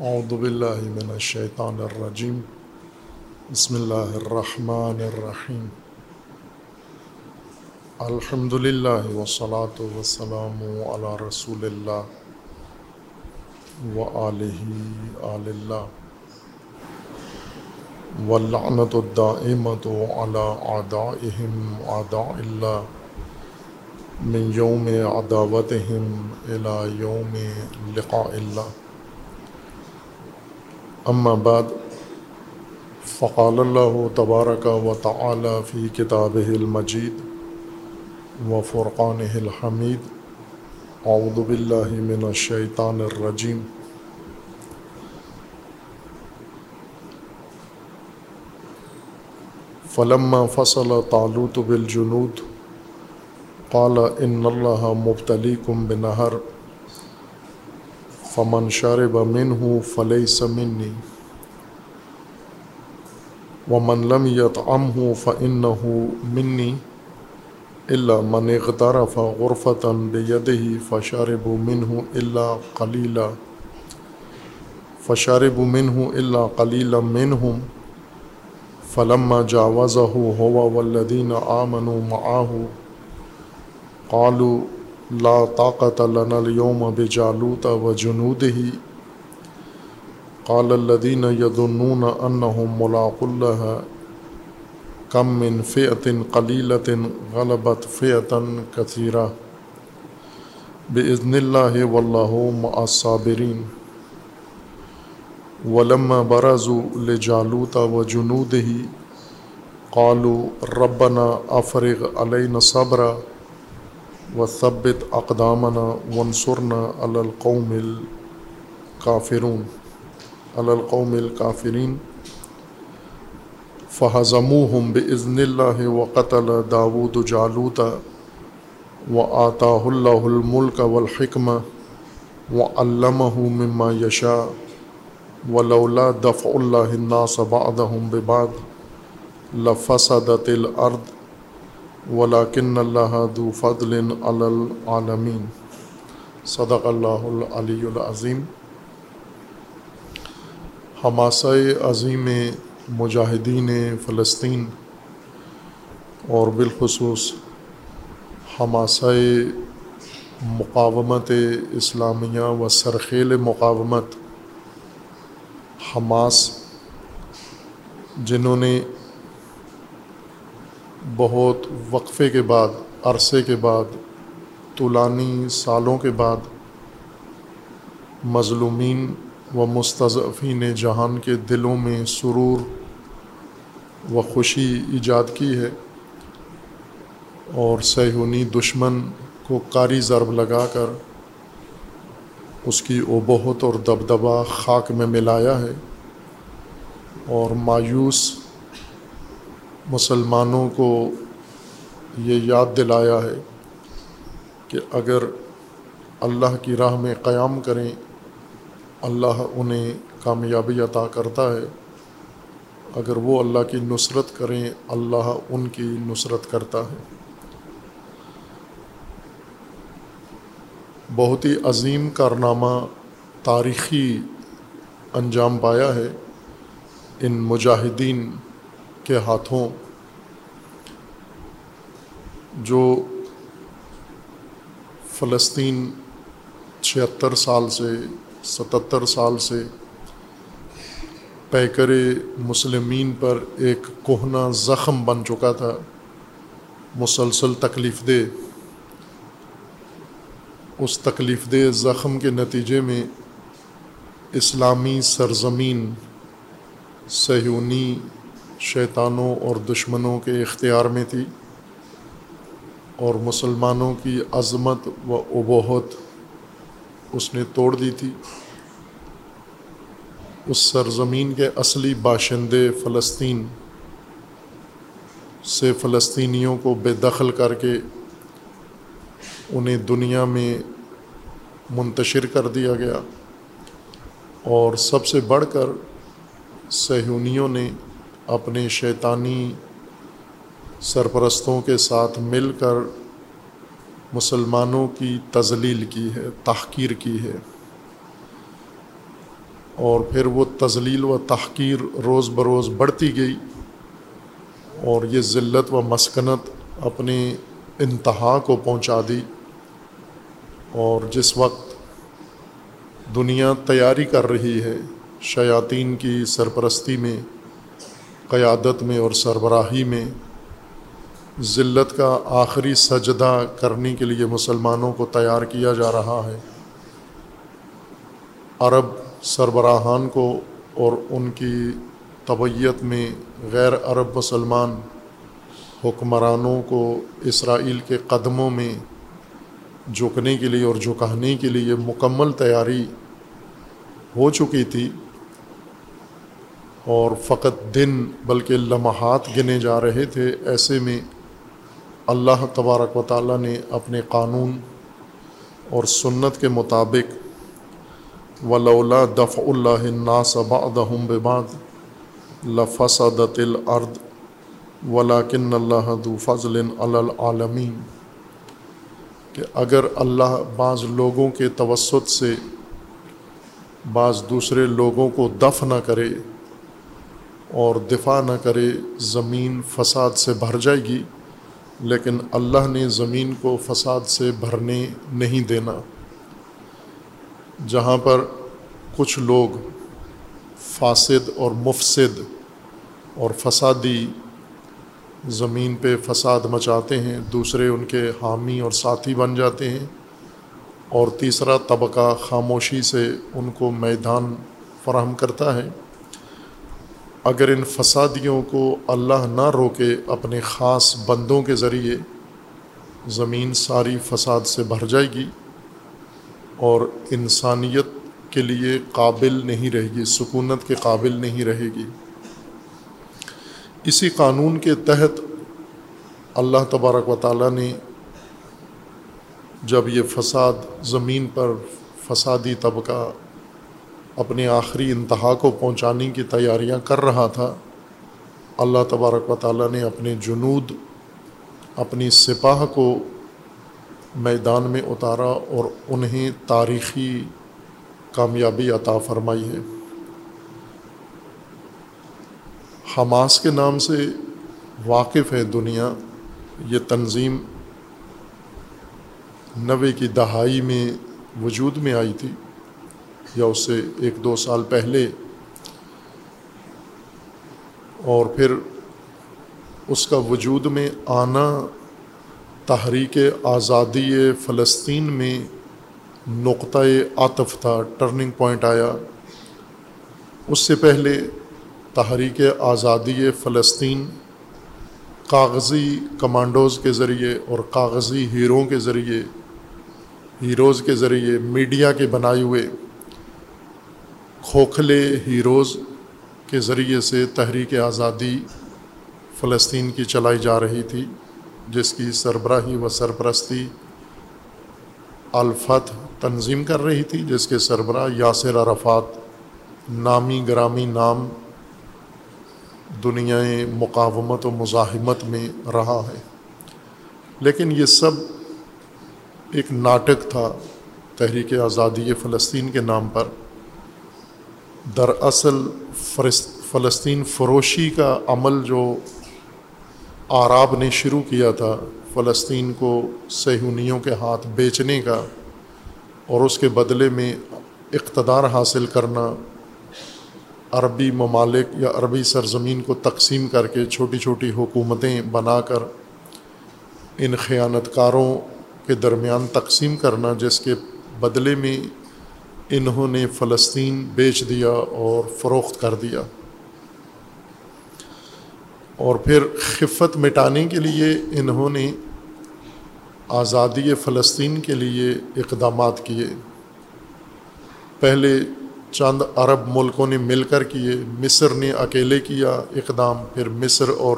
اعوذ باللہ من الشیطان الرجیم بسم اللہ الرحمن الرحیم الحمد للہ والصلاة والسلام علی رسول اللہ و آلہ آل اللہ واللعنت الدائمت علی اعدائهم اعداء اللہ من یوم عداوتهم الى یوم لقاء اللہ اما بعد، فقال اللہ تبارک و تعالی فی کتابہ المجید و فرقانہ الحمید، اعوذ باللہ من الشیطان الرجیم۔ فلما فصل طالوت بالجنود، قال ان اللہ مبتلیکم بنہر۔ فمن شرب منه فليس مني. ومن لم يطعمه فإنه مني. إلا من اغترف غرفة بيده فشربوا منه إلا قليلا. فشربوا منه إلا قليلا منهم. فلما جاوزه هو والذين آمنوا معه قالوا لا طاقة لنا اليوم بجالوت وجنوده. قال الذين يظنون أنهم ملاقو الله كم من فئة قليلة غلبت فئة كثيرة. بإذن الله والله مع الصابرين. ولما برزوا لجالوت وجنوده قالوا ربنا أفرغ علينا صبرا. وثبت اقدامنا ونصرنا على القوم الكافرون، على القوم الكافرين. فهزموهم بإذن الله وقتل داود جالوت وآتاه الله الملك والحكمة وعلمه مما يشاء. ولولا دفع الله الناس بعضهم ببعض لفسدت الأرض ولاکن اللہ دو فضل علی العالمین صدق اللہ العلی العظیم حماسہ عظیم مجاہدین فلسطین اور بالخصوص حماسہ مقاومت اسلامیہ و سرخیل مقاومت حماس جنہوں نے بہت وقفے کے بعد، عرصے کے بعد، طولانی سالوں کے بعد مظلومین و مستضفین جہان کے دلوں میں سرور و خوشی ایجاد کی ہے اور سیہونی دشمن کو کاری ضرب لگا کر اس کی اوبہت اور دبدبہ خاک میں ملایا ہے اور مایوس مسلمانوں کو یہ یاد دلایا ہے کہ اگر اللہ کی راہ میں قیام کریں، اللہ انہیں کامیابی عطا کرتا ہے۔ اگر وہ اللہ کی نصرت کریں، اللہ ان کی نصرت کرتا ہے۔ بہت ہی عظیم کارنامہ تاریخی انجام پایا ہے ان مجاہدین کے ہاتھوں جو فلسطین چھہتر سال سے، ستتر سال سے پیکر مسلمین پر ایک کوہنا زخم بن چکا تھا، مسلسل تکلیف دہ۔ اس تکلیف دہ زخم کے نتیجے میں اسلامی سرزمین سہیونی شیطانوں اور دشمنوں کے اختیار میں تھی اور مسلمانوں کی عظمت و ابہت اس نے توڑ دی تھی۔ اس سرزمین کے اصلی باشندے فلسطین سے فلسطینیوں کو بے دخل کر کے انہیں دنیا میں منتشر کر دیا گیا اور سب سے بڑھ کر سہیونیوں نے اپنے شیطانی سرپرستوں کے ساتھ مل کر مسلمانوں کی تزلیل کی ہے، تحقیر کی ہے۔ اور پھر وہ تزلیل و تحقیر روز بروز بڑھتی گئی۔ اور یہ ذلت و مسکنت اپنے انتہا کو پہنچا دی۔ اور جس وقت دنیا تیاری کر رہی ہے شیاطین کی سرپرستی میں قیادت میں اور سربراہی میں ذلت کا آخری سجدہ کرنے کے لیے مسلمانوں کو تیار کیا جا رہا ہے۔ عرب سربراہان کو اور ان کی طبیعت میں غیر عرب مسلمان حکمرانوں کو اسرائیل کے قدموں میں جھکنے کے لیے اور جھکانے کے لیے مکمل تیاری ہو چکی تھی۔ اور فقط دن بلکہ لمحات گنے جا رہے تھے، ایسے میں اللہ تبارک و تعالیٰ نے اپنے قانون اور سنت کے مطابق ولولا دف اللہ ناس بعدهم ببعض لفسدت الارض ولاکن اللہ دو فضل العالمین کہ اگر اللہ بعض لوگوں کے توسط سے بعض دوسرے لوگوں کو دف نہ کرے اور دفاع نہ کرے زمین فساد سے بھر جائے گی، لیکن اللہ نے زمین کو فساد سے بھرنے نہیں دینا۔ جہاں پر کچھ لوگ فاسد اور مفسد اور فسادی زمین پہ فساد مچاتے ہیں، دوسرے ان کے حامی اور ساتھی بن جاتے ہیں۔ اور تیسرا طبقہ خاموشی سے ان کو میدان فراہم کرتا ہے۔ اگر ان فسادیوں کو اللہ نہ روکے اپنے خاص بندوں کے ذریعے، زمین ساری فساد سے بھر جائے گی اور انسانیت کے لیے قابل نہیں رہے گی، سکونت کے قابل نہیں رہے گی۔ اسی قانون کے تحت اللہ تبارک و تعالیٰ نے جب یہ فساد زمین پر فسادی طبقہ اپنے آخری انتہا کو پہنچانے کی تیاریاں کر رہا تھا۔ اللہ تبارک و تعالیٰ نے اپنے جنود، اپنی سپاہ کو میدان میں اتارا اور انہیں تاریخی کامیابی عطا فرمائی ہے۔ حماس کے نام سے واقف ہے دنیا۔ یہ تنظیم نوے کی دہائی میں وجود میں آئی تھی۔ یا اس سے ایک دو سال پہلے۔ اور پھر اس کا وجود میں آنا، تحریک آزادی فلسطین میں نقطۂ عاطف تھا ٹرننگ پوائنٹ آیا۔ اس سے پہلے تحریک آزادی فلسطین کاغذی کمانڈوز کے ذریعے اور کاغذی ہیروں کے ذریعے، ہیروز کے ذریعے، میڈیا کے بنائے ہوئے۔ کھوکھلے ہیروز کے ذریعے سے تحریک آزادی فلسطین کی چلائی جا رہی تھی، جس کی سربراہی و سرپرستی الفت تنظیم کر رہی تھی، جس کے سربراہ یاسر عرفات نامی گرامی نام دنیا مقاومت و مزاحمت میں رہا ہے۔ لیکن یہ سب ایک ناٹک تھا تحریک آزادی فلسطین کے نام پر۔ دراصل فلسطین فروشی کا عمل جو آراب نے شروع کیا تھا، فلسطین کو سہونیوں کے ہاتھ بیچنے کا اور اس کے بدلے میں اقتدار حاصل کرنا، عربی ممالک یا عربی سرزمین کو تقسیم کر کے چھوٹی چھوٹی حکومتیں بنا کر ان خیانت کاروں کے درمیان تقسیم کرنا، جس کے بدلے میں انہوں نے فلسطین بیچ دیا اور فروخت کر دیا۔ اور پھر خفت مٹانے کے لیے انہوں نے آزادی فلسطین کے لیے اقدامات کیے۔ پہلے چند عرب ملکوں نے مل کر کیے، مصر نے اکیلے کیا اقدام، پھر مصر اور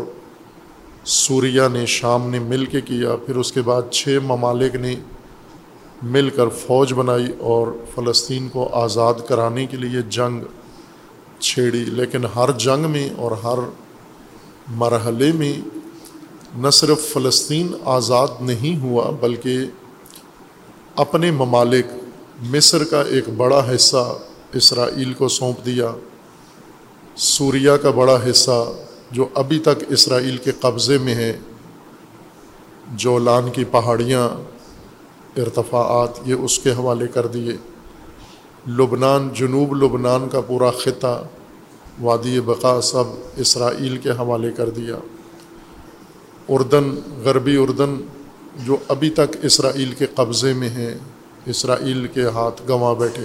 سوریہ نے شام نے مل کے کیا، پھر اس کے بعد چھ ممالک نے مل کر فوج بنائی اور فلسطین کو آزاد کرانے کے لیے جنگ چھیڑی۔ لیکن ہر جنگ میں اور ہر مرحلے میں نہ صرف فلسطین آزاد نہیں ہوا، بلکہ اپنے ممالک مصر کا ایک بڑا حصہ، اسرائیل کو سونپ دیا۔ سوریہ کا بڑا حصہ، جو ابھی تک اسرائیل کے قبضے میں ہے۔ جولان کی پہاڑیاں ارتفاعات، یہ اس کے حوالے کر دیے۔ لبنان، جنوب لبنان کا پورا خطہ، وادی بقا سب اسرائیل کے حوالے کر دیا۔ اردن، غربی اردن، جو ابھی تک اسرائیل کے قبضے میں ہیں، اسرائیل کے ہاتھ گنوا بیٹھے۔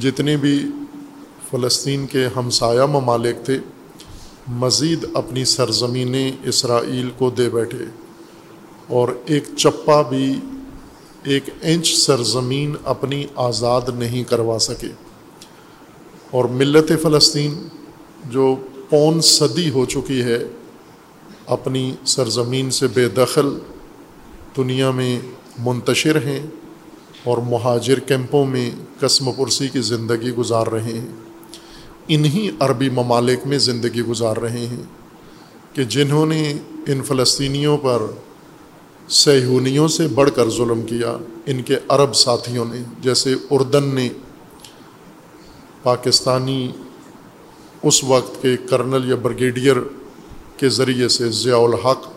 جتنے بھی فلسطین کے ہمسایہ ممالک تھے، مزید اپنی سرزمینیں اسرائیل کو دے بیٹھے۔ اور ایک چپا بھی ایک انچ سرزمین اپنی آزاد نہیں کروا سکے۔ اور ملت فلسطین جو پون صدی ہو چکی ہے، اپنی سرزمین سے بے دخل دنیا میں منتشر ہیں اور مہاجر کیمپوں میں قسم پرسی کی زندگی گزار رہے ہیں۔ انہی عربی ممالک میں زندگی گزار رہے ہیں کہ جنہوں نے ان فلسطینیوں پر سیہونیوں سے بڑھ کر ظلم کیا۔ ان کے عرب ساتھیوں نے، جیسے اردن نے، پاکستانی اس وقت کے کرنل یا بریگیڈیئر کے ذریعے سے ضیاء الحق،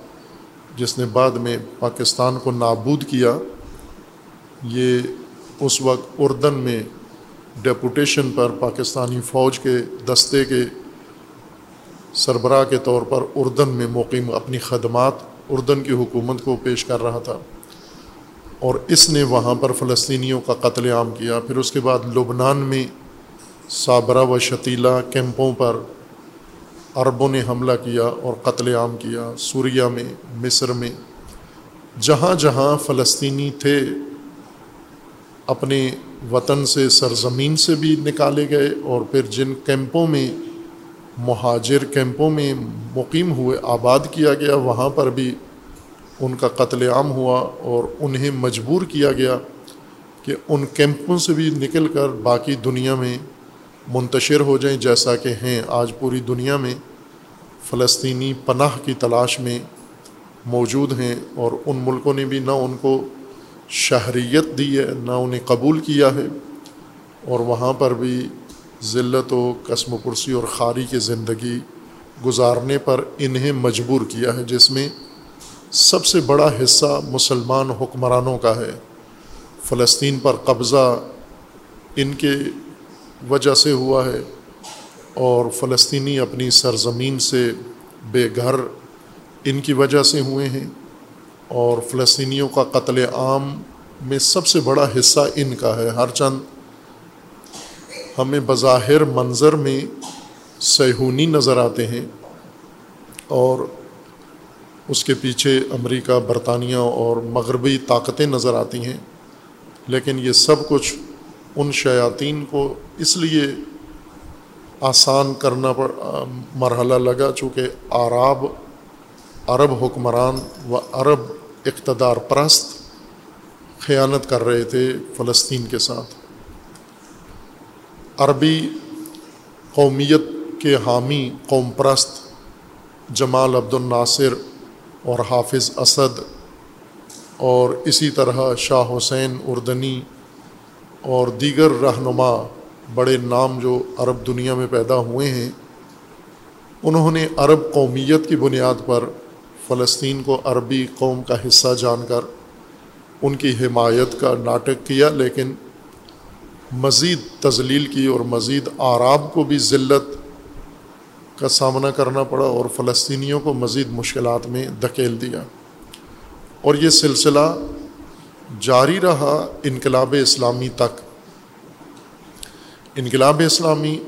جس نے بعد میں پاکستان کو نابود کیا، یہ اس وقت اردن میں ڈیپوٹیشن پر پاکستانی فوج کے دستے کے سربراہ کے طور پر اردن میں مقیم اپنی خدمات اردن کی حکومت کو پیش کر رہا تھا اور اس نے وہاں پر فلسطینیوں کا قتل عام کیا۔ پھر اس کے بعد لبنان میں صابرہ و شتیلہ کیمپوں پر عربوں نے حملہ کیا اور قتل عام کیا۔ سوریہ میں، مصر میں۔ جہاں جہاں فلسطینی تھے، اپنے وطن سے سرزمین سے بھی نکالے گئے اور پھر جن کیمپوں میں مہاجر کیمپوں میں مقیم ہوئے آباد کیا گیا، وہاں پر بھی ان کا قتل عام ہوا اور انہیں مجبور کیا گیا کہ ان کیمپوں سے بھی نکل کر باقی دنیا میں منتشر ہو جائیں، جیسا کہ ہیں آج پوری دنیا میں۔ فلسطینی پناہ کی تلاش میں موجود ہیں اور ان ملکوں نے بھی نہ ان کو شہریت دی ہے، نہ انہیں قبول کیا ہے۔ اور وہاں پر بھی ذلت و قسم و پرسی اور خاری کی زندگی گزارنے پر انہیں مجبور کیا ہے، جس میں سب سے بڑا حصہ مسلمان حکمرانوں کا ہے۔ فلسطین پر قبضہ ان کے وجہ سے ہوا ہے اور فلسطینی اپنی سرزمین سے بے گھر ان کی وجہ سے ہوئے ہیں اور فلسطینیوں کا قتل عام میں سب سے بڑا حصہ ان کا ہے۔ ہر چند ہمیں بظاہر منظر میں سیہونی نظر آتے ہیں اور اس کے پیچھے امریکہ، برطانیہ اور مغربی طاقتیں نظر آتی ہیں۔ لیکن یہ سب کچھ ان شیاطین کو اس لیے آسان کرنا پڑ مرحلہ لگا چونکہ عرب عرب حکمران و عرب اقتدار پرست خیانت کر رہے تھے فلسطین کے ساتھ۔ عربی قومیت کے حامی قوم پرست جمال عبد الناصر اور حافظ اسد اور اسی طرح شاہ حسین اردنی اور دیگر رہنما بڑے نام جو عرب دنیا میں پیدا ہوئے ہیں، انہوں نے عرب قومیت کی بنیاد پر فلسطین کو عربی قوم کا حصہ جان کر ان کی حمایت کا ناٹک کیا، لیکن مزید تزلیل کی اور مزید آراب کو بھی ذلت کا سامنا کرنا پڑا اور فلسطینیوں کو مزید مشکلات میں دھکیل دیا۔ اور یہ سلسلہ جاری رہا انقلاب اسلامی تک۔ انقلاب اسلامی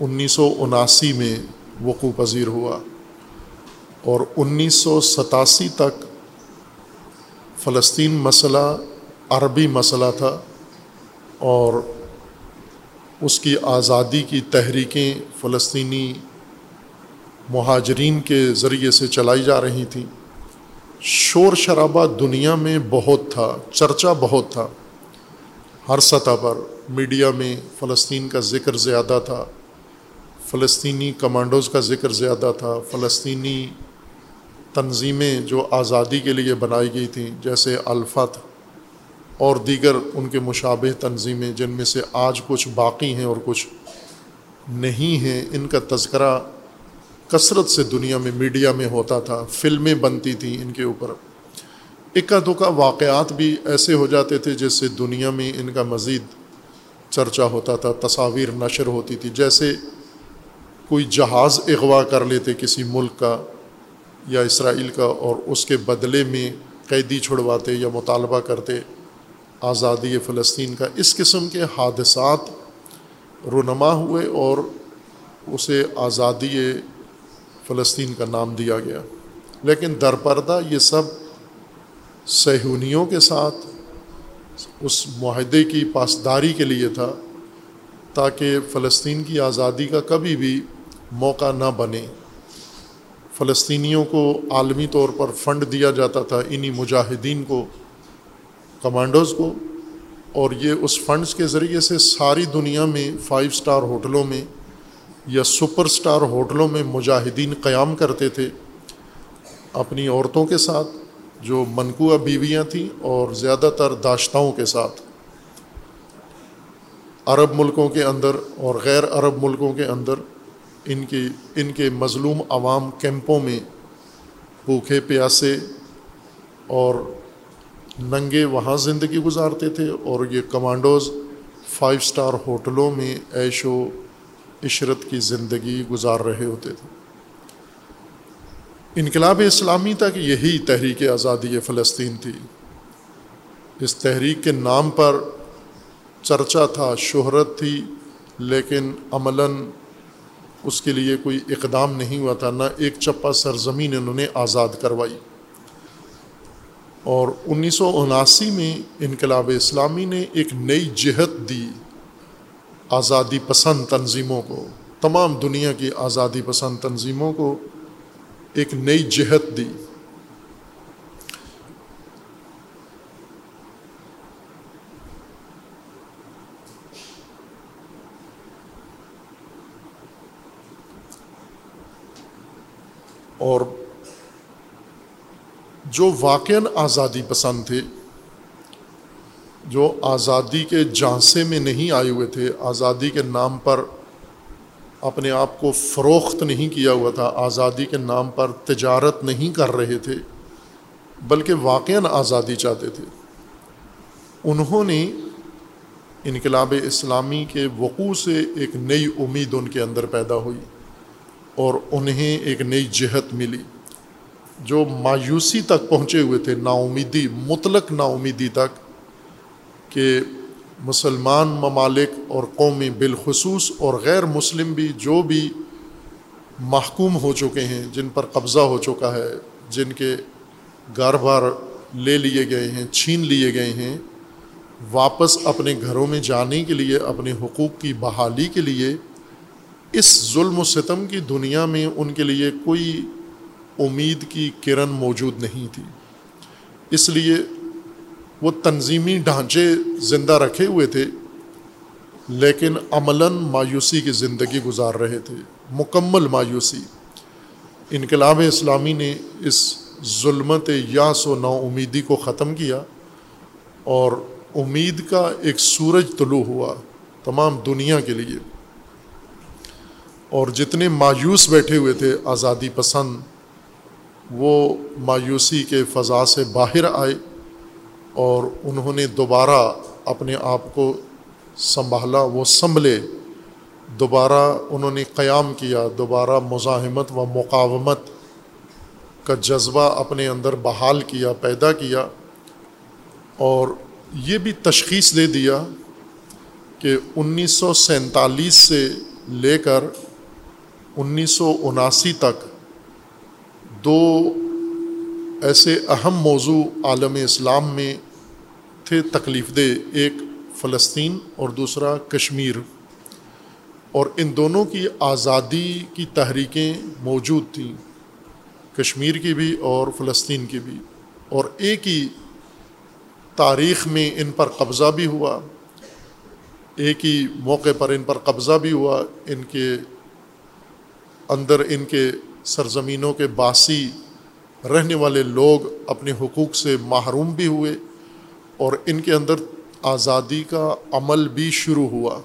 انیس سو اناسی میں وقوع پذیر ہوا اور انیس سو ستاسی تک فلسطین مسئلہ عربی مسئلہ تھا۔ اور اس کی آزادی کی تحریکیں فلسطینی مہاجرین کے ذریعے سے چلائی جا رہی تھیں۔ شور شرابہ دنیا میں بہت تھا، چرچا بہت تھا۔ ہر سطح پر میڈیا میں فلسطین کا ذکر زیادہ تھا۔ فلسطینی کمانڈوز کا ذکر زیادہ تھا۔ فلسطینی تنظیمیں جو آزادی کے لیے بنائی گئی تھیں، جیسے الفت اور دیگر ان کے مشابہ تنظیمیں جن میں سے آج کچھ باقی ہیں اور کچھ نہیں ہیں، ان کا تذکرہ کثرت سے دنیا میں، میڈیا میں ہوتا تھا، فلمیں بنتی تھیں ان کے اوپر۔ اکا دکا واقعات بھی ایسے ہو جاتے تھے جس سے دنیا میں ان کا مزید چرچا ہوتا تھا، تصاویر نشر ہوتی تھی۔ جیسے کوئی جہاز اغوا کر لیتے کسی ملک کا یا اسرائیل کا اور اس کے بدلے میں قیدی چھڑواتے یا مطالبہ کرتے۔ آزادی فلسطین کا اس قسم کے حادثات رونما ہوئے اور اسے آزادی فلسطین کا نام دیا گیا۔ لیکن درپردہ یہ سب سہونیوں کے ساتھ اس معاہدے کی پاسداری کے لیے تھا تاکہ فلسطین کی آزادی کا کبھی بھی موقع نہ بنے۔ فلسطینیوں کو عالمی طور پر فنڈ دیا جاتا تھا، انہی مجاہدین کو کمانڈوز کو، اور یہ اس فنڈز کے ذریعے سے ساری دنیا میں فائیو سٹار ہوٹلوں میں یا سپر سٹار ہوٹلوں میں مجاہدین قیام کرتے تھے اپنی عورتوں کے ساتھ، جو منقوع بیویاں تھیں اور زیادہ تر داشتاؤں کے ساتھ۔ عرب ملکوں کے اندر اور غیر عرب ملکوں کے اندر ان کی ان کے مظلوم عوام کیمپوں میں بھوکھے پیاسے اور ننگے وہاں زندگی گزارتے تھے اور یہ کمانڈوز فائیو سٹار ہوٹلوں میں عیش و عشرت کی زندگی گزار رہے ہوتے تھے۔ انقلاب اسلامی تک یہی تحریک آزادی فلسطین تھی۔ اس تحریک کے نام پر چرچا تھا، شہرت تھی، لیکن عملاً اس کے لیے کوئی اقدام نہیں ہوا تھا۔ نہ ایک چپا سرزمین انہوں نے آزاد کروائی۔ اور انیس سو اناسی میں انقلاب اسلامی نے ایک نئی جہت دی آزادی پسند تنظیموں کو۔ تمام دنیا کی آزادی پسند تنظیموں کو ایک نئی جہت دی۔ اور جو واقع آزادی پسند تھے، جو آزادی کے جھانسے میں نہیں آئے ہوئے تھے، آزادی کے نام پر اپنے آپ کو فروخت نہیں کیا ہوا تھا، آزادی کے نام پر تجارت نہیں کر رہے تھے، بلکہ واقع آزادی چاہتے تھے۔ انہوں نے انقلاب اسلامی کے وقوع سے ایک نئی امید ان کے اندر پیدا ہوئی اور انہیں ایک نئی جہت ملی۔ جو مایوسی تک پہنچے ہوئے تھے نا امیدی مطلق نا امیدی تک، کہ مسلمان ممالک اور قومی بالخصوص اور غیر مسلم بھی جو بھی محکوم ہو چکے ہیں، جن پر قبضہ ہو چکا ہے، جن کے گھر بار لے لیے گئے ہیں، چھین لیے گئے ہیں، واپس اپنے گھروں میں جانے کے لیے، اپنے حقوق کی بحالی کے لیے، اس ظلم و ستم کی دنیا میں ان کے لیے کوئی امید کی کرن موجود نہیں تھی۔ اس لیے وہ تنظیمی ڈھانچے زندہ رکھے ہوئے تھے، لیکن عملاً مایوسی کی زندگی گزار رہے تھے۔ مکمل مایوسی۔ انقلاب اسلامی نے اس ظلمت یاس و نا امیدی کو ختم کیا اور امید کا ایک سورج طلوع ہوا تمام دنیا کے لیے۔ اور جتنے مایوس بیٹھے ہوئے تھے، آزادی پسند وہ مایوسی کے فضا سے باہر آئے اور انہوں نے دوبارہ اپنے آپ کو سنبھالا، وہ سنبھلے۔ دوبارہ انہوں نے قیام کیا، دوبارہ مزاحمت و مقاومت کا جذبہ اپنے اندر بحال کیا، پیدا کیا اور یہ بھی تشخیص دے دیا کہ انیس سو سینتالیس سے لے کر انیس سو اناسی تک دو ایسے اہم موضوع عالم اسلام میں تھے تکلیف دہ، ایک فلسطین اور دوسرا کشمیر۔ اور ان دونوں کی آزادی کی تحریکیں موجود تھیں، کشمیر کی بھی اور فلسطین کی بھی۔ اور ایک ہی تاریخ میں ان پر قبضہ بھی ہوا، ایک ہی موقع پر ان پر قبضہ بھی ہوا، ان کے اندر ان کے سرزمینوں کے باسی رہنے والے لوگ اپنے حقوق سے محروم بھی ہوئے اور ان کے اندر آزادی کا عمل بھی شروع ہوا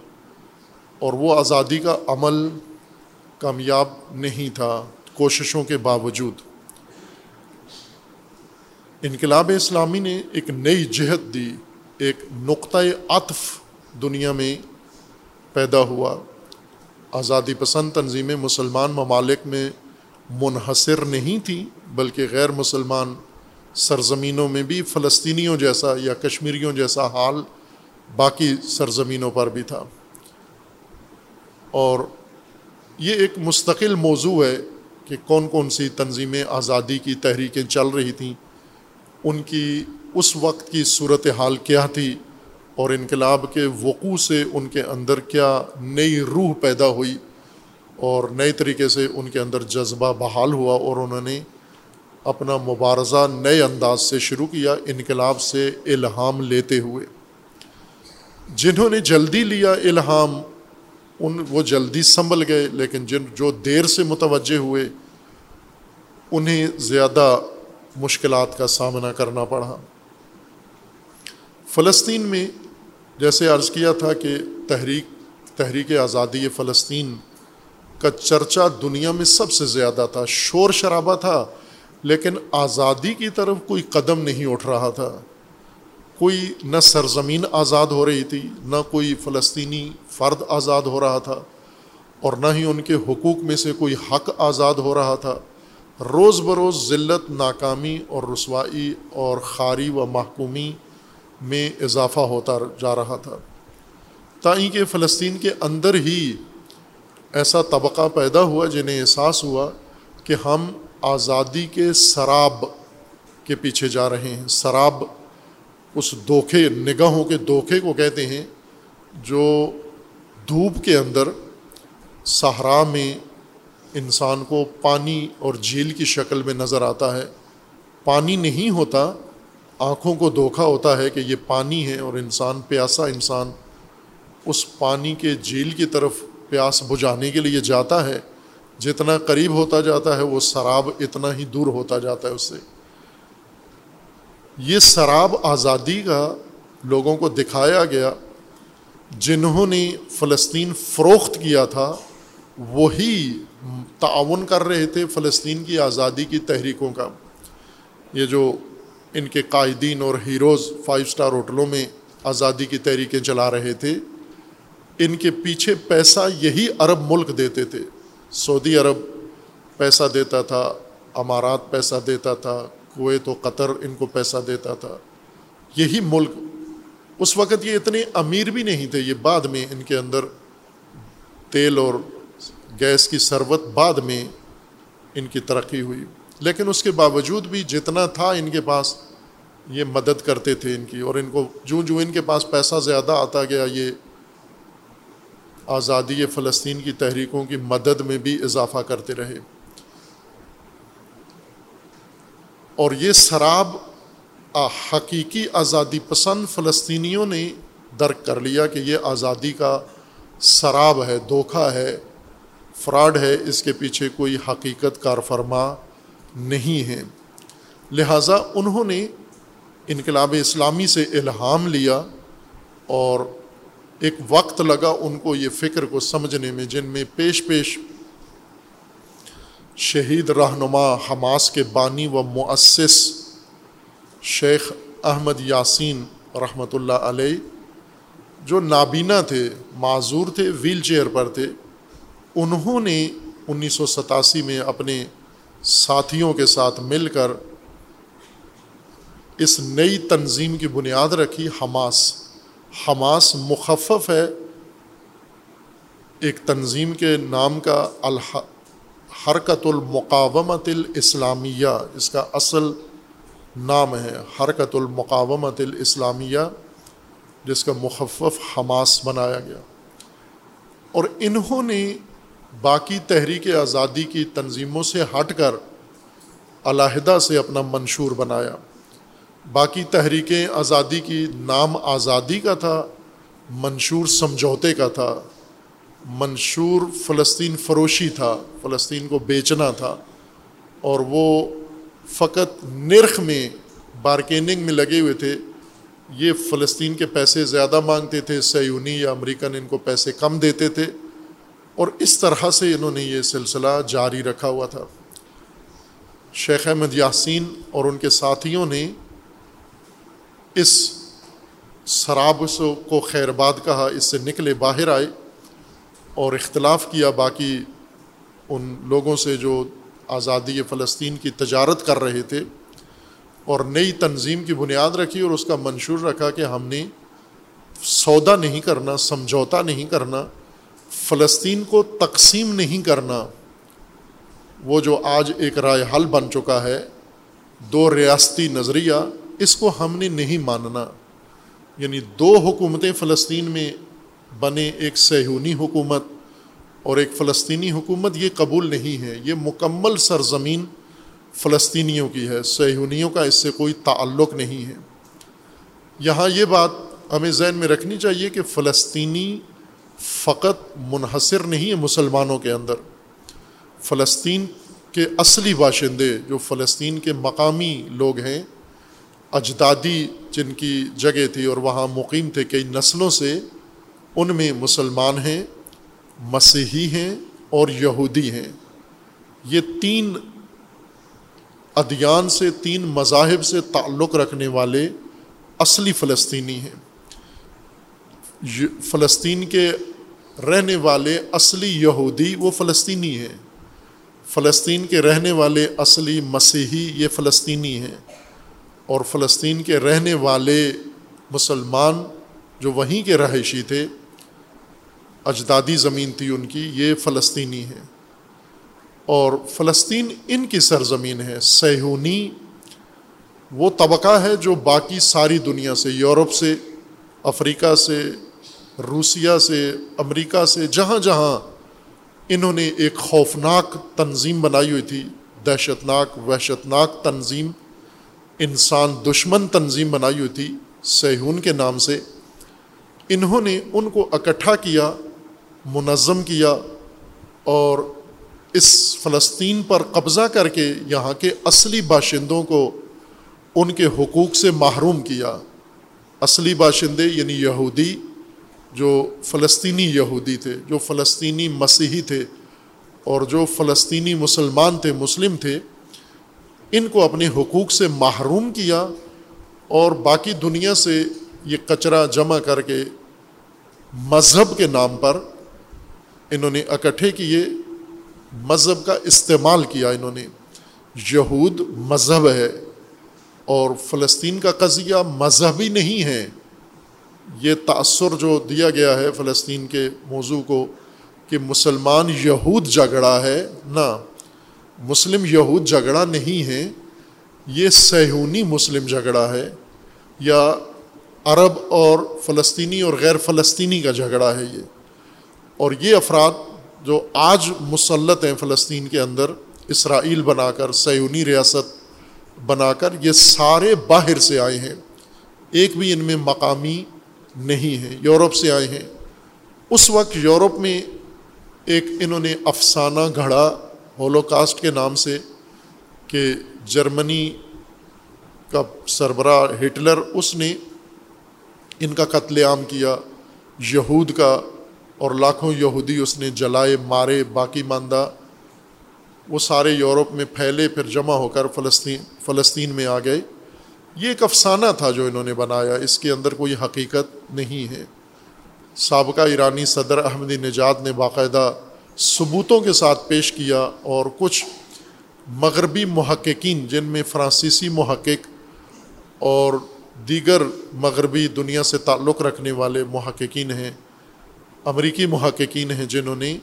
اور وہ آزادی کا عمل کامیاب نہیں تھا کوششوں کے باوجود۔ انقلاب اسلامی نے ایک نئی جہت دی، ایک نقطۂ عطف دنیا میں پیدا ہوا۔ آزادی پسند تنظیمیں مسلمان ممالک میں منحصر نہیں تھیں بلکہ غیر مسلمان سرزمینوں میں بھی، فلسطینیوں جیسا یا کشمیریوں جیسا حال باقی سرزمینوں پر بھی تھا۔ اور یہ ایک مستقل موضوع ہے کہ کون کون سی تنظیمیں آزادی کی تحریکیں چل رہی تھیں، ان کی اس وقت کی صورت حال کیا تھی، اور انقلاب کے وقوع سے ان کے اندر کیا نئی روح پیدا ہوئی۔ اور نئے طریقے سے ان کے اندر جذبہ بحال ہوا اور انہوں نے اپنا مبارزہ نئے انداز سے شروع کیا، انقلاب سے الہام لیتے ہوئے۔ جنہوں نے جلدی لیا الہام، ان وہ جلدی سنبھل گئے، لیکن جن جو دیر سے متوجہ ہوئے، انہیں زیادہ مشکلات کا سامنا کرنا پڑا۔ فلسطین میں جیسے عرض کیا تھا کہ تحریک تحریک آزادی فلسطین کا چرچا دنیا میں سب سے زیادہ تھا، شور شرابہ تھا، لیکن آزادی کی طرف کوئی قدم نہیں اٹھ رہا تھا۔ کوئی نہ سرزمین آزاد ہو رہی تھی، نہ کوئی فلسطینی فرد آزاد ہو رہا تھا، اور نہ ہی ان کے حقوق میں سے کوئی حق آزاد ہو رہا تھا۔ روز بروز ذلت، ناکامی اور رسوائی اور خاری و محکومی میں اضافہ ہوتا جا رہا تھا۔ تائیں کہ فلسطین کے اندر ہی ایسا طبقہ پیدا ہوا جنہیں احساس ہوا کہ ہم آزادی کے سراب کے پیچھے جا رہے ہیں۔ سراب اس دھوکے، نگاہوں کے دھوکے کو کہتے ہیں جو دھوپ کے اندر صحرا میں انسان کو پانی اور جھیل کی شکل میں نظر آتا ہے۔ پانی نہیں ہوتا، آنکھوں کو دھوکا ہوتا ہے کہ یہ پانی ہے اور انسان، پیاسا انسان، اس پانی کے جھیل کی طرف پیاس بجھانے کے لیے جاتا ہے، جتنا قریب ہوتا جاتا ہے، وہ شراب اتنا ہی دور ہوتا جاتا ہے اس سے۔ یہ شراب آزادی کا لوگوں کو دکھایا گیا، جنہوں نے فلسطین فروخت کیا تھا، وہی تعاون کر رہے تھے فلسطین کی آزادی کی تحریکوں کا۔ یہ جو ان کے قائدین اور ہیروز فائیو اسٹار ہوٹلوں میں آزادی کی تحریکیں چلا رہے تھے ان کے پیچھے پیسہ یہی عرب ملک دیتے تھے۔ سعودی عرب پیسہ دیتا تھا، امارات پیسہ دیتا تھا، کویت و قطر ان کو پیسہ دیتا تھا۔ یہی ملک۔ اس وقت یہ اتنے امیر بھی نہیں تھے، یہ بعد میں ان کے اندر تیل اور گیس کی ثروت بعد میں ان کی ترقی ہوئی۔ لیکن اس کے باوجود بھی جتنا تھا ان کے پاس، یہ مدد کرتے تھے ان کی۔ اور ان کو جو جو ان کے پاس پیسہ زیادہ آتا گیا، یہ آزادی فلسطین کی تحریکوں کی مدد میں بھی اضافہ کرتے رہے۔ اور یہ شراب حقیقی آزادی پسند فلسطینیوں نے درک کر لیا کہ یہ آزادی کا شراب ہے دھوکھا ہے، فراڈ ہے، اس کے پیچھے کوئی حقیقت کار فرما نہیں ہے۔ لہٰذا انہوں نے انقلاب اسلامی سے الہام لیا اور ایک وقت لگا ان کو یہ فکر کو سمجھنے میں، جن میں پیش پیش شہید رہنما حماس کے بانی و مؤسس شیخ احمد یاسین رحمۃ اللہ علیہ، جو نابینا تھے، معذور تھے، ویل چیئر پر تھے، انہوں نے انیس سو ستاسی میں اپنے ساتھیوں کے ساتھ مل کر اس نئی تنظیم کی بنیاد رکھی، حماس۔ حماس مخفف ہے، ایک تنظیم کے نام کا الح، حرکت المقامت الاسلامیہ، اس کا اصل نام ہے حرکت المقامت الاسلامیہ، جس کا مخفف حماس بنایا گیا۔ اور انہوں نے باقی تحریک آزادی کی تنظیموں سے ہٹ کر علیحدہ سے اپنا منشور بنایا۔ باقی تحریکیں آزادی کی نام آزادی کا تھا، منشور سمجھوتے کا تھا، منشور فلسطین فروشی تھا، فلسطین کو بیچنا تھا، اور وہ فقط نرخ میں بارکیننگ میں لگے ہوئے تھے۔ یہ فلسطین کے پیسے زیادہ مانگتے تھے، سیونی یا امریکن ان کو پیسے کم دیتے تھے۔ اور اس طرح سے انہوں نے یہ سلسلہ جاری رکھا ہوا تھا۔ شیخ احمد یاسین اور ان کے ساتھیوں نے اس شراب کو خیر باد کہا، اس سے نکلے باہر آئے اور اختلاف کیا۔ باقی ان لوگوں سے جو آزادی فلسطین کی تجارت کر رہے تھے اور نئی تنظیم کی بنیاد رکھی اور اس کا منشور رکھا کہ ہم نے سودا نہیں کرنا، سمجھوتا نہیں کرنا، فلسطین کو تقسیم نہیں کرنا۔ وہ جو آج ایک رائے حل بن چکا ہے، دو ریاستی نظریہ اس کو ہم نے نہیں ماننا۔ یعنی دو حکومتیں فلسطین میں بنے ایک سہونی حکومت اور ایک فلسطینی حکومت، یہ قبول نہیں ہے۔ یہ مکمل سرزمین فلسطینیوں کی ہے۔ سہونیوں کا اس سے کوئی تعلق نہیں ہے۔ یہاں یہ بات ہمیں ذہن میں رکھنی چاہیے کہ فلسطینی فقط منحصر نہیں ہے مسلمانوں کے اندر۔ فلسطین کے اصلی باشندے، جو فلسطین کے مقامی لوگ ہیں اجدادی جن کی جگہ تھی اور وہاں مقیم تھے، کئی نسلوں سے ان میں مسلمان ہیں، مسیحی ہیں اور یہودی ہیں۔ یہ تین ادیان سے، تین مذاہب سے تعلق رکھنے والے اصلی فلسطینی ہیں۔ فلسطین کے رہنے والے اصلی یہودی وہ فلسطینی ہیں۔ فلسطین کے رہنے والے اصلی مسیحی یہ فلسطینی ہیں۔ اور فلسطین کے رہنے والے مسلمان جو وہیں کے رہائشی تھے، اجدادی زمین تھی ان کی، یہ فلسطینی ہیں۔ اور فلسطین ان کی سرزمین ہے، سیہونی۔ وہ طبقہ ہے جو باقی ساری دنیا سے، یورپ سے، افریقہ سے، روسیہ سے، امریکہ سے، جہاں جہاں انہوں نے ایک خوفناک تنظیم بنائی ہوئی تھی دہشت ناک وحشت ناک تنظیم۔ انسان دشمن تنظیم بنائی ہوئی تھی سیہون کے نام سے، انہوں نے ان کو اکٹھا کیا، منظم کیا اور اس فلسطین پر قبضہ کر کے یہاں کے اصلی باشندوں کو ان کے حقوق سے محروم کیا۔ اصلی باشندے یعنی یہودی، جو فلسطینی یہودی تھے، جو فلسطینی مسیحی تھے اور جو فلسطینی مسلمان تھے، مسلم تھے ان کو اپنے حقوق سے محروم کیا اور باقی دنیا سے یہ کچرا جمع کر کے مذہب کے نام پر انہوں نے اکٹھے کیے، مذہب کا استعمال کیا انہوں نے۔ یہود مذہب ہے اور فلسطین کا قضیہ مذہبی نہیں ہے۔ یہ تأثر جو دیا گیا ہے فلسطین کے موضوع کو کہ مسلمان یہود جھگڑا ہے نہ مسلم یہود جھگڑا نہیں ہے یہ سہونی مسلم جھگڑا ہے یا عرب اور فلسطینی اور غیر فلسطینی کا جھگڑا ہے یہ۔ اور یہ افراد جو آج مسلط ہیں فلسطین کے اندر، اسرائیل بنا کر سیونی ریاست بنا کر یہ سارے باہر سے آئے ہیں۔ ایک بھی ان میں مقامی نہیں ہے یورپ سے آئے ہیں۔ اس وقت یورپ میں ایک انہوں نے افسانہ گھڑا ہولو کاسٹ کے نام سے کہ جرمنی کا سربراہ ہٹلر، اس نے ان کا قتل عام کیا، یہود کا، اور لاکھوں یہودی اس نے جلائے، مارے، باقی ماندہ، وہ سارے یورپ میں پھیلے، پھر جمع ہو کر فلسطین فلسطین میں آ گئے۔ یہ ایک افسانہ تھا جو انہوں نے بنایا، اس کے اندر کوئی حقیقت نہیں ہے۔ سابقہ ایرانی صدر احمدی نژاد نے باقاعدہ ثبوتوں کے ساتھ پیش کیا اور کچھ مغربی محققین، جن میں فرانسیسی محقق اور دیگر مغربی دنیا سے تعلق رکھنے والے محققین ہیں، امریکی محققین ہیں، جنہوں نے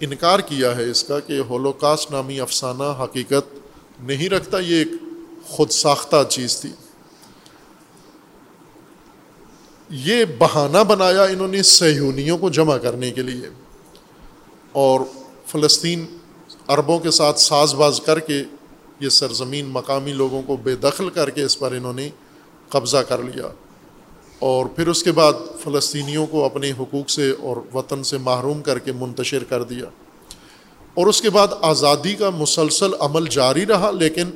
انکار کیا ہے اس کا کہ ہولوکاسٹ نامی افسانہ حقیقت نہیں رکھتا، یہ ایک خود ساختہ چیز تھی۔ یہ بہانہ بنایا انہوں نے سہیونیوں کو جمع کرنے کے لیے۔ اور فلسطین عربوں کے ساتھ ساز باز کر کے یہ سرزمین مقامی لوگوں کو بے دخل کر کے اس پر انہوں نے قبضہ کر لیا۔ اور پھر اس کے بعد فلسطینیوں کو اپنے حقوق سے اور وطن سے محروم کر کے منتشر کر دیا۔ اور اس کے بعد آزادی کا مسلسل عمل جاری رہا، لیکن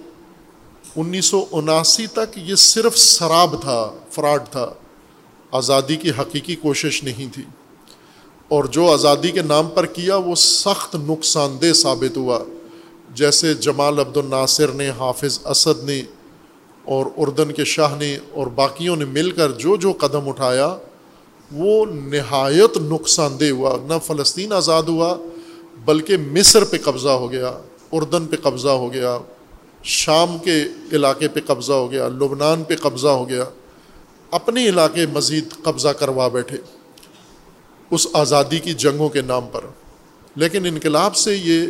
انیس سو اناسی تک یہ صرف شراب تھا، فراڈ تھا۔ آزادی کی حقیقی کوشش نہیں تھی۔ اور جو آزادی کے نام پر کیا وہ سخت نقصان دہ ثابت ہوا۔ جیسے جمال عبد الناصر نے، حافظ اسد نے اور اردن کے شاہ نے اور باقیوں نے مل کر جو جو قدم اٹھایا، وہ نہایت نقصان دہ ہوا۔ نہ فلسطین آزاد ہوا، بلکہ مصر پہ قبضہ ہو گیا، اردن پہ قبضہ ہو گیا، شام کے علاقے پہ قبضہ ہو گیا، لبنان پہ قبضہ ہو گیا۔ اپنے علاقے مزید قبضہ کروا بیٹھے۔ اس آزادی کی جنگوں کے نام پر۔ لیکن انقلاب سے یہ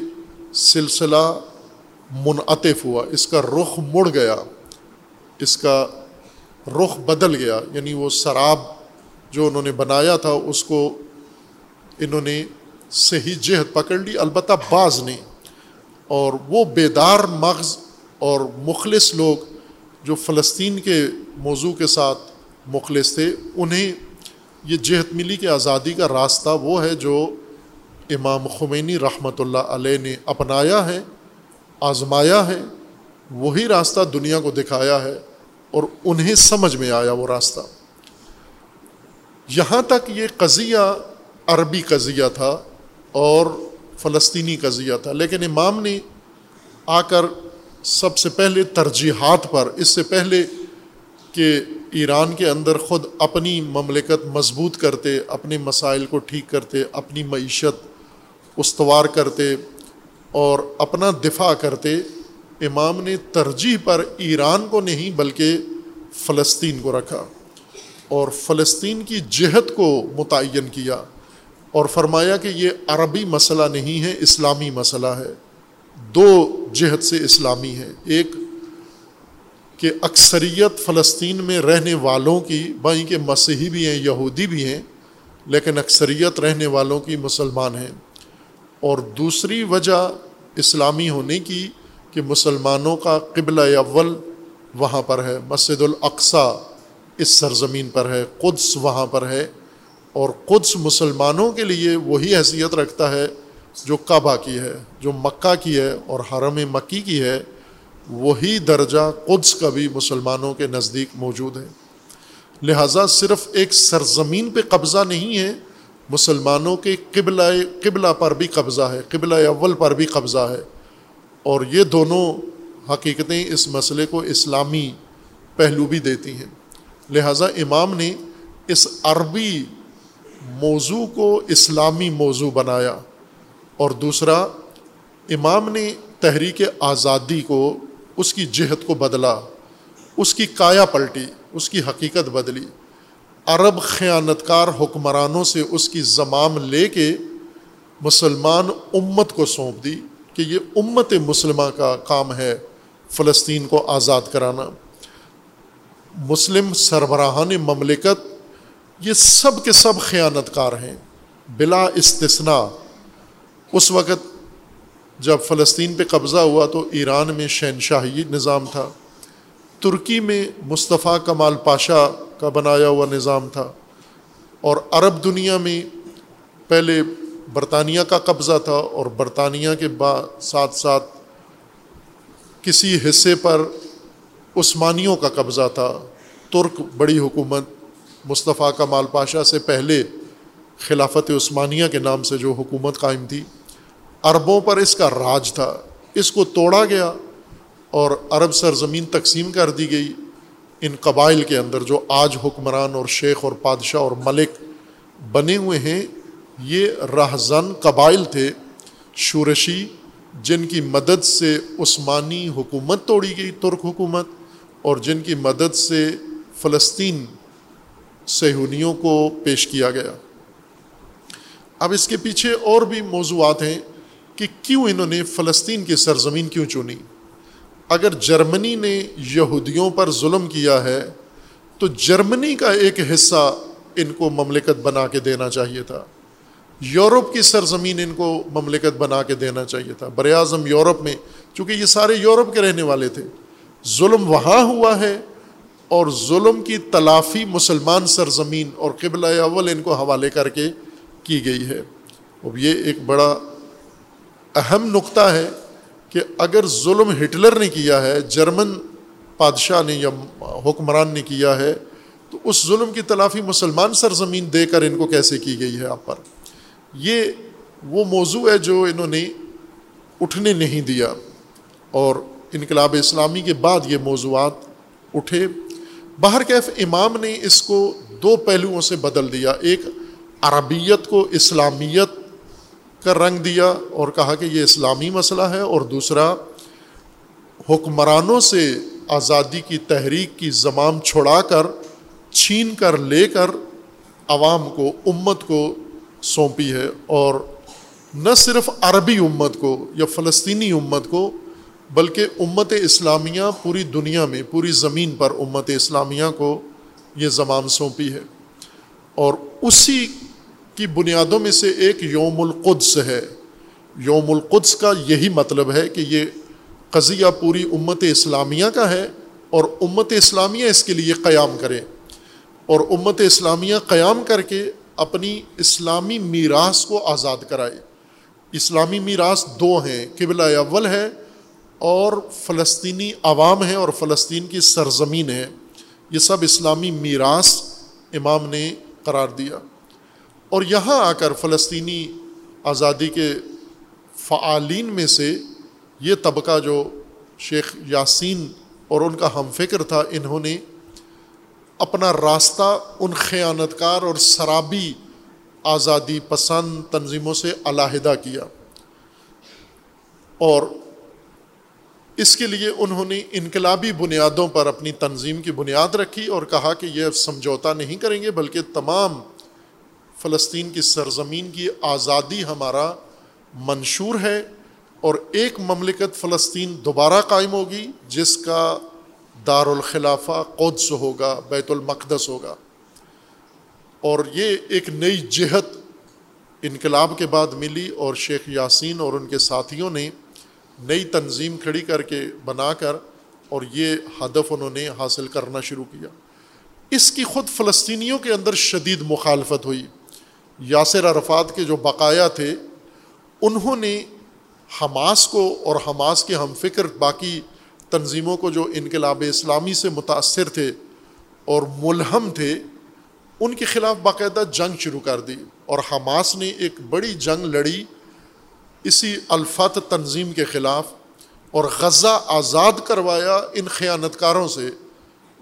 سلسلہ منعطف ہوا، اس کا رخ مڑ گیا، اس کا رخ بدل گیا یعنی وہ شراب جو انہوں نے بنایا تھا، اس کو انہوں نے صحیح جہد پکڑ لی، البتہ بعض نے اور وہ بیدار مغز اور مخلص لوگ جو فلسطین کے موضوع کے ساتھ مخلص تھے، انہیں یہ جہت ملی کہ آزادی کا راستہ وہ ہے جو امام خمینی رحمۃ اللہ علیہ نے اپنایا ہے، آزمایا ہے، وہی راستہ دنیا کو دکھایا ہے اور انہیں سمجھ میں آیا وہ راستہ۔ یہاں تک یہ قضیہ عربی قضیہ تھا اور فلسطینی قضیہ تھا، لیکن امام نے آ کر سب سے پہلے ترجیحات پر، اس سے پہلے کہ ایران کے اندر خود اپنی مملکت مضبوط کرتے، اپنے مسائل کو ٹھیک کرتے، اپنی معیشت استوار کرتے اور اپنا دفاع کرتے، امام نے ترجیح پر ایران کو نہیں بلکہ فلسطین کو رکھا اور فلسطین کی جہت کو متعین کیا اور فرمایا کہ یہ عربی مسئلہ نہیں ہے، اسلامی مسئلہ ہے۔ دو جہت سے اسلامی ہے، ایک کہ اکثریت فلسطین میں رہنے والوں کی بھائی کے مسیحی بھی ہیں، یہودی بھی ہیں، لیکن اکثریت رہنے والوں کی مسلمان ہیں۔ اور دوسری وجہ اسلامی ہونے کی کہ مسلمانوں کا قبلہ اول وہاں پر ہے، مسجد الاقصیٰ اس سرزمین پر ہے، قدس وہاں پر ہے۔ اور قدس مسلمانوں کے لیے وہی حیثیت رکھتا ہے جو کعبہ کی ہے، جو مکہ کی ہے اور حرم مکی کی ہے۔ وہی درجہ قدس کا بھی مسلمانوں کے نزدیک موجود ہے۔ لہٰذا صرف ایک سرزمین پہ قبضہ نہیں ہے، مسلمانوں کے قبلہ قبلہ پر بھی قبضہ ہے، قبلہ اول پر بھی قبضہ ہے۔ اور یہ دونوں حقیقتیں اس مسئلے کو اسلامی پہلو بھی دیتی ہیں۔ لہٰذا امام نے اس عربی موضوع کو اسلامی موضوع بنایا۔ اور دوسرا، امام نے تحریک آزادی کو اس کی جہت کو بدلا، اس کی کایا پلٹی، اس کی حقیقت بدلی۔ عرب خیانت کار حکمرانوں سے اس کی زمام لے کے مسلمان امت کو سونپ دی کہ یہ امت مسلمہ کا کام ہے فلسطین کو آزاد کرانا۔ مسلم سربراہان مملکت یہ سب کے سب خیانت کار ہیں، بلا استثنا اس وقت جب فلسطین پہ قبضہ ہوا تو ایران میں شہنشاہی نظام تھا۔ ترکی میں مصطفیٰ کمال پاشا کا بنایا ہوا نظام تھا۔ اور عرب دنیا میں پہلے برطانیہ کا قبضہ تھا اور برطانیہ کے بعد ساتھ ساتھ کسی حصے پر عثمانیوں کا قبضہ تھا۔ ترک بڑی حکومت مصطفیٰ کمال پاشا سے پہلے خلافت عثمانیہ کے نام سے جو حکومت قائم تھی۔ عربوں پر اس کا راج تھا۔ اس کو توڑا گیا اور عرب سرزمین تقسیم کر دی گئی ان قبائل کے اندر جو آج حکمران اور شیخ اور بادشاہ اور ملک بنے ہوئے ہیں۔ یہ رہزن قبائل تھے، شورشی، جن کی مدد سے عثمانی حکومت توڑی گئی، ترک حکومت، اور جن کی مدد سے فلسطین سہونیوں کو پیش کیا گیا۔ اب اس کے پیچھے اور بھی موضوعات ہیں۔ کہ کیوں انہوں نے فلسطین کی سرزمین کیوں چنی؟ اگر جرمنی نے یہودیوں پر ظلم کیا ہے، تو جرمنی کا ایک حصہ ان کو مملکت بنا کے دینا چاہیے تھا۔ یورپ کی سرزمین ان کو مملکت بنا کے دینا چاہیے تھا۔ بر اعظم یورپ میں، چونکہ یہ سارے یورپ کے رہنے والے تھے۔ ظلم وہاں ہوا ہے اور ظلم کی تلافی مسلمان سرزمین اور قبل اول ان کو حوالے کر کے کی گئی ہے۔ اب یہ ایک بڑا اہم نقطہ ہے کہ اگر ظلم ہٹلر نے کیا ہے، جرمن بادشاہ نے یا حکمران نے کیا ہے، تو اس ظلم کی تلافی مسلمان سرزمین دے کر ان کو کیسے کی گئی ہے آپ پر؟ یہ وہ موضوع ہے جو انہوں نے اٹھنے نہیں دیا اور انقلاب اسلامی کے بعد یہ موضوعات اٹھے۔ باہر کیف امام نے اس کو دو پہلوؤں سے بدل دیا، ایک عربیت کو اسلامیت کا رنگ دیا اور کہا کہ یہ اسلامی مسئلہ ہے اور دوسرا، حکمرانوں سے آزادی کی تحریک کی زمام چھڑا کر، چھین کر لے کر عوام کو، امت کو سونپی ہے اور نہ صرف عربی امت کو یا فلسطینی امت کو، بلکہ امت اسلامیہ پوری دنیا میں، پوری زمین پر امت اسلامیہ کو یہ زمام سونپی ہے اور اسی کی بنیادوں میں سے ایک یوم القدس ہے۔ یوم القدس کا یہی مطلب ہے کہ یہ قضیہ پوری امت اسلامیہ کا ہے اور امت اسلامیہ اس کے لیے قیام کرے۔ اور امت اسلامیہ قیام کر کے اپنی اسلامی میراث کو آزاد کرائے۔ اسلامی میراث دو ہیں، قبلہ اول ہے اور فلسطینی عوام ہے اور فلسطین کی سرزمین ہے۔ یہ سب اسلامی میراث امام نے قرار دیا۔ اور یہاں آ کر فلسطینی آزادی کے فعالین میں سے یہ طبقہ جو شیخ یاسین اور ان کا ہم فکر تھا، انہوں نے اپنا راستہ ان خیانت کار اور سرابی آزادی پسند تنظیموں سے علیحدہ کیا۔ اور اس کے لیے انہوں نے انقلابی بنیادوں پر اپنی تنظیم کی بنیاد رکھی اور کہا کہ یہ سمجھوتا نہیں کریں گے، بلکہ تمام فلسطین کی سرزمین کی آزادی ہمارا منشور ہے اور ایک مملکت فلسطین دوبارہ قائم ہوگی، جس کا دارالخلافہ قدس ہوگا، بیت المقدس ہوگا۔ اور یہ ایک نئی جہت انقلاب کے بعد ملی اور شیخ یاسین اور ان کے ساتھیوں نے نئی تنظیم کھڑی کر کے بنا کر اور یہ ہدف انہوں نے حاصل کرنا شروع کیا۔ اس کی خود فلسطینیوں کے اندر شدید مخالفت ہوئی۔ یاسر عرفات کے جو بقایا تھے، انہوں نے حماس کو اور حماس کے ہم فکر باقی تنظیموں کو جو انقلاب اسلامی سے متاثر تھے اور ملہم تھے، ان کے خلاف باقاعدہ جنگ شروع کر دی۔ اور حماس نے ایک بڑی جنگ لڑی اسی الفت تنظیم کے خلاف اور غزہ آزاد کروایا ان خیانت کاروں سے۔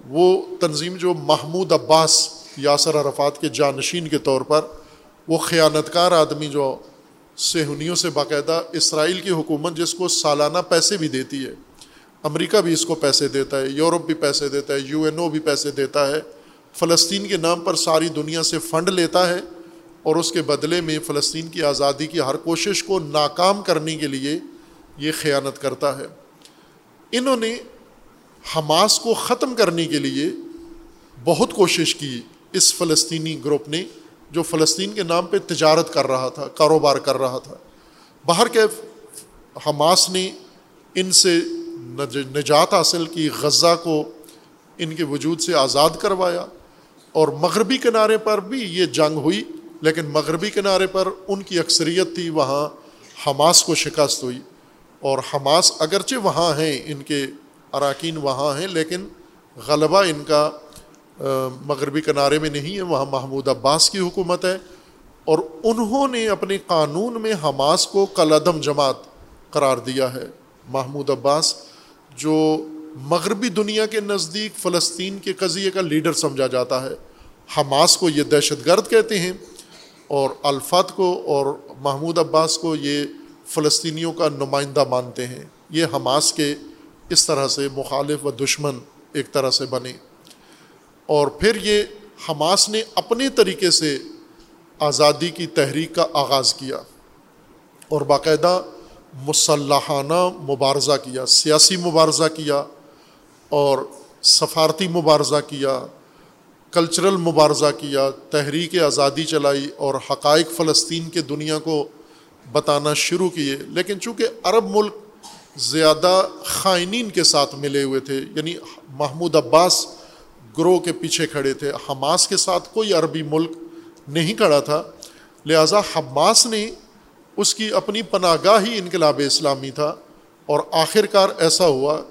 وہ تنظیم جو محمود عباس، یاسر عرفات کے جانشین کے طور پر وہ خیانت کار آدمی جو سہونیوں سے باقاعدہ اسرائیل کی حکومت جس کو سالانہ پیسے بھی دیتی ہے، امریکہ بھی اس کو پیسے دیتا ہے، یورپ بھی پیسے دیتا ہے، یو این او بھی پیسے دیتا ہے، فلسطین کے نام پر ساری دنیا سے فنڈ لیتا ہے اور اس کے بدلے میں فلسطین کی آزادی کی ہر کوشش کو ناکام کرنے کے لیے یہ خیانت کرتا ہے۔ انہوں نے حماس کو ختم کرنے کے لیے بہت کوشش کی اس فلسطینی گروپ نے۔ جو فلسطین کے نام پہ تجارت کر رہا تھا، کاروبار کر رہا تھا، باہر کے حماس نے ان سے نجات حاصل کی، غزہ کو ان کے وجود سے آزاد کروایا اور مغربی کنارے پر بھی یہ جنگ ہوئی، لیکن مغربی کنارے پر ان کی اکثریت تھی وہاں حماس کو شکست ہوئی اور حماس اگرچہ وہاں ہیں، ان کے اراکین وہاں ہیں، لیکن غلبہ ان کا مغربی کنارے میں نہیں ہے، وہاں محمود عباس کی حکومت ہے۔ اور انہوں نے اپنے قانون میں حماس کو کلعدم جماعت قرار دیا ہے۔ محمود عباس، جو مغربی دنیا کے نزدیک فلسطین کے قضیے کا لیڈر سمجھا جاتا ہے۔ حماس کو یہ دہشت گرد کہتے ہیں۔ اور الفت کو اور محمود عباس کو یہ فلسطینیوں کا نمائندہ مانتے ہیں۔ یہ حماس کے اس طرح سے مخالف و دشمن ایک طرح سے بنے۔ اور پھر یہ حماس نے اپنے طریقے سے آزادی کی تحریک کا آغاز کیا اور باقاعدہ مسلحانہ مبارزہ کیا، سیاسی مبارزہ کیا اور سفارتی مبارزہ کیا، کلچرل مبارزہ کیا، تحریک آزادی چلائی اور حقائق فلسطین کے دنیا کو بتانا شروع کیے۔ لیکن چونکہ عرب ملک زیادہ خائنین کے ساتھ ملے ہوئے تھے یعنی محمود عباس گروہ کے پیچھے کھڑے تھے۔ حماس کے ساتھ کوئی عربی ملک نہیں کھڑا تھا۔ لہٰذا حماس نے اس کی اپنی پناہ گاہ ہی انقلاب اسلامی تھا۔ اور آخر کار ایسا ہوا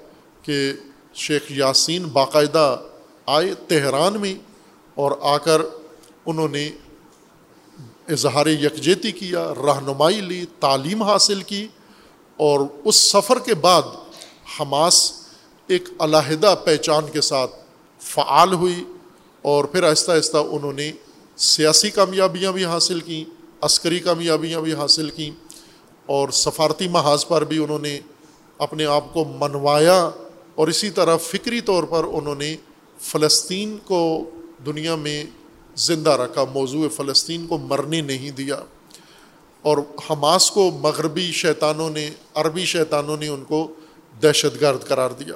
کہ شیخ یاسین باقاعدہ آئے تہران میں اور آ کر انہوں نے اظہار یکجہتی کیا، رہنمائی لی، تعلیم حاصل کی۔ اور اس سفر کے بعد حماس ایک علیحدہ پہچان کے ساتھ فعال ہوئی اور پھر آہستہ آہستہ انہوں نے سیاسی کامیابیاں بھی حاصل کیں، عسکری کامیابیاں بھی حاصل کیں اور سفارتی محاذ پر بھی انہوں نے اپنے آپ کو منوایا اور اسی طرح فکری طور پر انہوں نے فلسطین کو دنیا میں زندہ رکھا، موضوع فلسطین کو مرنے نہیں دیا اور حماس کو مغربی شیطانوں نے، عربی شیطانوں نے ان کو دہشت گرد قرار دیا۔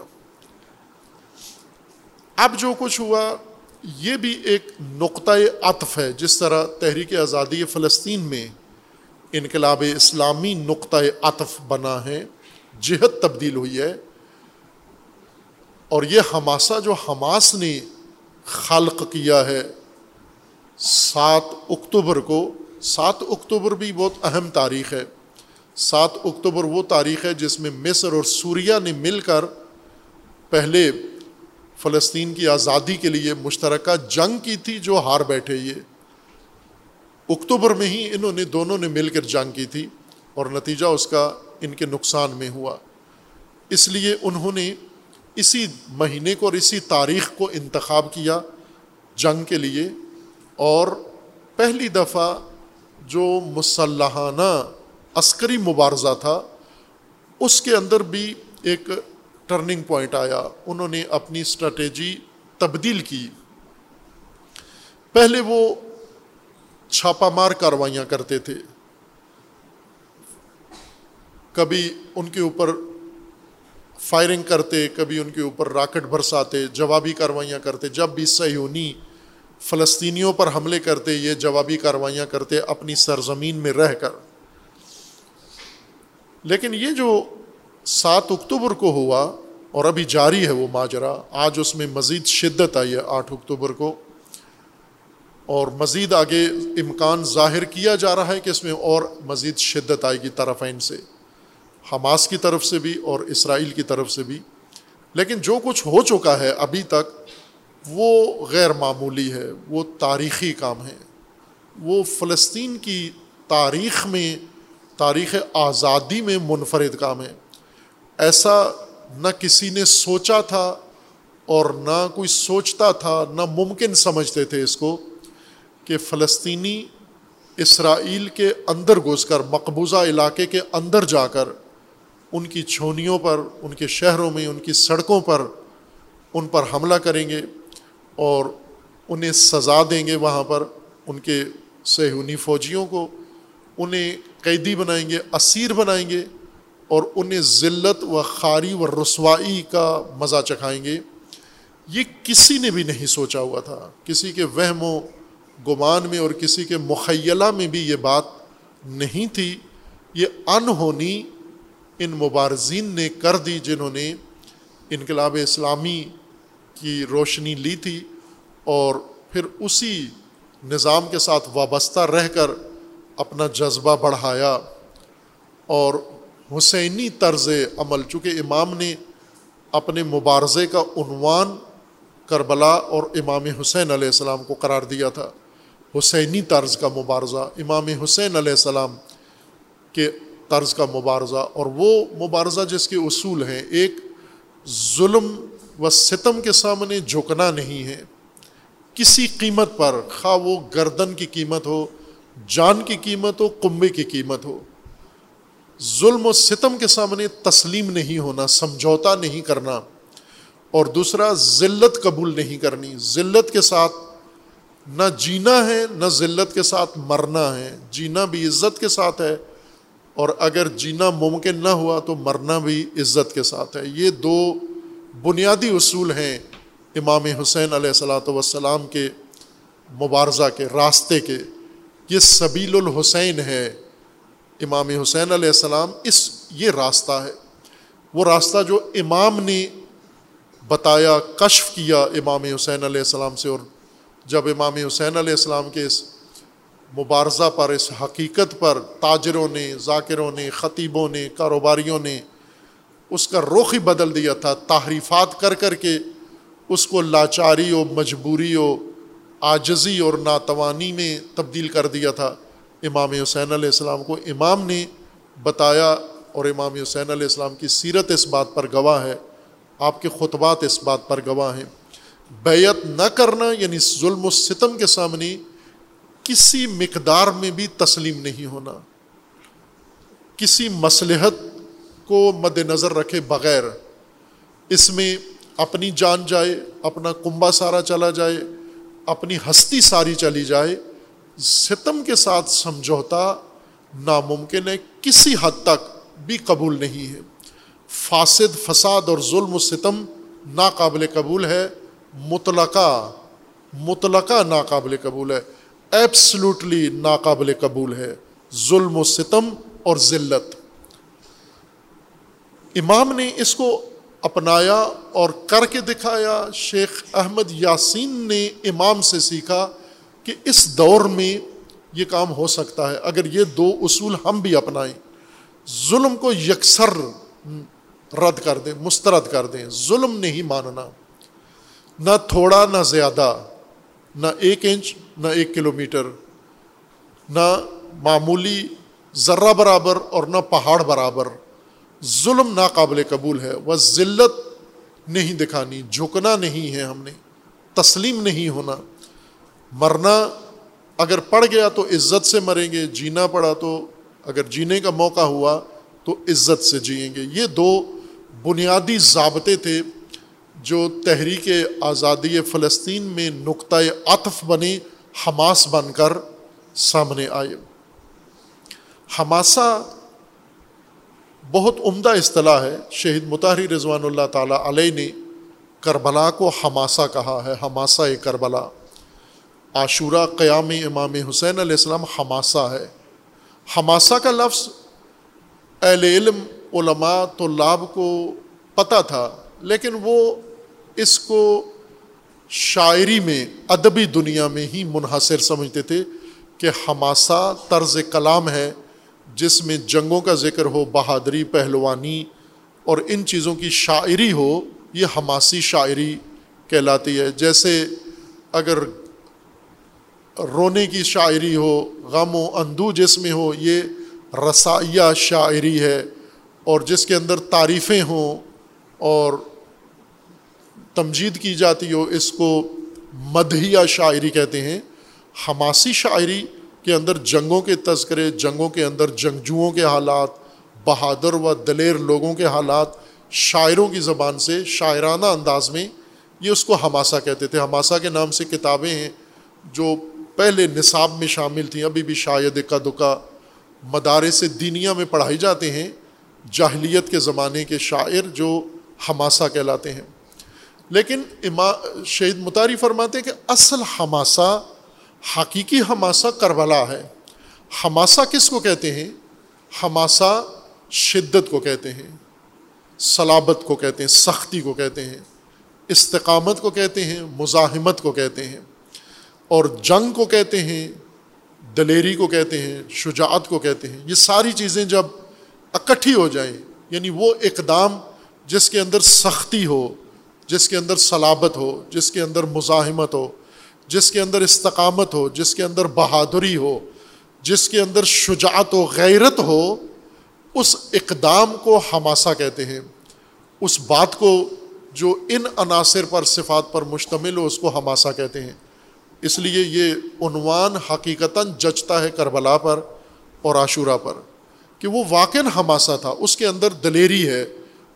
اب جو کچھ ہوا، یہ بھی ایک نقطۂ عطف ہے۔ جس طرح تحریک آزادی فلسطین میں انقلاب اسلامی نقطۂ عطف بنا ہے جہت تبدیل ہوئی ہے۔ اور یہ ہماسا جو حماس نے خلق کیا ہے، سات اکتوبر کو، سات اکتوبر بھی بہت اہم تاریخ ہے۔ سات اکتوبر وہ تاریخ ہے جس میں مصر اور سوریہ نے مل کر پہلے فلسطین کی آزادی کے لیے مشترکہ جنگ کی تھی جو ہار بیٹھے یہ۔ اکتوبر میں ہی انہوں نے دونوں نے مل کر جنگ کی تھی اور نتیجہ اس کا ان کے نقصان میں ہوا۔ اس لیے انہوں نے اسی مہینے کو اور اسی تاریخ کو انتخاب کیا جنگ کے لیے۔ اور پہلی دفعہ جو مسلحانہ عسکری مبارزہ تھا، اس کے اندر بھی ایک ٹرننگ پوائنٹ آیا۔ انہوں نے اپنی اسٹریٹجی تبدیل کی۔ پہلے وہ چھاپا مار کاروائیاں کرتے تھے۔ کبھی ان کے اوپر فائرنگ کرتے، کبھی ان کے اوپر راکٹ برساتے، جوابی کاروائیاں کرتے۔ جب بھی سیونی فلسطینیوں پر حملے کرتے، یہ جوابی کاروائیاں کرتے اپنی سرزمین میں رہ کر۔ لیکن یہ جو سات اکتوبر کو ہوا اور ابھی جاری ہے وہ ماجرا آج اس میں مزید شدت آئی ہے آٹھ اکتوبر کو۔ اور مزید آگے امکان ظاہر کیا جا رہا ہے کہ اس میں اور مزید شدت آئے گی طرفین سے۔ حماس کی طرف سے بھی اور اسرائیل کی طرف سے بھی۔ لیکن جو کچھ ہو چکا ہے ابھی تک وہ غیر معمولی ہے، وہ تاریخی کام ہے۔ وہ فلسطین کی تاریخ میں، تاریخ آزادی میں منفرد کام ہے۔ ایسا نہ کسی نے سوچا تھا اور نہ کوئی سوچتا تھا، نہ ممکن سمجھتے تھے اس کو کہ فلسطینی اسرائیل کے اندر گھس کر، مقبوضہ علاقے کے اندر جا کر، ان کی چھونیوں پر، ان کے شہروں میں، ان کی سڑکوں پر، ان پر حملہ کریں گے اور انہیں سزا دیں گے وہاں پر، ان کے سہونی فوجیوں کو، انہیں قیدی بنائیں گے، اسیر بنائیں گے۔ اور انہیں ذلت و خاری و رسوائی کا مزہ چکھائیں گے۔ یہ کسی نے بھی نہیں سوچا ہوا تھا۔ کسی کے وہم و گمان میں اور کسی کے مخیلہ میں بھی یہ بات نہیں تھی۔ یہ انہونی ان مبارزین نے کر دی جنہوں نے انقلاب اسلامی کی روشنی لی تھی اور پھر اسی نظام کے ساتھ وابستہ رہ کر اپنا جذبہ بڑھایا اور حسینی طرز عمل، چونکہ امام نے اپنے مبارزے کا عنوان کربلا اور امام حسین علیہ السلام کو قرار دیا تھا۔ حسینی طرز کا مبارزہ، امام حسین علیہ السلام کے طرز کا مبارزہ، اور وہ مبارزہ جس کے اصول ہیں، ایک ظلم و ستم کے سامنے جھکنا نہیں ہے۔ کسی قیمت پر، خواہ وہ گردن کی قیمت ہو، جان کی قیمت ہو کنبے کی قیمت ہو۔ ظلم و ستم کے سامنے تسلیم نہیں ہونا، سمجھوتا نہیں کرنا، اور دوسرا، ذلت قبول نہیں کرنی۔ ذلت کے ساتھ نہ جینا ہے، نہ ذلت کے ساتھ مرنا ہے۔ جینا بھی عزت کے ساتھ ہے، اور اگر جینا ممکن نہ ہوا تو مرنا بھی عزت کے ساتھ ہے۔ یہ دو بنیادی اصول ہیں امام حسین علیہ السلاۃ وسلام کے مبارزہ کے، راستے کے۔ یہ سبیل الحسین ہے۔ امام حسین علیہ السلام اس یہ راستہ ہے۔ وہ راستہ جو امام نے بتایا، کشف کیا امام حسین علیہ السلام سے۔ اور جب امام حسین علیہ السلام کے اس مبارزہ پر، اس حقیقت پر تاجروں نے، ذاکروں نے، خطیبوں نے، کاروباریوں نے اس کا رخ ہی بدل دیا تھا۔ تحریفات کر کر کے اس کو لاچاری و مجبوری و آجزی اور ناتوانی میں تبدیل کر دیا تھا۔ امام حسین علیہ السلام کو امام نے بتایا اور امام حسین علیہ السلام کی سیرت اس بات پر گواہ ہے، آپ کے خطبات اس بات پر گواہ ہیں۔ بیعت نہ کرنا یعنی ظلم و ستم کے سامنے کسی مقدار میں بھی تسلیم نہیں ہونا۔ کسی مصلحت کو مد نظر رکھے بغیر اس میں اپنی جان جائے، اپنا کنبا سارا چلا جائے، اپنی ہستی ساری چلی جائے ستم کے ساتھ سمجھوتا ناممکن ہے، کسی حد تک بھی قبول نہیں ہے۔ فاسد، فساد اور ظلم و ستم ناقابل قبول ہے۔ مطلقہ مطلقہ ناقابل قبول ہے۔ ایبسلوٹلی ناقابل قبول ہے۔ ظلم و ستم اور ذلت۔ امام نے اس کو اپنایا اور کر کے دکھایا۔ شیخ احمد یاسین نے امام سے سیکھا کہ اس دور میں یہ کام ہو سکتا ہے۔ اگر یہ دو اصول ہم بھی اپنائیں، ظلم کو یکسر رد کر دیں، مسترد کر دیں۔ ظلم نہیں ماننا، نہ تھوڑا نہ زیادہ، نہ ایک انچ، نہ ایک کلو میٹر نہ معمولی ذرہ برابر اور نہ پہاڑ برابر۔ ظلم ناقابل قبول ہے۔ وہ ذلت نہیں دکھانی، جھکنا نہیں ہے ہم نے، تسلیم نہیں ہونا۔ مرنا اگر پڑ گیا تو عزت سے مریں گے، جینا پڑا تو اگر جینے کا موقع ہوا تو عزت سے جئیں گے۔ یہ دو بنیادی ضابطے تھے جو تحریک آزادی فلسطین میں نقطۂ عطف بنے حماس بن کر سامنے آئے۔ حماسہ بہت عمدہ اصطلاح ہے۔ شہید متحری رضوان اللہ تعالیٰ علیہ نے کربلا کو حماسہ کہا ہے، حماسہ کربلا۔ عاشورہ قیام امام حسین علیہ السلام حماسہ ہے۔ حماسہ کا لفظ اہل علم، علماء، طلاب کو پتہ تھا، لیکن وہ اس کو شاعری میں، ادبی دنیا میں ہی منحصر سمجھتے تھے کہ حماسہ طرز کلام ہے، جس میں جنگوں کا ذکر ہو، بہادری، پہلوانی اور ان چیزوں کی شاعری ہو، یہ حماسی شاعری کہلاتی ہے۔ جیسے اگر رونے کی شاعری ہو، غم و اندو جس میں ہو، یہ رسائیہ شاعری ہے۔ اور جس کے اندر تعریفیں ہوں اور تمجید کی جاتی ہو، اس کو مدھیہ شاعری کہتے ہیں۔ حماسی شاعری کے اندر جنگوں کے تذکرے، جنگوں کے اندر جنگجوؤں کے حالات، بہادر و دلیر لوگوں کے حالات، شاعروں کی زبان سے، شاعرانہ انداز میں یہ اس کو حماسہ کہتے تھے۔ حماسہ کے نام سے کتابیں ہیں جو پہلے نصاب میں شامل تھیں، ابھی بھی شاید کا دکا مدارس دینیا میں پڑھائی جاتے ہیں، جاہلیت کے زمانے کے شاعر جو حماسہ کہلاتے ہیں۔ لیکن اما شہید متاری فرماتے کہ اصل حماسہ حقیقی حماسہ کربلا ہے۔ حماسہ کس کو کہتے ہیں؟ حماسہ شدت کو کہتے ہیں، صلابت کو کہتے ہیں، سختی کو کہتے ہیں، استقامت کو کہتے ہیں، مزاحمت کو کہتے ہیں۔ اور جنگ کو کہتے ہیں، دلیری کو کہتے ہیں، شجاعت کو کہتے ہیں۔ یہ ساری چیزیں جب اکٹھی ہو جائیں یعنی وہ اقدام جس کے اندر سختی ہو، جس کے اندر صلابت ہو، جس کے اندر مزاحمت ہو، جس کے اندر استقامت ہو، جس کے اندر بہادری ہو، جس کے اندر شجاعت و غیرت ہو، اس اقدام کو حماسہ کہتے ہیں۔ اس بات کو جو ان عناصر پر، صفات پر مشتمل ہو، اس کو حماسہ کہتے ہیں۔ اس لیے یہ عنوان حقیقتاً جچتا ہے کربلا پر اور عاشورہ پر کہ وہ واقع حماسہ تھا، اس کے اندر دلیری ہے،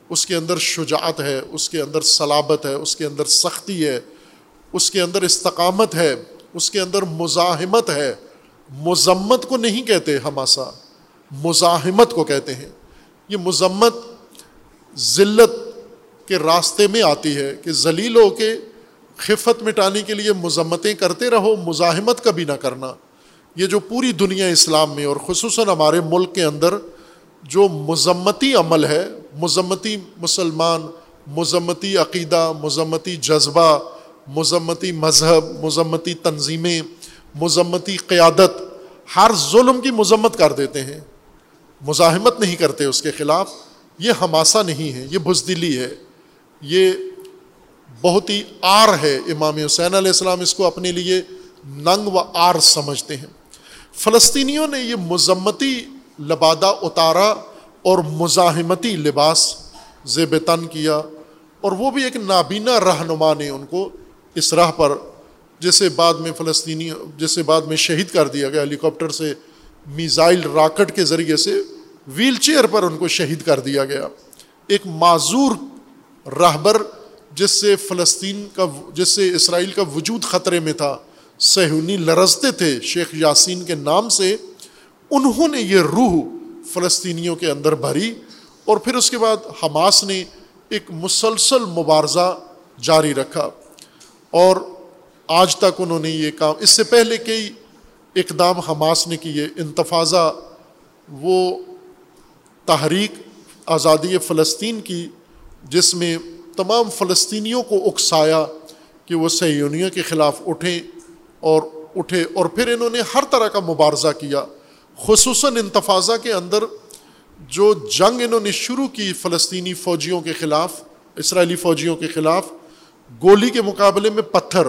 اس کے اندر شجاعت ہے، اس کے اندر صلابت ہے، اس کے اندر سختی ہے، اس کے اندر استقامت ہے، اس کے اندر مزاحمت ہے۔ مذمت کو نہیں کہتے ہماسا مزاحمت کو کہتے ہیں۔ یہ مذمت ذلت کے راستے میں آتی ہے کہ ذلیل ہو کے خفت مٹانے کے لیے مذمتیں کرتے رہو، مزاحمت کبھی نہ کرنا۔ یہ جو پوری دنیا اسلام میں اور خصوصاً ہمارے ملک کے اندر جو مذمتی عمل ہے، مذمتی مسلمان، مذمتی عقیدہ، مذمتی جذبہ، مذمتی مذہب، مذمتی تنظیمیں، مذمتی قیادت، ہر ظلم کی مذمت کر دیتے ہیں۔ مزاحمت نہیں کرتے اس کے خلاف۔ یہ ہماسا نہیں ہے، یہ بزدلی ہے۔ یہ بہت ہی آر ہے امام حسین علیہ السلام اس کو اپنے لیے ننگ و آر سمجھتے ہیں۔ فلسطینیوں نے یہ مذمتی لبادہ اتارا اور مزاحمتی لباس زیب تن کیا اور وہ بھی ایک نابینا رہنما نے ان کو اس راہ پر جسے بعد میں فلسطینی، جسے بعد میں شہید کر دیا گیا، ہیلی کاپٹر سے میزائل راکٹ کے ذریعے سے ویل چیئر پر ان کو شہید کر دیا گیا۔ ایک معذور راہبر جس سے فلسطین کا جس سے اسرائیل کا وجود خطرے میں تھا سہونی لرزتے تھے شیخ یاسین کے نام سے، انہوں نے یہ روح فلسطینیوں کے اندر بھری اور پھر اس کے بعد حماس نے ایک مسلسل مبارزہ جاری رکھا اور آج تک انہوں نے یہ کام اس سے پہلے کئی اقدام حماس نے کیے انتفاضہ، وہ تحریک آزادی فلسطین کی، جس میں تمام فلسطینیوں کو اکسایا کہ وہ سیونیوں کے خلاف اٹھیں اور اٹھے اور پھر انہوں نے ہر طرح کا مبارزہ کیا، خصوصاً انتفاضہ کے اندر جو جنگ انہوں نے شروع کی فلسطینی فوجیوں کے خلاف، اسرائیلی فوجیوں کے خلاف، گولی کے مقابلے میں پتھر،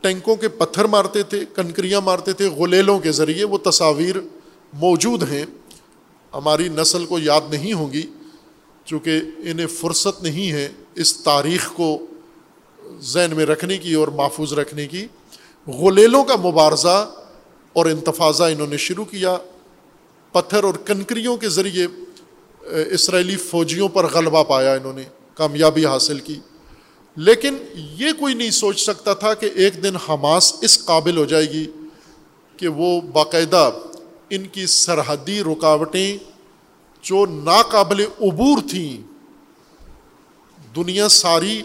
ٹینکوں کے پتھر مارتے تھے، کنکریاں مارتے تھے، غلیلوں کے ذریعے وہ تصاویر موجود ہیں۔ ہماری نسل کو یاد نہیں ہوں گی چونکہ انہیں فرصت نہیں ہے اس تاریخ کو ذہن میں رکھنے کی اور محفوظ رکھنے کی۔ غلیلوں کا مبارزہ اور انتفاضہ انہوں نے شروع کیا۔ پتھر اور کنکریوں کے ذریعے اسرائیلی فوجیوں پر غلبہ پایا انہوں نے، کامیابی حاصل کی۔ لیکن یہ کوئی نہیں سوچ سکتا تھا کہ ایک دن حماس اس قابل ہو جائے گی کہ وہ باقاعدہ ان کی سرحدی رکاوٹیں جو ناقابل عبور تھیں، دنیا ساری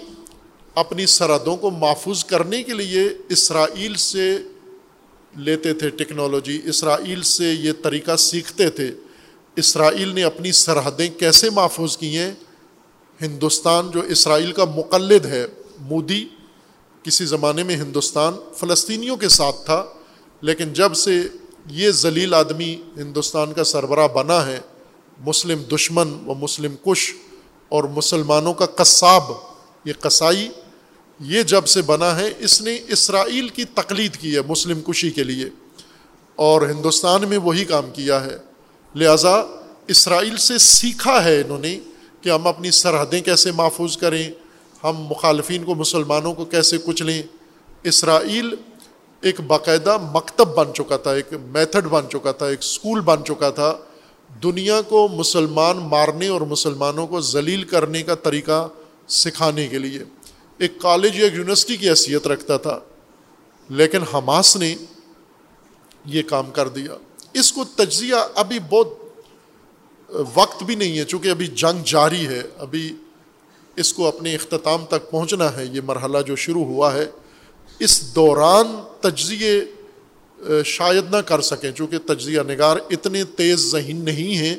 اپنی سرحدوں کو محفوظ کرنے کے لیے اسرائیل سے لیتے تھے ٹیکنالوجی، اسرائیل سے یہ طریقہ سیکھتے تھے۔ اسرائیل نے اپنی سرحدیں کیسے محفوظ کی ہیں؟ ہندوستان جو اسرائیل کا مقلد ہے، مودی، کسی زمانے میں ہندوستان فلسطینیوں کے ساتھ تھا، لیکن جب سے یہ ذلیل آدمی ہندوستان کا سربراہ بنا ہے مسلم دشمن و مسلم کش اور مسلمانوں کا قصاب، یہ قصائی، یہ جب سے بنا ہے، اس نے اسرائیل کی تقلید کی ہے مسلم کشی کے لیے اور ہندوستان میں وہی کام کیا ہے۔ لہٰذا اسرائیل سے سیکھا ہے انہوں نے کہ ہم اپنی سرحدیں کیسے محفوظ کریں، ہم مخالفین کو، مسلمانوں کو کیسے کچلیں اسرائیل ایک باقاعدہ مکتب بن چکا تھا، ایک میتھڈ بن چکا تھا، ایک اسکول بن چکا تھا۔ دنیا کو مسلمان مارنے اور مسلمانوں کو ذلیل کرنے کا طریقہ سکھانے کے لیے ایک کالج یا یونیورسٹی کی حیثیت رکھتا تھا، لیکن حماس نے یہ کام کر دیا۔ اس کو تجزیہ ابھی بہت وقت بھی نہیں ہے، چونکہ ابھی جنگ جاری ہے، ابھی اس کو اپنے اختتام تک پہنچنا ہے، یہ مرحلہ جو شروع ہوا ہے۔ اس دوران تجزیے شاید نہ کر سکیں، چونکہ تجزیہ نگار اتنے تیز ذہین نہیں ہیں۔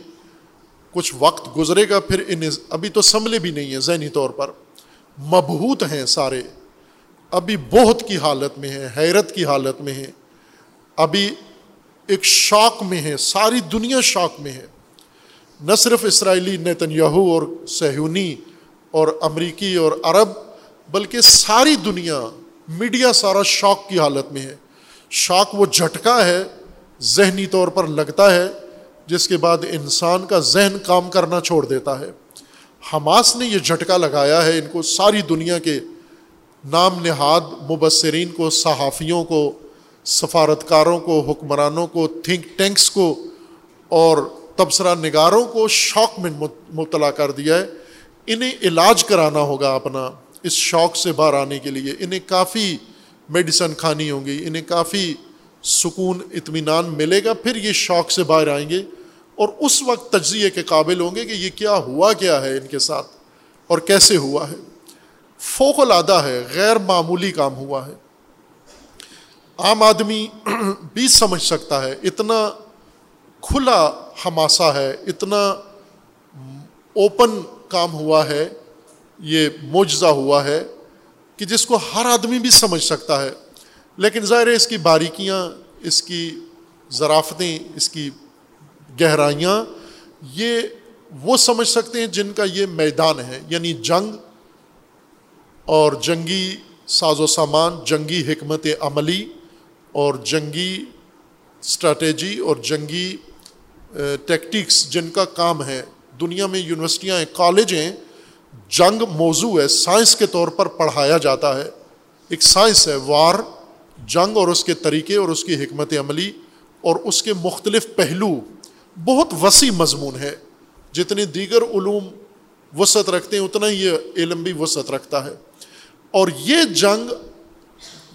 کچھ وقت گزرے گا، پھر ان ابھی تو سنبھلے بھی نہیں ہیں ذہنی طور پر۔ مبہوت ہیں سارے۔ ابھی بہت کی حالت میں ہیں، حیرت کی حالت میں ہیں۔ ابھی ایک شوق میں ہے ساری دنیا شوق میں ہے۔ نہ صرف اسرائیلی نیتن یہو اور سہونی اور امریکی اور عرب، بلکہ ساری دنیا، میڈیا سارا شوق کی حالت میں ہے۔ شوق وہ جھٹکا ہے، ذہنی طور پر لگتا ہے، جس کے بعد انسان کا ذہن کام کرنا چھوڑ دیتا ہے۔ حماس نے یہ جھٹکا لگایا ہے، ان کو ساری دنیا کے نام نہاد مبصرین کو، صحافیوں کو، سفارتکاروں کو، حکمرانوں کو تھنک ٹینکس کو اور تبصرہ نگاروں کو شوق میں مبتلا کر دیا ہے۔ انہیں علاج کرانا ہوگا اپنا، اس شوق سے باہر آنے کے لیے۔ انہیں کافی میڈیسن کھانی ہوں گی، انہیں کافی سکون، اطمینان ملے گا، پھر یہ شوق سے باہر آئیں گے اور اس وقت تجزیے کے قابل ہوں گے کہ یہ کیا ہوا، کیا ہے ان کے ساتھ اور کیسے ہوا ہے۔ فوق العادہ ہے، غیر معمولی کام ہوا ہے۔ عام آدمی بھی سمجھ سکتا ہے، اتنا کھلا ہماسا ہے، اتنا اوپن کام ہوا ہے، یہ معجزہ ہوا ہے۔ کہ جس کو ہر آدمی بھی سمجھ سکتا ہے، لیکن ظاہر ہے اس کی باریکیاں، اس کی ذرافتیں اس کی گہرائیاں، یہ وہ سمجھ سکتے ہیں جن کا یہ میدان ہے یعنی جنگ اور جنگی ساز و سامان، جنگی حکمت عملی اور جنگی اسٹریٹجی اور جنگی ٹیکٹکس جن کا کام ہے۔ دنیا میں یونیورسٹیاں ہیں، کالج ہیں جنگ موضوع ہے، سائنس کے طور پر پڑھایا جاتا ہے۔ ایک سائنس ہے، وار، جنگ اور اس کے طریقے اور اس کی حکمت عملی اور اس کے مختلف پہلو۔ بہت وسیع مضمون ہے۔ جتنے دیگر علوم وسعت رکھتے ہیں، اتنا ہی یہ علم بھی وسعت رکھتا ہے۔ اور یہ جنگ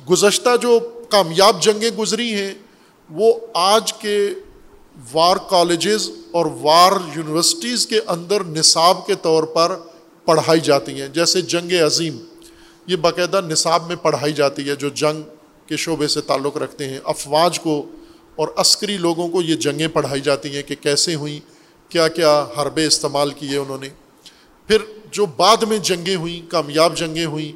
گزشتہ جو کامیاب جنگیں گزری ہیں، وہ آج کے وار کالجز اور وار یونیورسٹیز کے اندر نصاب کے طور پر پڑھائی جاتی ہیں۔ جیسے جنگ عظیم، یہ باقاعدہ نصاب میں پڑھائی جاتی ہے، جو جنگ کے شعبے سے تعلق رکھتے ہیں، افواج کو اور عسکری لوگوں کو یہ جنگیں پڑھائی جاتی ہیں کہ کیسے ہوئیں، کیا کیا حربے استعمال کیے انہوں نے۔ پھر جو بعد میں جنگیں ہوئیں، کامیاب جنگیں ہوئیں،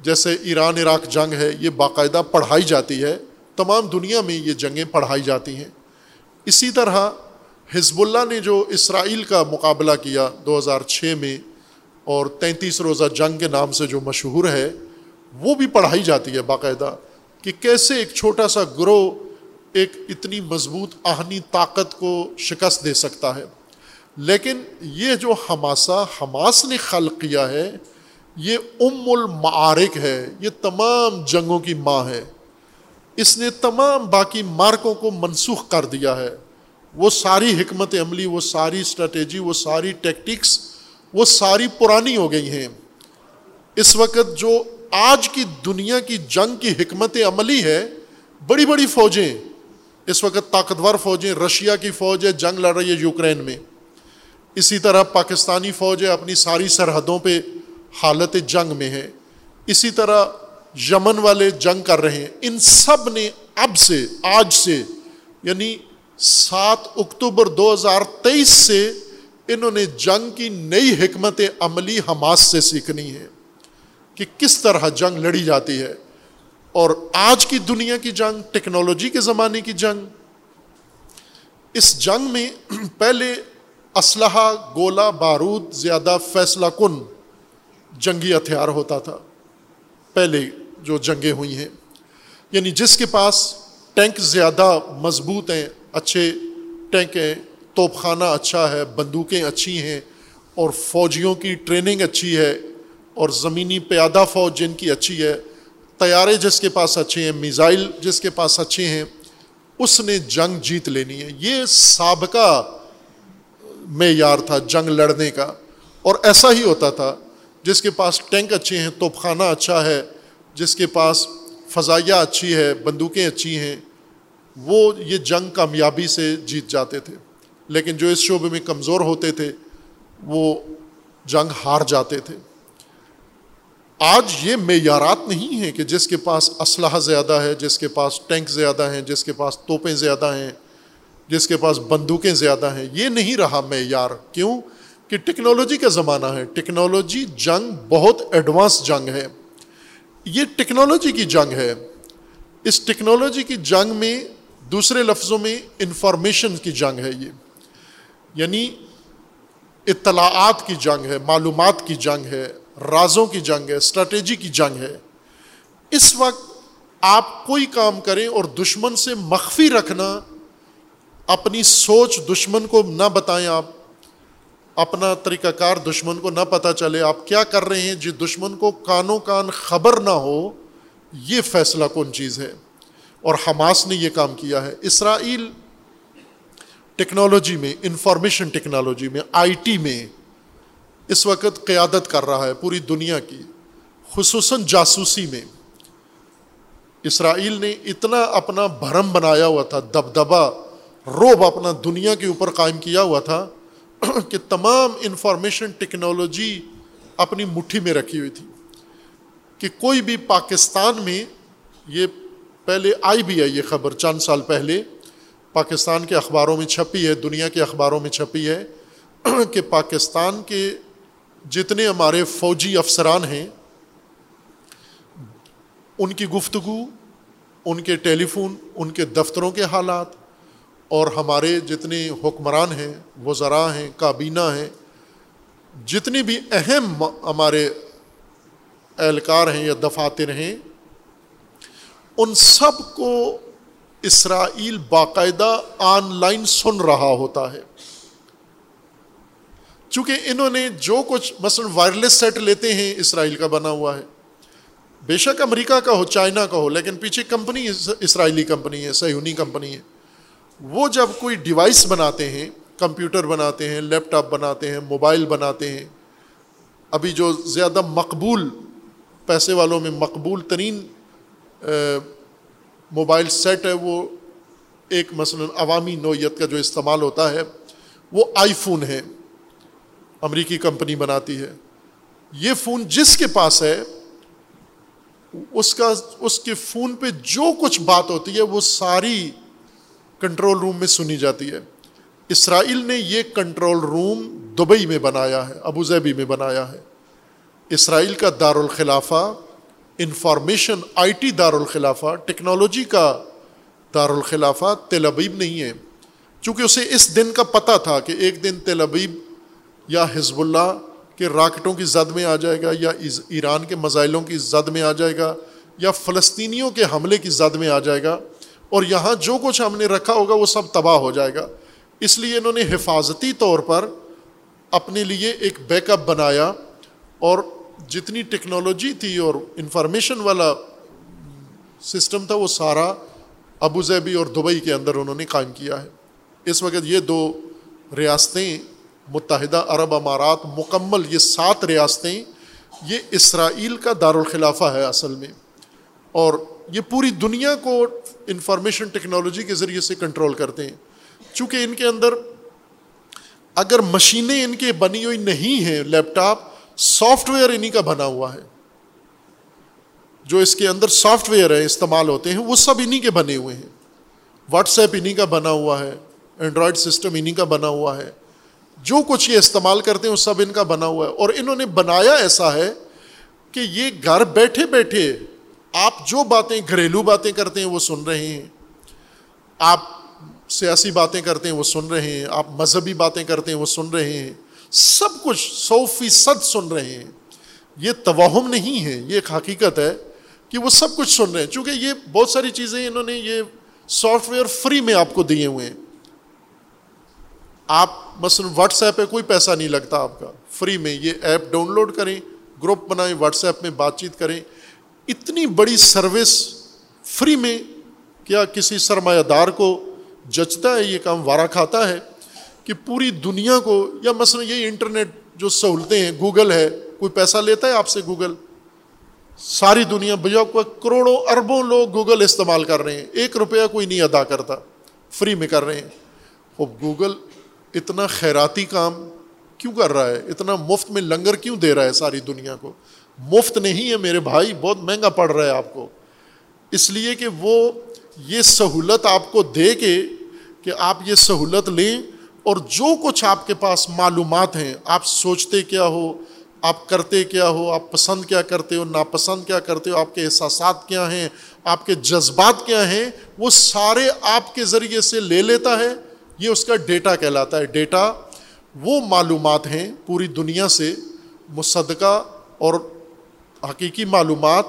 جیسے ایران عراق جنگ ہے، یہ باقاعدہ پڑھائی جاتی ہے۔ تمام دنیا میں یہ جنگیں پڑھائی جاتی ہیں۔ اسی طرح حزب اللہ نے جو اسرائیل کا مقابلہ کیا دو ہزار چھ میں اور تینتیس روزہ جنگ کے نام سے جو مشہور ہے، وہ بھی پڑھائی جاتی ہے باقاعدہ کہ کیسے ایک چھوٹا سا گروہ ایک اتنی مضبوط آہنی طاقت کو شکست دے سکتا ہے۔ لیکن یہ جو ہماسا حماس نے خلق کیا ہے، یہ ام المعارک ہے، یہ تمام جنگوں کی ماں ہے۔ اس نے تمام باقی مارکوں کو منسوخ کر دیا ہے۔ وہ ساری حکمت عملی، وہ ساری اسٹریٹجی، وہ ساری ٹیکٹکس وہ ساری پرانی ہو گئی ہیں۔ اس وقت جو آج کی دنیا کی جنگ کی حکمت عملی ہے، بڑی بڑی فوجیں۔ اس وقت طاقتور فوجیں، رشیا کی فوج ہے، جنگ لڑ رہی ہے یوکرین میں۔ اسی طرح پاکستانی فوج ہے، اپنی ساری سرحدوں پہ حالت جنگ میں ہے۔ اسی طرح یمن والے جنگ کر رہے ہیں۔ ان سب نے اب سے، آج سے یعنی سات اکتوبر دو ہزار تیئیس سے انہوں نے جنگ کی نئی حکمت عملی حماس سے سیکھنی ہے کہ کس طرح جنگ لڑی جاتی ہے۔ اور آج کی دنیا کی جنگ، ٹیکنالوجی کے زمانے کی جنگ، اس جنگ میں پہلے اسلحہ گولا بارود، زیادہ فیصلہ کن جنگی ہتھیار ہوتا تھا۔ پہلے جو جنگیں ہوئی ہیں یعنی جس کے پاس ٹینک زیادہ مضبوط ہیں، اچھے ٹینک ہیں توپ خانہ اچھا ہے، بندوقیں اچھی ہیں اور فوجیوں کی ٹریننگ اچھی ہے اور زمینی پیادہ فوج جن کی اچھی ہے، طیارے جس کے پاس اچھے ہیں، میزائل جس کے پاس اچھے ہیں، اس نے جنگ جیت لینی ہے۔ یہ سابقہ معیار تھا جنگ لڑنے کا۔ اور ایسا ہی ہوتا تھا، جس کے پاس ٹینک اچھے ہیں توپ خانہ اچھا ہے، جس کے پاس فضائیہ اچھی ہے، بندوقیں اچھی ہیں، وہ یہ جنگ کامیابی سے جیت جاتے تھے۔ لیکن جو اس شعبے میں کمزور ہوتے تھے، وہ جنگ ہار جاتے تھے۔ آج یہ معیارات نہیں ہیں کہ جس کے پاس اسلحہ زیادہ ہے، جس کے پاس ٹینک زیادہ ہیں، جس کے پاس توپیں زیادہ ہیں، جس کے پاس بندوقیں زیادہ ہیں۔ یہ نہیں رہا معیار۔ کیوں؟ کہ ٹیکنالوجی کا زمانہ ہے۔ ٹیکنالوجی جنگ بہت ایڈوانس جنگ ہے۔ یہ ٹیکنالوجی کی جنگ ہے۔ اس ٹیکنالوجی کی جنگ میں دوسرے لفظوں میں انفارمیشن کی جنگ ہے یہ۔ یعنی اطلاعات کی جنگ ہے، معلومات کی جنگ ہے، رازوں کی جنگ ہے اسٹریٹجی کی جنگ ہے۔ اس وقت آپ کوئی کام کریں اور دشمن سے مخفی رکھنا، اپنی سوچ دشمن کو نہ بتائیں آپ، اپنا طریقہ کار دشمن کو نہ پتہ چلے آپ کیا کر رہے ہیں جی دشمن کو کانوں کان خبر نہ ہو، یہ فیصلہ کون چیز ہے۔ اور حماس نے یہ کام کیا ہے۔ اسرائیل ٹیکنالوجی میں، انفارمیشن ٹیکنالوجی میں، آئی ٹی میں اس وقت قیادت کر رہا ہے پوری دنیا کی، خصوصاً جاسوسی میں۔ اسرائیل نے اتنا اپنا بھرم بنایا ہوا تھا دبدبا روب اپنا دنیا کے اوپر قائم کیا ہوا تھا کہ تمام انفارمیشن ٹیکنالوجی اپنی مٹھی میں رکھی ہوئی تھی۔ کہ کوئی بھی پاکستان میں، یہ پہلے آئی بھی ہے یہ خبر چند سال پہلے پاکستان کے اخباروں میں چھپی ہے، دنیا کے اخباروں میں چھپی ہے کہ پاکستان کے جتنے ہمارے فوجی افسران ہیں، ان کی گفتگو، ان کے ٹیلی فون، ان کے دفتروں کے حالات اور ہمارے جتنے حکمران ہیں، وزراء ہیں، کابینہ ہیں، جتنی بھی اہم ہمارے اہلکار ہیں یا دفاتر ہیں، ان سب کو اسرائیل باقاعدہ آن لائن سن رہا ہوتا ہے۔ چونکہ انہوں نے جو کچھ مثلاً وائرلیس سیٹ لیتے ہیں، اسرائیل کا بنا ہوا ہے۔ بے شک امریکہ کا ہو، چائنا کا ہو، لیکن پیچھے کمپنی اسرائیلی کمپنی ہے، سیونی کمپنی ہے۔ وہ جب کوئی ڈیوائس بناتے ہیں، کمپیوٹر بناتے ہیں لیپ ٹاپ بناتے ہیں، موبائل بناتے ہیں، ابھی جو زیادہ مقبول، پیسے والوں میں مقبول ترین موبائل سیٹ ہے، وہ ایک مثلاً عوامی نوعیت کا جو استعمال ہوتا ہے، وہ آئی فون ہے، امریکی کمپنی بناتی ہے۔ یہ فون جس کے پاس ہے، اس کا، اس کے فون پہ جو کچھ بات ہوتی ہے، وہ ساری کنٹرول روم میں سنی جاتی ہے۔ اسرائیل نے یہ کنٹرول روم دبئی میں بنایا ہے ابوظہبی میں بنایا ہے۔ اسرائیل کا دارالخلافہ انفارمیشن آئی ٹی دارالخلافہ، ٹیکنالوجی کا دارالخلافہ تل ابیب نہیں ہے۔ چونکہ اسے اس دن کا پتہ تھا کہ ایک دن تل ابیب یا حزب اللہ کے راکٹوں کی زد میں آ جائے گا یا ایران کے مزائلوں کی زد میں آ جائے گا یا فلسطینیوں کے حملے کی زد میں آ جائے گا۔ اور یہاں جو کچھ ہم نے رکھا ہوگا وہ سب تباہ ہو جائے گا۔ اس لیے انہوں نے حفاظتی طور پر اپنے لیے ایک بیک اپ بنایا اور جتنی ٹیکنالوجی تھی اور انفارمیشن والا سسٹم تھا، وہ سارا ابوظہبی اور دبئی کے اندر انہوں نے قائم کیا ہے۔ اس وقت یہ دو ریاستیں، متحدہ عرب امارات مکمل یہ سات ریاستیں، یہ اسرائیل کا دارالخلافہ ہے اصل میں۔ اور یہ پوری دنیا کو انفارمیشن ٹیکنالوجی کے ذریعے سے کنٹرول کرتے ہیں۔ چونکہ ان کے اندر اگر مشینیں ان کے بنی ہوئی نہیں ہیں، لیپ ٹاپ سافٹ ویئر انہیں کا بنا ہوا ہے۔ جو اس کے اندر سافٹ ویئر ہے، استعمال ہوتے ہیں، وہ سب انہیں کے بنے ہوئے ہیں۔ واٹس ایپ انہیں کا بنا ہوا ہے، اینڈرائڈ سسٹم انہیں کا بنا ہوا ہے۔ جو کچھ یہ استعمال کرتے ہیں، وہ سب ان کا بنا ہوا ہے۔ اور انہوں نے بنایا ایسا ہے کہ یہ گھر بیٹھے بیٹھے آپ جو باتیں، گھریلو باتیں کرتے ہیں، وہ سن رہے ہیں۔ آپ سیاسی باتیں کرتے ہیں، وہ سن رہے ہیں۔ آپ مذہبی باتیں کرتے ہیں، وہ سن رہے ہیں۔ سب کچھ سو فیصد سن رہے ہیں۔ یہ توہم نہیں ہے، یہ ایک حقیقت ہے کہ وہ سب کچھ سن رہے ہیں۔ چونکہ یہ بہت ساری چیزیں انہوں نے یہ سافٹ ویئر فری میں آپ کو دیے ہوئے ہیں۔ آپ مثلاً واٹس ایپ پہ کوئی پیسہ نہیں لگتا آپ کا۔ فری میں یہ ایپ ڈاؤن لوڈ کریں، گروپ بنائیں، واٹس ایپ میں بات چیت کریں۔ اتنی بڑی سروس فری میں کیا کسی سرمایہ دار کو جچتا ہے، یہ کام وارا کھاتا ہے؟ کہ پوری دنیا کو، یا مثلاً یہ انٹرنیٹ جو سہولتیں ہیں، گوگل ہے، کوئی پیسہ لیتا ہے آپ سے گوگل؟ ساری دنیا بھیا کروڑوں اربوں لوگ گوگل استعمال کر رہے ہیں، ایک روپیہ کوئی نہیں ادا کرتا، فری میں کر رہے ہیں۔ وہ گوگل اتنا خیراتی کام کیوں کر رہا ہے؟ اتنا مفت میں لنگر کیوں دے رہا ہے ساری دنیا کو؟ مفت نہیں ہے میرے بھائی، بہت مہنگا پڑ رہا ہے آپ کو۔ اس لیے کہ وہ یہ سہولت آپ کو دے کے کہ آپ یہ سہولت لیں اور جو کچھ آپ کے پاس معلومات ہیں، آپ سوچتے کیا ہو؟ آپ کرتے کیا ہو؟ آپ پسند کیا کرتے ہو؟ ناپسند کیا کرتے ہو؟ آپ کے احساسات کیا ہیں؟ آپ کے جذبات کیا ہیں؟ وہ سارے آپ کے ذریعے سے لے لیتا ہے، یہ اس کا ڈیٹا کہلاتا ہے۔ ڈیٹا وہ معلومات ہیں پوری دنیا سے مصدقہ اور حقیقی معلومات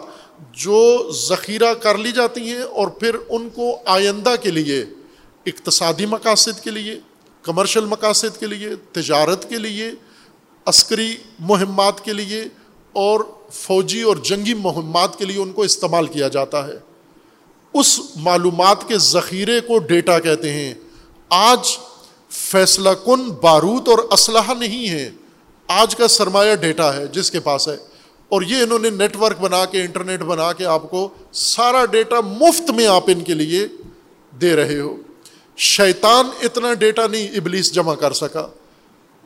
جو ذخیرہ کر لی جاتی ہیں اور پھر ان کو آئندہ کے لیے، اقتصادی مقاصد کے لیے کمرشل مقاصد کے لیے، تجارت کے لیے، عسکری مہمات کے لیے اور فوجی اور جنگی مہمات کے لیے ان کو استعمال کیا جاتا ہے۔ اس معلومات کے ذخیرے کو ڈیٹا کہتے ہیں۔ آج فیصلہ کن بارود اور اسلحہ نہیں ہے۔ آج کا سرمایہ ڈیٹا ہے جس کے پاس ہے۔ اور یہ انہوں نے نیٹ ورک بنا کے، انٹرنیٹ بنا کے آپ کو سارا ڈیٹا مفت میں آپ ان کے لیے دے رہے ہو۔ شیطان اتنا ڈیٹا نہیں ابلیس جمع کر سکا۔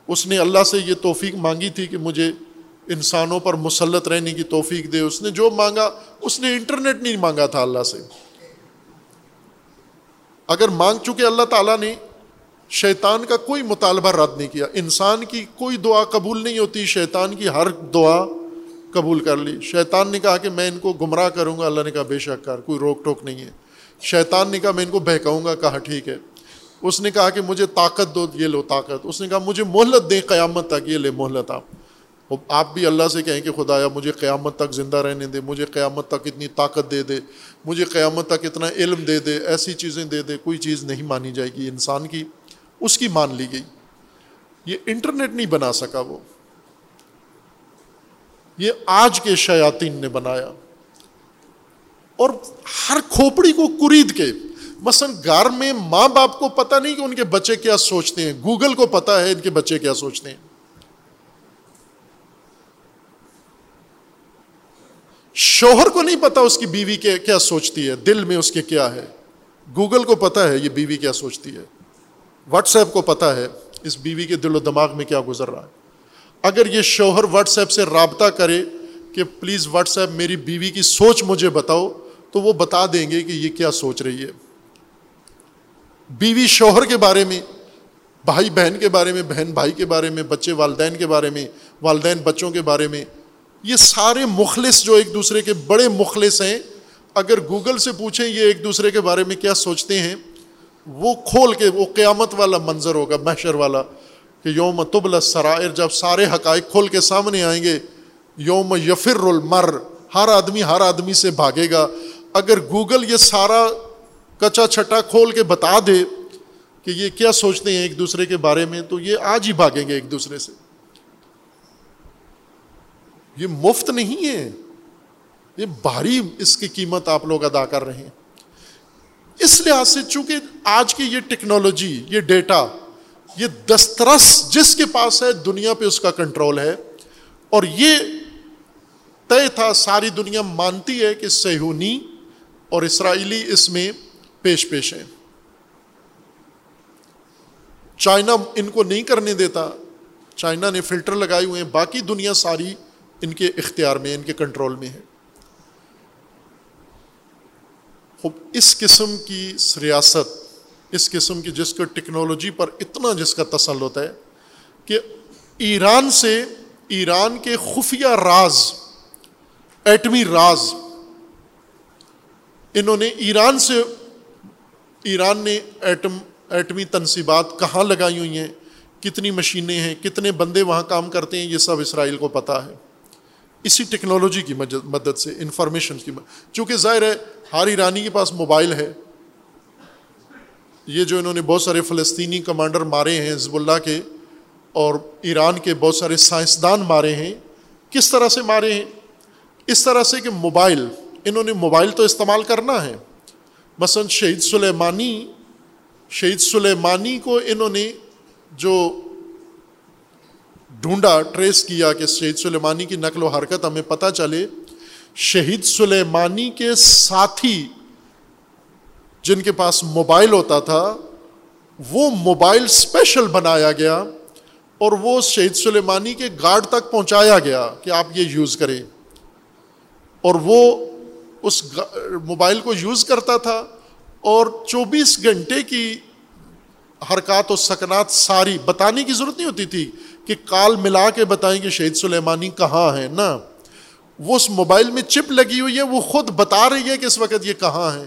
اس نے اللہ سے یہ توفیق مانگی تھی کہ مجھے انسانوں پر مسلط رہنے کی توفیق دے۔ اس نے جو مانگا، اس نے انٹرنیٹ نہیں مانگا تھا اللہ سے۔ اگر مانگ چکے اللہ تعالیٰ نے، شیطان کا کوئی مطالبہ رد نہیں کیا۔ انسان کی کوئی دعا قبول نہیں ہوتی، شیطان کی ہر دعا قبول کر لی۔ شیطان نے کہا کہ میں ان کو گمراہ کروں گا۔ اللہ نے کہا، بے شک کر، کوئی روک ٹوک نہیں ہے۔ شیطان نے کہا، میں ان کو بہکاؤں گا، کہا، ٹھیک ہے۔ اس نے کہا کہ مجھے طاقت دو، یہ لو طاقت۔ اس نے کہا، مجھے مہلت دیں، قیامت تک یہ لے مہلت آپ۔ آپ بھی اللہ سے کہیں کہ خدایا مجھے قیامت تک زندہ رہنے دے، مجھے قیامت تک اتنی طاقت دے دے، مجھے قیامت تک اتنا علم دے دے، ایسی چیزیں دے دے، کوئی چیز نہیں مانی جائے گی انسان کی۔ اس کی مان لی گئی۔ یہ انٹرنیٹ نہیں بنا سکا وہ۔ یہ آج کے شیاطین نے بنایا۔ اور ہر کھوپڑی کو کرید کے، مثلا گھر میں ماں باپ کو پتا نہیں کہ ان کے بچے کیا سوچتے ہیں، گوگل کو پتا ہے ان کے بچے کیا سوچتے ہیں۔ شوہر کو نہیں پتا اس کی بیوی کے کیا سوچتی ہے، دل میں اس کے کیا ہے۔ گوگل کو پتا ہے یہ بیوی کیا سوچتی ہے۔ واٹس ایپ کو پتا ہے اس بیوی کے دل و دماغ میں کیا گزر رہا ہے۔ اگر یہ شوہر واٹس ایپ سے رابطہ کرے کہ پلیز واٹس ایپ میری بیوی کی سوچ مجھے بتاؤ تو وہ بتا دیں گے کہ یہ کیا سوچ رہی ہے۔ بیوی شوہر کے بارے میں، بھائی بہن کے بارے میں، بہن بھائی کے بارے میں، بچے والدین کے بارے میں، والدین بچوں کے بارے میں، یہ سارے مخلص جو ایک دوسرے کے بڑے مخلص ہیں، اگر گوگل سے پوچھیں یہ ایک دوسرے کے بارے میں کیا سوچتے ہیں، وہ کھول کے، وہ قیامت والا منظر ہوگا، محشر والا، کہ یوم تبل سرائر جب سارے حقائق کھول کے سامنے آئیں گے، یوم یفر المر، ہر آدمی ہر آدمی سے بھاگے گا اگر گوگل یہ سارا کچا چھٹا کھول کے بتا دے کہ یہ کیا سوچتے ہیں ایک دوسرے کے بارے میں، تو یہ آج ہی بھاگیں گے ایک دوسرے سے۔ یہ مفت نہیں ہے۔ یہ بھاری اس کی قیمت آپ لوگ ادا کر رہے ہیں۔ اس لحاظ سے چونکہ آج کی یہ ٹیکنالوجی، یہ ڈیٹا، یہ دسترس جس کے پاس ہے، دنیا پہ اس کا کنٹرول ہے۔ اور یہ طے تھا، ساری دنیا مانتی ہے کہ سہونی اور اسرائیلی اس میں پیش پیش ہیں۔ چائنا ان کو نہیں کرنے دیتا۔ چائنا نے فلٹر لگائے ہوئے ہیں۔ باقی دنیا ساری ان کے اختیار میں، ان کے کنٹرول میں ہے۔ خوب، اس قسم کی ریاست اس قسم کی جس کو ٹیکنالوجی پر اتنا جس کا تسلط ہے کہ ایران سے ایران کے خفیہ راز، ایٹمی راز انہوں نے ایران سے ایران نے ایٹم ایٹمی تنصیبات کہاں لگائی ہوئی ہیں؟ کتنی مشینیں ہیں؟ کتنے بندے وہاں کام کرتے ہیں؟ یہ سب اسرائیل کو پتہ ہے۔ اسی ٹیکنالوجی کی مدد سے، انفارمیشن کی مدد۔ چونکہ ظاہر ہے، ہر ایرانی کے پاس موبائل ہے۔ یہ جو انہوں نے بہت سارے فلسطینی کمانڈر مارے ہیں، حزب اللہ کے، اور ایران کے بہت سارے سائنسدان مارے ہیں، کس طرح سے مارے ہیں؟ اس طرح سے کہ موبائل انہوں نے موبائل تو استعمال کرنا ہے۔ مثلاً شہید سلیمانی شہید سلیمانی کو انہوں نے جو ڈھونڈا، ٹریس کیا کہ شہید سلیمانی کی نقل و حرکت ہمیں پتہ چلے۔ شہید سلیمانی کے ساتھی جن کے پاس موبائل ہوتا تھا، وہ موبائل اسپیشل بنایا گیا اور وہ شہید سلیمانی کے گارڈ تک پہنچایا گیا کہ آپ یہ یوز کریں۔ اور وہ اس موبائل کو یوز کرتا تھا اور چوبیس گھنٹے کی حرکات و سکنات ساری بتانے کی ضرورت نہیں ہوتی تھی کہ کال ملا کے بتائیں کہ شہید سلیمانی کہاں ہے نا وہ اس موبائل میں چپ لگی ہوئی ہے، وہ خود بتا رہی ہے کہ اس وقت یہ کہاں ہے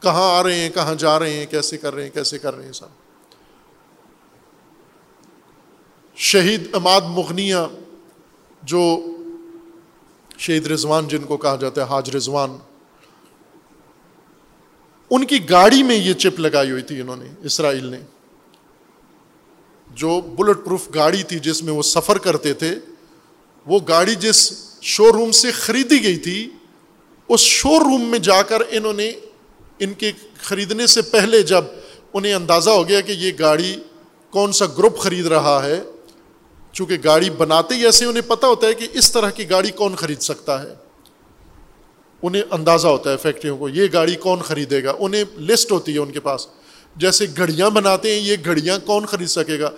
کہاں آ رہے ہیں، کہاں جا رہے ہیں، کیسے کر رہے ہیں، کیسے کر رہے ہیں سب۔ شہید اماد مغنیہ جو شہید رضوان جن کو کہا جاتا ہے، حاج رضوان۔ ان کی گاڑی میں یہ چپ لگائی ہوئی تھی انہوں نے، اسرائیل نے۔ جو بلٹ پروف گاڑی تھی جس میں وہ سفر کرتے تھے، وہ گاڑی جس شو روم سے خریدی گئی تھی، اس شو روم میں جا کر انہوں نے ان کے خریدنے سے پہلے جب انہیں اندازہ ہو گیا کہ یہ گاڑی کون سا گروپ خرید رہا ہے چونکہ گاڑی بناتے ہی ایسے انہیں پتہ ہوتا ہے کہ اس طرح کی گاڑی کون خرید سکتا ہے۔ انہیں اندازہ ہوتا ہے فیکٹریوں کو، یہ گاڑی کون خریدے گا؟ انہیں لسٹ ہوتی ہے ان کے پاس۔ جیسے گھڑیاں بناتے ہیں، یہ گھڑیاں کون خرید سکے گا؟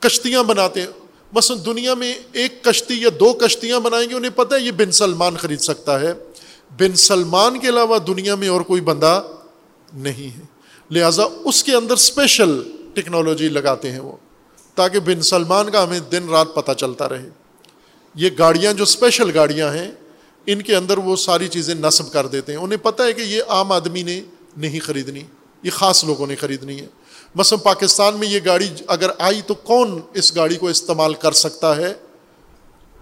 کشتیاں بناتے ہیں۔ بس دنیا میں ایک کشتی یا دو کشتیاں بنائیں گے، انہیں پتہ ہے یہ بن سلمان خرید سکتا ہے۔ بن سلمان کے علاوہ دنیا میں اور کوئی بندہ نہیں ہے۔ لہٰذا اس کے اندر اسپیشل ٹیکنالوجی لگاتے ہیں وہ۔ تاکہ بن سلمان کا ہمیں دن رات پتہ چلتا رہے۔ یہ گاڑیاں جو اسپیشل گاڑیاں ہیں، ان کے اندر وہ ساری چیزیں نصب کر دیتے ہیں۔ انہیں پتہ ہے کہ یہ عام آدمی نے نہیں خریدنی، یہ خاص لوگوں نے خریدنی ہے۔ مثلاً پاکستان میں یہ گاڑی اگر آئی تو کون اس گاڑی کو استعمال کر سکتا ہے؟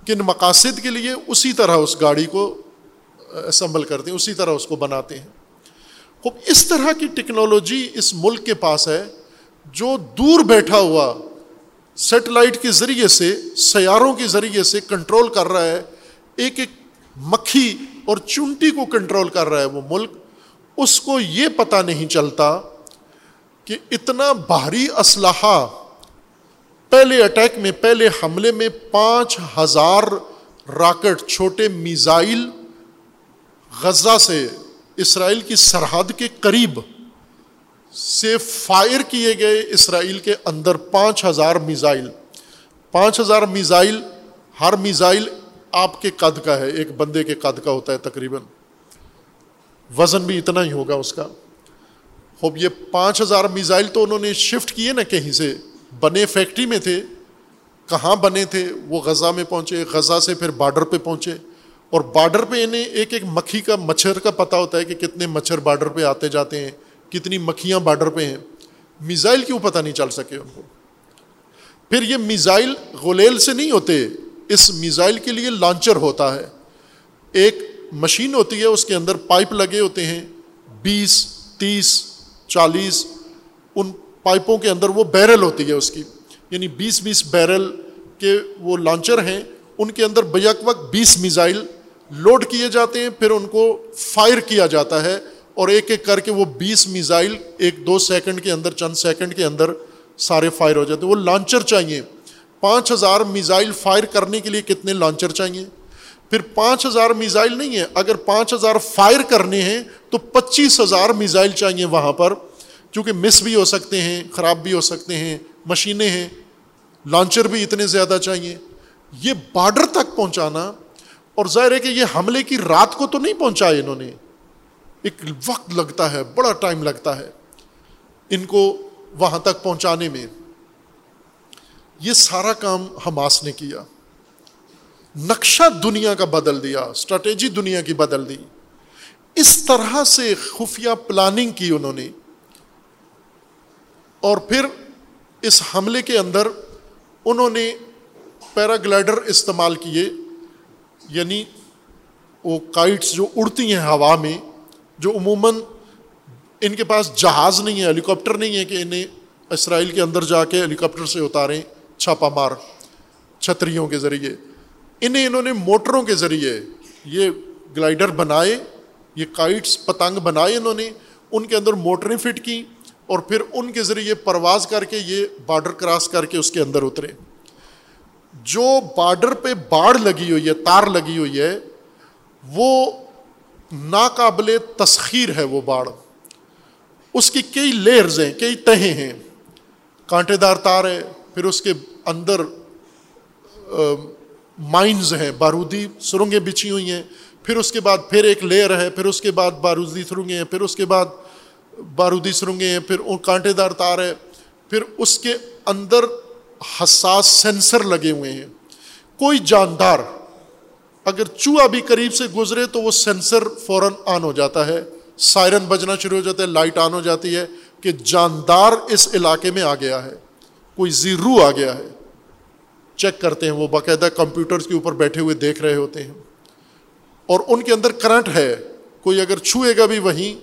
کن مقاصد کے لیے اسی طرح اس گاڑی کو اسمبل کرتے ہیں، اسی طرح اس کو بناتے ہیں۔ خوب، اس طرح کی ٹیکنالوجی اس ملک کے پاس ہے، جو دور بیٹھا ہوا سیٹلائٹ کے ذریعے سے، سیاروں کے ذریعے سے کنٹرول کر رہا ہے۔ ایک ایک مکھی اور چونٹی کو کنٹرول کر رہا ہے وہ ملک۔ اس کو یہ پتہ نہیں چلتا کہ اتنا بھاری اسلحہ، پہلے اٹیک میں، پہلے حملے میں پانچ ہزار راکٹ، چھوٹے میزائل غزہ سے اسرائیل کی سرحد کے قریب۔ سے فائر کیے گئے اسرائیل کے اندر پانچ ہزار میزائل۔ پانچ ہزار میزائل، ہر میزائل آپ کے قد کا ہے، ایک بندے کے قد کا ہوتا ہے تقریباً۔ وزن بھی اتنا ہی ہوگا اس کا۔ خوب، یہ پانچ ہزار میزائل تو انہوں نے شفٹ کیے نا کہیں سے۔ بنے فیکٹری میں تھے۔ کہاں بنے تھے؟ وہ غزہ میں پہنچے، غزہ سے پھر بارڈر پہ پہنچے۔ اور بارڈر پہ انہیں ایک ایک مکھی کا، مچھر کا پتہ ہوتا ہے کہ کتنے مچھر بارڈر پہ آتے جاتے ہیں۔ کتنی مکھیاں بارڈر پہ ہیں، میزائل کیوں پتہ نہیں چل سکے ان کو؟ پھر یہ میزائل غلیل سے نہیں ہوتے، اس میزائل کے لیے لانچر ہوتا ہے۔ ایک مشین ہوتی ہے، اس کے اندر پائپ لگے ہوتے ہیں، بیس، تیس، چالیس، ان پائپوں کے اندر وہ بیرل ہوتی ہے اس کی۔ یعنی بیس بیس بیرل کے وہ لانچر ہیں، ان کے اندر بیک وقت بیس میزائل لوڈ کیے جاتے ہیں، پھر ان کو فائر کیا جاتا ہے اور ایک ایک کر کے وہ بیس میزائل ایک دو سیکنڈ کے اندر، چند سیکنڈ کے اندر سارے فائر ہو جاتے ہیں۔ وہ لانچر چاہیے۔ پانچ ہزار میزائل فائر کرنے کے لیے کتنے لانچر چاہیے؟ پھر پانچ ہزار میزائل نہیں ہے۔ اگر پانچ ہزار فائر کرنے ہیں تو پچیس ہزار میزائل چاہیے وہاں پر، کیونکہ مس بھی ہو سکتے ہیں، خراب بھی ہو سکتے ہیں، مشینیں ہیں۔ لانچر بھی اتنے زیادہ چاہیے۔ یہ بارڈر تک پہنچانا اور ظاہر ہے کہ یہ حملے کی رات کو تو نہیں پہنچایا انہوں نے۔ ایک وقت لگتا ہے، بڑا ٹائم لگتا ہے ان کو وہاں تک پہنچانے میں۔ یہ سارا کام حماس نے کیا۔ نقشہ دنیا کا بدل دیا، اسٹریٹجی دنیا کی بدل دی۔ اس طرح سے خفیہ پلاننگ کی انہوں نے۔ اور پھر اس حملے کے اندر انہوں نے پیراگلائڈر استعمال کیے یعنی وہ کائٹس جو اڑتی ہیں ہوا میں جو عموماً ان کے پاس جہاز نہیں ہے ہیلی کاپٹر نہیں ہے کہ انہیں اسرائیل کے اندر جا کے ہیلی کاپٹر سے اتاریں چھاپا مار چھتریوں کے ذریعے۔ انہیں انہوں نے موٹروں کے ذریعے یہ گلائڈر بنائے، یہ کائٹس، پتنگ بنائے انہوں نے، ان کے اندر موٹریں فٹ کیں اور پھر ان کے ذریعے پرواز کر کے یہ بارڈر کراس کر کے اس کے اندر اترے۔ جو بارڈر پہ باڑ لگی ہوئی ہے، تار لگی ہوئی ہے، وہ ناقابل تسخیر ہے وہ باڑ۔ اس کی کئی لیئرز ہیں، کئی تہیں ہیں۔ کانٹے دار تار ہے پھر اس کے اندر مائنز ہیں۔ بارودی سرنگیں بچھی ہوئی ہیں۔ پھر اس کے بعد پھر ایک لیئر ہے، پھر اس کے بعد بارودی سرنگیں ہیں، پھر اس کے بعد بارودی سرنگیں ہیں، پھر کانٹے دار تار ہے۔ پھر اس کے اندر حساس سینسر لگے ہوئے ہیں۔ کوئی جاندار اگر چوہا بھی قریب سے گزرے تو وہ سینسر فوراً آن ہو جاتا ہے، سائرن بجنا شروع ہو جاتا ہے، لائٹ آن ہو جاتی ہے کہ جاندار اس علاقے میں آ گیا ہے، کوئی زیرو آ گیا ہے۔ چیک کرتے ہیں وہ باقاعدہ کمپیوٹر کے اوپر بیٹھے ہوئے دیکھ رہے ہوتے ہیں۔ اور ان کے اندر کرنٹ ہے، کوئی اگر چھوئے گا بھی وہیں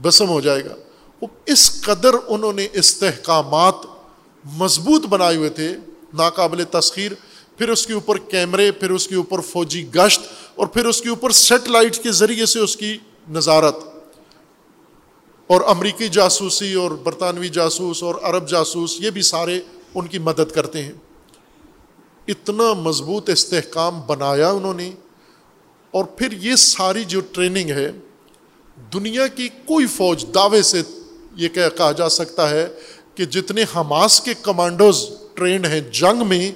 بسم ہو جائے گا۔ وہ اس قدر انہوں نے استحکامات مضبوط بنائے ہوئے تھے، ناقابل تسخیر پھر اس کے اوپر کیمرے، پھر اس کے اوپر فوجی گشت اور پھر اس کے اوپر سیٹلائٹ کے ذریعے سے اس کی نظارت۔ اور امریکی جاسوسی اور برطانوی جاسوس اور عرب جاسوس یہ بھی سارے ان کی مدد کرتے ہیں۔ اتنا مضبوط استحکام بنایا انہوں نے۔ اور پھر یہ ساری جو ٹریننگ ہے، دنیا کی کوئی فوج دعوے سے یہ کہا جا سکتا ہے کہ جتنے حماس کے کمانڈوز ٹرینڈ ہیں جنگ میں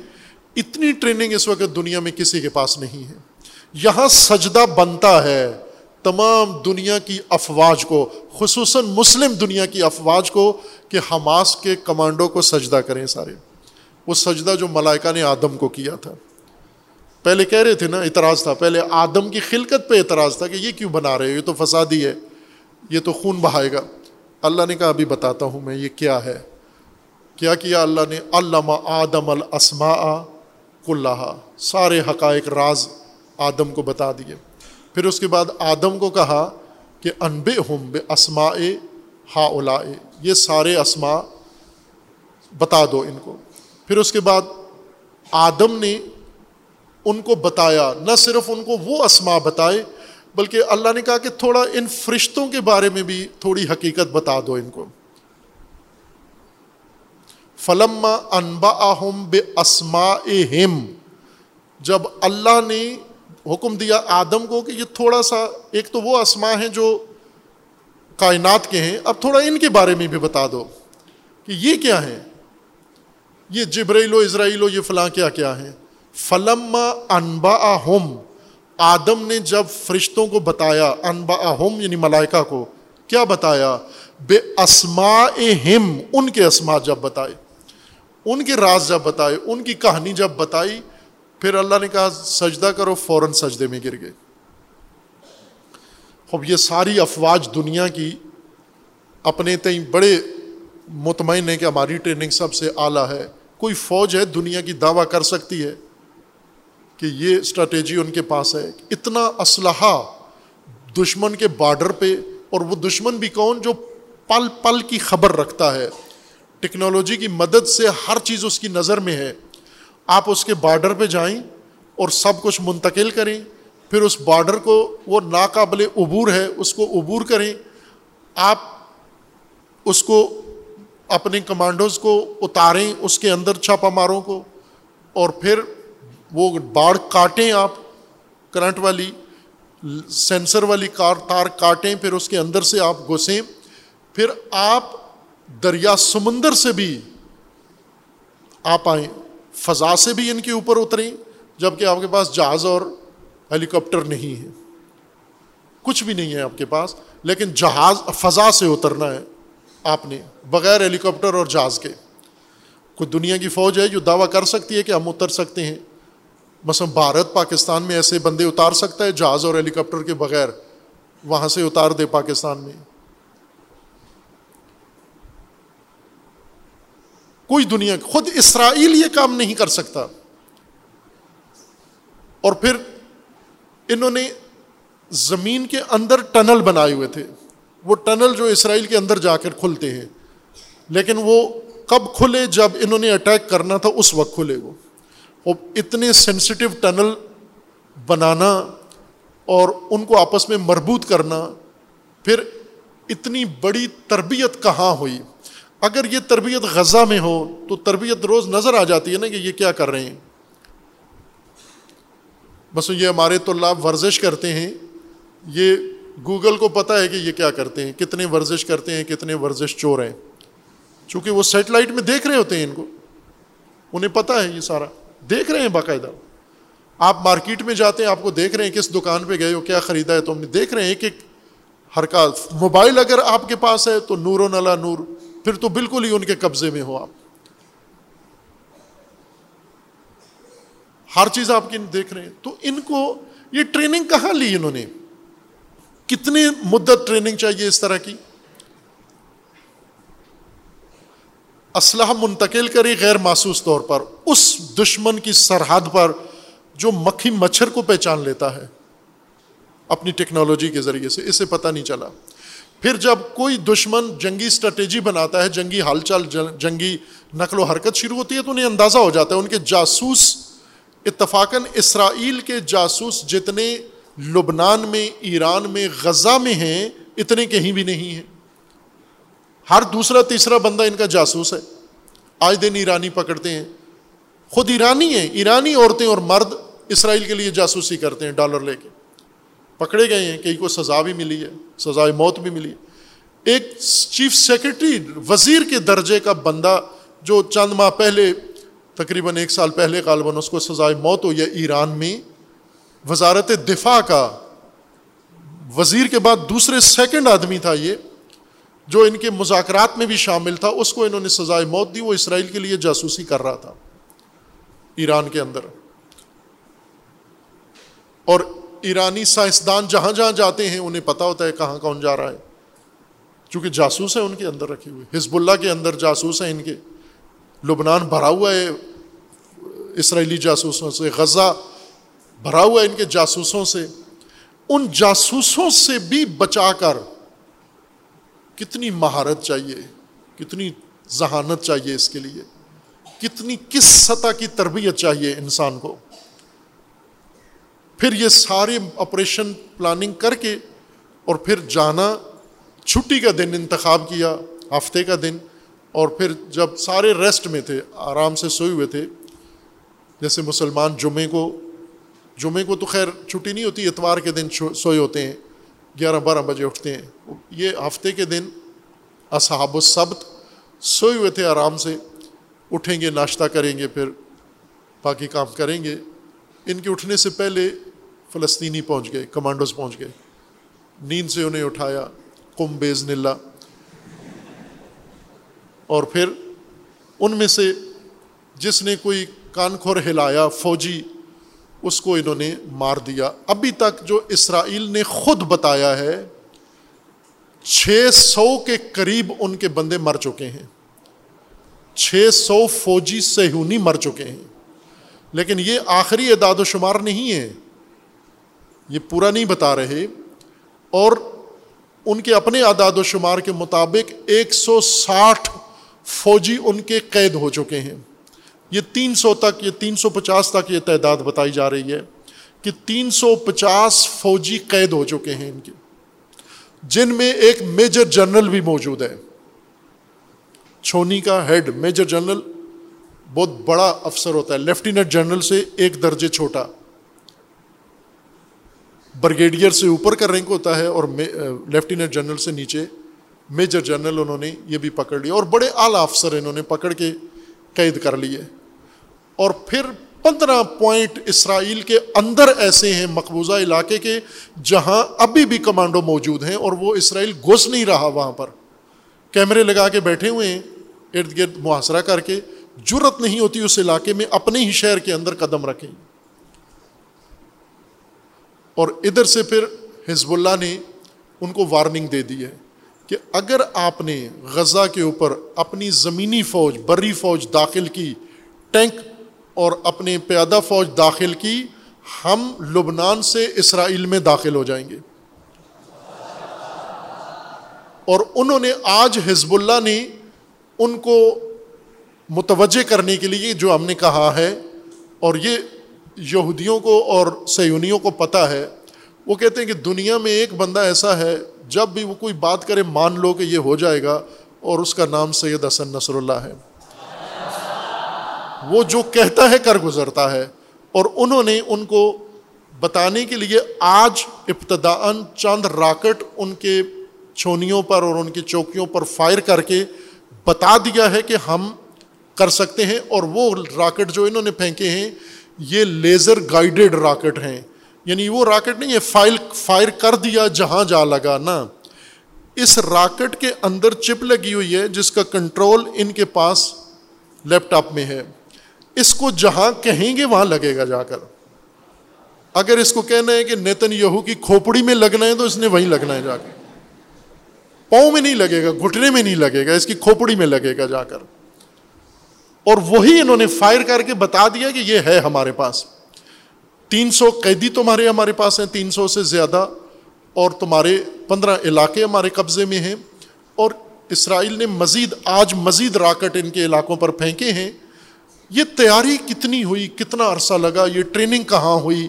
اتنی ٹریننگ اس وقت دنیا میں کسی کے پاس نہیں ہے۔ یہاں سجدہ بنتا ہے تمام دنیا کی افواج کو، خصوصاً مسلم دنیا کی افواج کو، کہ حماس کے کمانڈو کو سجدہ کریں سارے۔ وہ سجدہ جو ملائکہ نے آدم کو کیا تھا۔ پہلے کہہ رہے تھے نا، اعتراض تھا۔ پہلے آدم کی خلکت پہ اعتراض تھا کہ یہ کیوں بنا رہے ہو؟ یہ تو فسادی ہے۔ یہ تو خون بہائے گا۔ اللہ نے کہا، ابھی بتاتا ہوں میں، یہ کیا ہے؟ کیا کیا اللہ نے؟ علامہ آدم الاسماء کلّہ سارے حقائق راز آدم کو بتا دیے۔ پھر اس کے بعد آدم کو کہا کہ انب ہم بے اسما ہا اولا یہ سارے اسما بتا دو ان کو۔ پھر اس کے بعد آدم نے ان کو بتایا، نہ صرف ان کو وہ اسما بتائے، بلکہ اللہ نے کہا کہ تھوڑا ان فرشتوں کے بارے میں بھی تھوڑی حقیقت بتا دو ان کو۔ فلم انبا اہم بے اسما جب اللہ نے حکم دیا آدم کو کہ یہ تھوڑا سا، ایک تو وہ اسما ہیں جو کائنات کے ہیں، اب تھوڑا ان کے بارے میں بھی بتا دو کہ یہ کیا ہیں؟ یہ جبریل و اسرائیل و یہ فلاں کیا کیا ہیں؟ فلم انبا ہوم آدم نے جب فرشتوں کو بتایا انبا ہوم یعنی ملائکہ کو، کیا بتایا؟ بے اسما ہم ان کے اسما جب بتائے۔ ان کے راز جب بتائے ان کی کہانی جب بتائی، پھر اللہ نے کہا، سجدہ کرو، فوراً سجدے میں گر گئے۔ اب یہ ساری افواج دنیا کی اپنے تئیں بڑے مطمئن ہیں کہ ہماری ٹریننگ سب سے اعلیٰ ہے۔ کوئی فوج ہے دنیا کی دعویٰ کر سکتی ہے کہ یہ اسٹریٹجی ان کے پاس ہے۔ اتنا اسلحہ دشمن کے بارڈر پہ، اور وہ دشمن بھی کون جو پل پل کی خبر رکھتا ہے۔ ٹیکنالوجی کی مدد سے ہر چیز اس کی نظر میں ہے۔ آپ اس کے بارڈر پہ جائیں اور سب کچھ منتقل کریں، پھر اس بارڈر کو وہ ناقابل عبور ہے، اس کو عبور کریں۔ آپ اس کو اپنے کمانڈوز کو اتاریں، اس کے اندر چھاپا ماروں کو، اور پھر وہ باڑ کاٹیں آپ، کرنٹ والی سینسر والی کار، تار کاٹیں، پھر اس کے اندر سے آپ گھسیں۔ پھر آپ دریا سمندر سے بھی آپ آئیں، فضا سے بھی ان کے اوپر اتریں جبکہ آپ کے پاس جہاز اور ہیلی کاپٹر نہیں ہے کچھ بھی نہیں ہے آپ کے پاس، لیکن جہاز، فضا سے اترنا ہے آپ نے، بغیر ہیلی کاپٹر اور جہاز کے۔ کوئی دنیا کی فوج ہے جو دعویٰ کر سکتی ہے کہ ہم اتر سکتے ہیں۔ مثلاً بھارت، پاکستان میں ایسے بندے اتار سکتا ہے جہاز اور ہیلی کاپٹر کے بغیر، وہاں سے اتار دے پاکستان میں۔ کوئی دنیا خود اسرائیل یہ کام نہیں کر سکتا۔ اور پھر انہوں نے زمین کے اندر ٹنل بنائے ہوئے تھے۔ وہ ٹنل جو اسرائیل کے اندر جا کر کھلتے ہیں۔ لیکن وہ کب کھلے؟ جب انہوں نے اٹیک کرنا تھا، اس وقت کھلے وہ۔ وہ اتنے سینسٹیو ٹنل بنانا اور ان کو آپس میں مربوط کرنا، پھر اتنی بڑی تربیت کہاں ہوئی؟ اگر یہ تربیت غزہ میں ہو تو تربیت روز نظر آ جاتی ہے نا کہ یہ کیا کر رہے ہیں۔ بس یہ ہمارے طلاب ورزش کرتے ہیں۔ یہ گوگل کو پتہ ہے کہ یہ کیا کرتے ہیں، کتنے ورزش کرتے ہیں، کتنے ورزش چور ہیں۔ چونکہ وہ سیٹلائٹ میں دیکھ رہے ہوتے ہیں ان کو۔ انہیں پتہ ہے یہ سارا۔ دیکھ رہے ہیں باقاعدہ۔ آپ مارکیٹ میں جاتے ہیں، آپ کو دیکھ رہے ہیں کس دکان پہ گئے ہو، کیا خریدا ہے تو ہم دیکھ رہے ہیں کہ ہر کا موبائل اگر آپ کے پاس ہے تو نور و نلا نور۔ پھر تو بالکل ہی ان کے قبضے میں ہو آپ۔ ہر چیز آپ کی دیکھ رہے ہیں۔ تو ان کو یہ ٹریننگ کہاں لی انہوں نے؟ کتنی مدت ٹریننگ چاہیے اس طرح کی؟ اسلحہ منتقل کری غیر محسوس طور پر۔ اس دشمن کی سرحد پر جو مکھی مچھر کو پہچان لیتا ہے۔ اپنی ٹیکنالوجی کے ذریعے سے۔ اسے پتہ نہیں چلا۔ پھر جب کوئی دشمن جنگی اسٹریٹجی بناتا ہے، جنگی ہال چال جنگی نقل و حرکت شروع ہوتی ہے تو انہیں اندازہ ہو جاتا ہے ان کے جاسوس اتفاقاً اسرائیل کے جاسوس جتنے لبنان میں، ایران میں، غزہ میں ہیں، اتنے کہیں بھی نہیں ہیں۔ ہر دوسرا، تیسرا بندہ ان کا جاسوس ہے۔ آج دن ایرانی پکڑتے ہیں۔ خود ایرانی ہیں، ایرانی عورتیں اور مرد اسرائیل کے لیے جاسوسی کرتے ہیں، ڈالر لے کے۔ پکڑے گئے ہیں کئی کو سزا بھی ملی ہے سزائے موت بھی ملی ہے۔ ایک چیف سیکرٹری وزیر کے درجے کا بندہ جو چند ماہ پہلے، تقریباً ایک سال پہلے غالباً اس کو سزائے موت ہو یا ایران میں، وزارت دفاع کا وزیر کے بعد دوسرے سیکنڈ آدمی تھا یہ، جو ان کے مذاکرات میں بھی شامل تھا، اس کو انہوں نے سزائے موت دی، وہ اسرائیل کے لیے جاسوسی کر رہا تھا ایران کے اندر۔ اور ایرانی سائنسدان جہاں جہاں جاتے ہیں، انہیں پتا ہوتا ہے کہاں کون جا رہا ہے۔ چونکہ جاسوس ہیں ان کے اندر رکھے ہوئے حزب اللہ کے اندر جاسوس ہیں ان کے۔ لبنان بھرا ہوا ہے، اسرائیلی جاسوسوں سے، غزہ بھرا ہوا ہے ان کے جاسوسوں سے۔ ان جاسوسوں سے بھی بچا کر کتنی مہارت چاہیے، کتنی ذہانت چاہیے اس کے لیے۔ کتنی کس سطح کی تربیت چاہیے انسان کو۔ پھر یہ سارے آپریشن پلاننگ کر کے اور پھر جانا، چھٹی کا دن انتخاب کیا، ہفتے کا دن، اور پھر جب سارے ریسٹ میں تھے، آرام سے سوئے ہوئے تھے، جیسے مسلمان جمعے کو جمعے کو تو خیر چھٹی نہیں ہوتی، اتوار کے دن سوئے ہوتے ہیں، گیارہ بارہ بجے اٹھتے ہیں۔ یہ ہفتے کے دن اصحاب السبت سوئے ہوئے تھے آرام سے، اٹھیں گے، ناشتہ کریں گے، پھر باقی کام کریں گے۔ ان کے اٹھنے سے پہلے فلسطینی پہنچ گئے کمانڈوز پہنچ گئے۔ نیند سے انہیں اٹھایا کم بیز نلا۔ اور پھر ان میں سے جس نے کوئی کان کھور ہلایا، فوجی، اس کو انہوں نے مار دیا۔ ابھی تک جو اسرائیل نے خود بتایا ہے، چھ سو کے قریب ان کے بندے مر چکے ہیں۔ چھ سو فوجی سہونی مر چکے ہیں۔ لیکن یہ آخری اعداد و شمار نہیں ہے۔ یہ پورا نہیں بتا رہے، اور ان کے اپنے اعداد و شمار کے مطابق ایک سو ساٹھ فوجی ان کے قید ہو چکے ہیں۔ یہ تین سو تک، یہ تین سو پچاس تک یہ تعداد بتائی جا رہی ہے کہ تین سو پچاس فوجی قید ہو چکے ہیں ان کے، جن میں ایک میجر جنرل بھی موجود ہے۔ چھونی کا ہیڈ میجر جنرل بہت بڑا افسر ہوتا ہے، لیفٹیننٹ جنرل سے ایک درجے چھوٹا۔ برگیڈیئر سے اوپر کا رینک ہوتا ہے اور لیفٹیننٹ جنرل سے نیچے میجر جنرل انہوں نے یہ بھی پکڑ لیا اور بڑے اعلیٰ افسر انہوں نے پکڑ کے قید کر لیے۔ اور پھر پندرہ پوائنٹ اسرائیل کے اندر ایسے ہیں مقبوضہ علاقے کے جہاں ابھی بھی کمانڈو موجود ہیں اور وہ اسرائیل گھس نہیں رہا وہاں پر۔ کیمرے لگا کے بیٹھے ہوئے ہیں ارد گرد محاصرہ کر کے۔ جرت نہیں ہوتی اس علاقے میں اپنے ہی شہر کے اندر قدم رکھیں۔ اور ادھر سے پھر حزب اللہ نے ان کو وارننگ دے دی ہے کہ اگر آپ نے غزہ کے اوپر اپنی زمینی فوج، بری فوج داخل کی، ٹینک اور اپنے پیادہ فوج داخل کی، ہم لبنان سے اسرائیل میں داخل ہو جائیں گے۔ اور انہوں نے آج حزب اللہ نے ان کو متوجہ کرنے کے لیے جو ہم نے کہا ہے، اور یہ یہودیوں کو اور سیونیوں کو پتہ ہے، وہ کہتے ہیں کہ دنیا میں ایک بندہ ایسا ہے، جب بھی وہ کوئی بات کرے مان لو کہ یہ ہو جائے گا اور اس کا نام سید حسن نصر اللہ ہے۔ وہ جو کہتا ہے کر گزرتا ہے اور انہوں نے ان کو بتانے کے لیے آج ابتدا چند راکٹ ان کے چھونیوں پر اور ان کی چوکیوں پر فائر کر کے بتا دیا ہے کہ ہم کر سکتے ہیں اور وہ راکٹ جو انہوں نے پھینکے ہیں یہ لیزر گائیڈڈ راکٹ ہیں۔ یعنی وہ راکٹ نہیں ہے، فائل، فائر کر دیا، جہاں جا لگا نا اس راکٹ کے اندر چپ لگی ہوئی ہے، جس کا کنٹرول ان کے پاس لیپ ٹاپ میں ہے۔ اس کو جہاں کہیں گے، وہاں لگے گا جا کر۔ اگر اس کو کہنا ہے کہ نیتن یہو کی کھوپڑی میں لگنا ہے، تو اس نے وہیں لگنا ہے جا کے۔ پاؤں میں نہیں لگے گا، گھٹنے میں نہیں لگے گا، اس کی کھوپڑی میں لگے گا جا کر۔ اور وہی انہوں نے فائر کر کے بتا دیا کہ یہ ہے ہمارے پاس۔ تین سو قیدی تمہارے ہمارے پاس ہیں، تین سو سے زیادہ، اور تمہارے پندرہ علاقے ہمارے قبضے میں ہیں۔ اور اسرائیل نے مزید، آج مزید راکٹ ان کے علاقوں پر پھینکے ہیں۔ یہ تیاری کتنی ہوئی، کتنا عرصہ لگا، یہ ٹریننگ کہاں ہوئی؟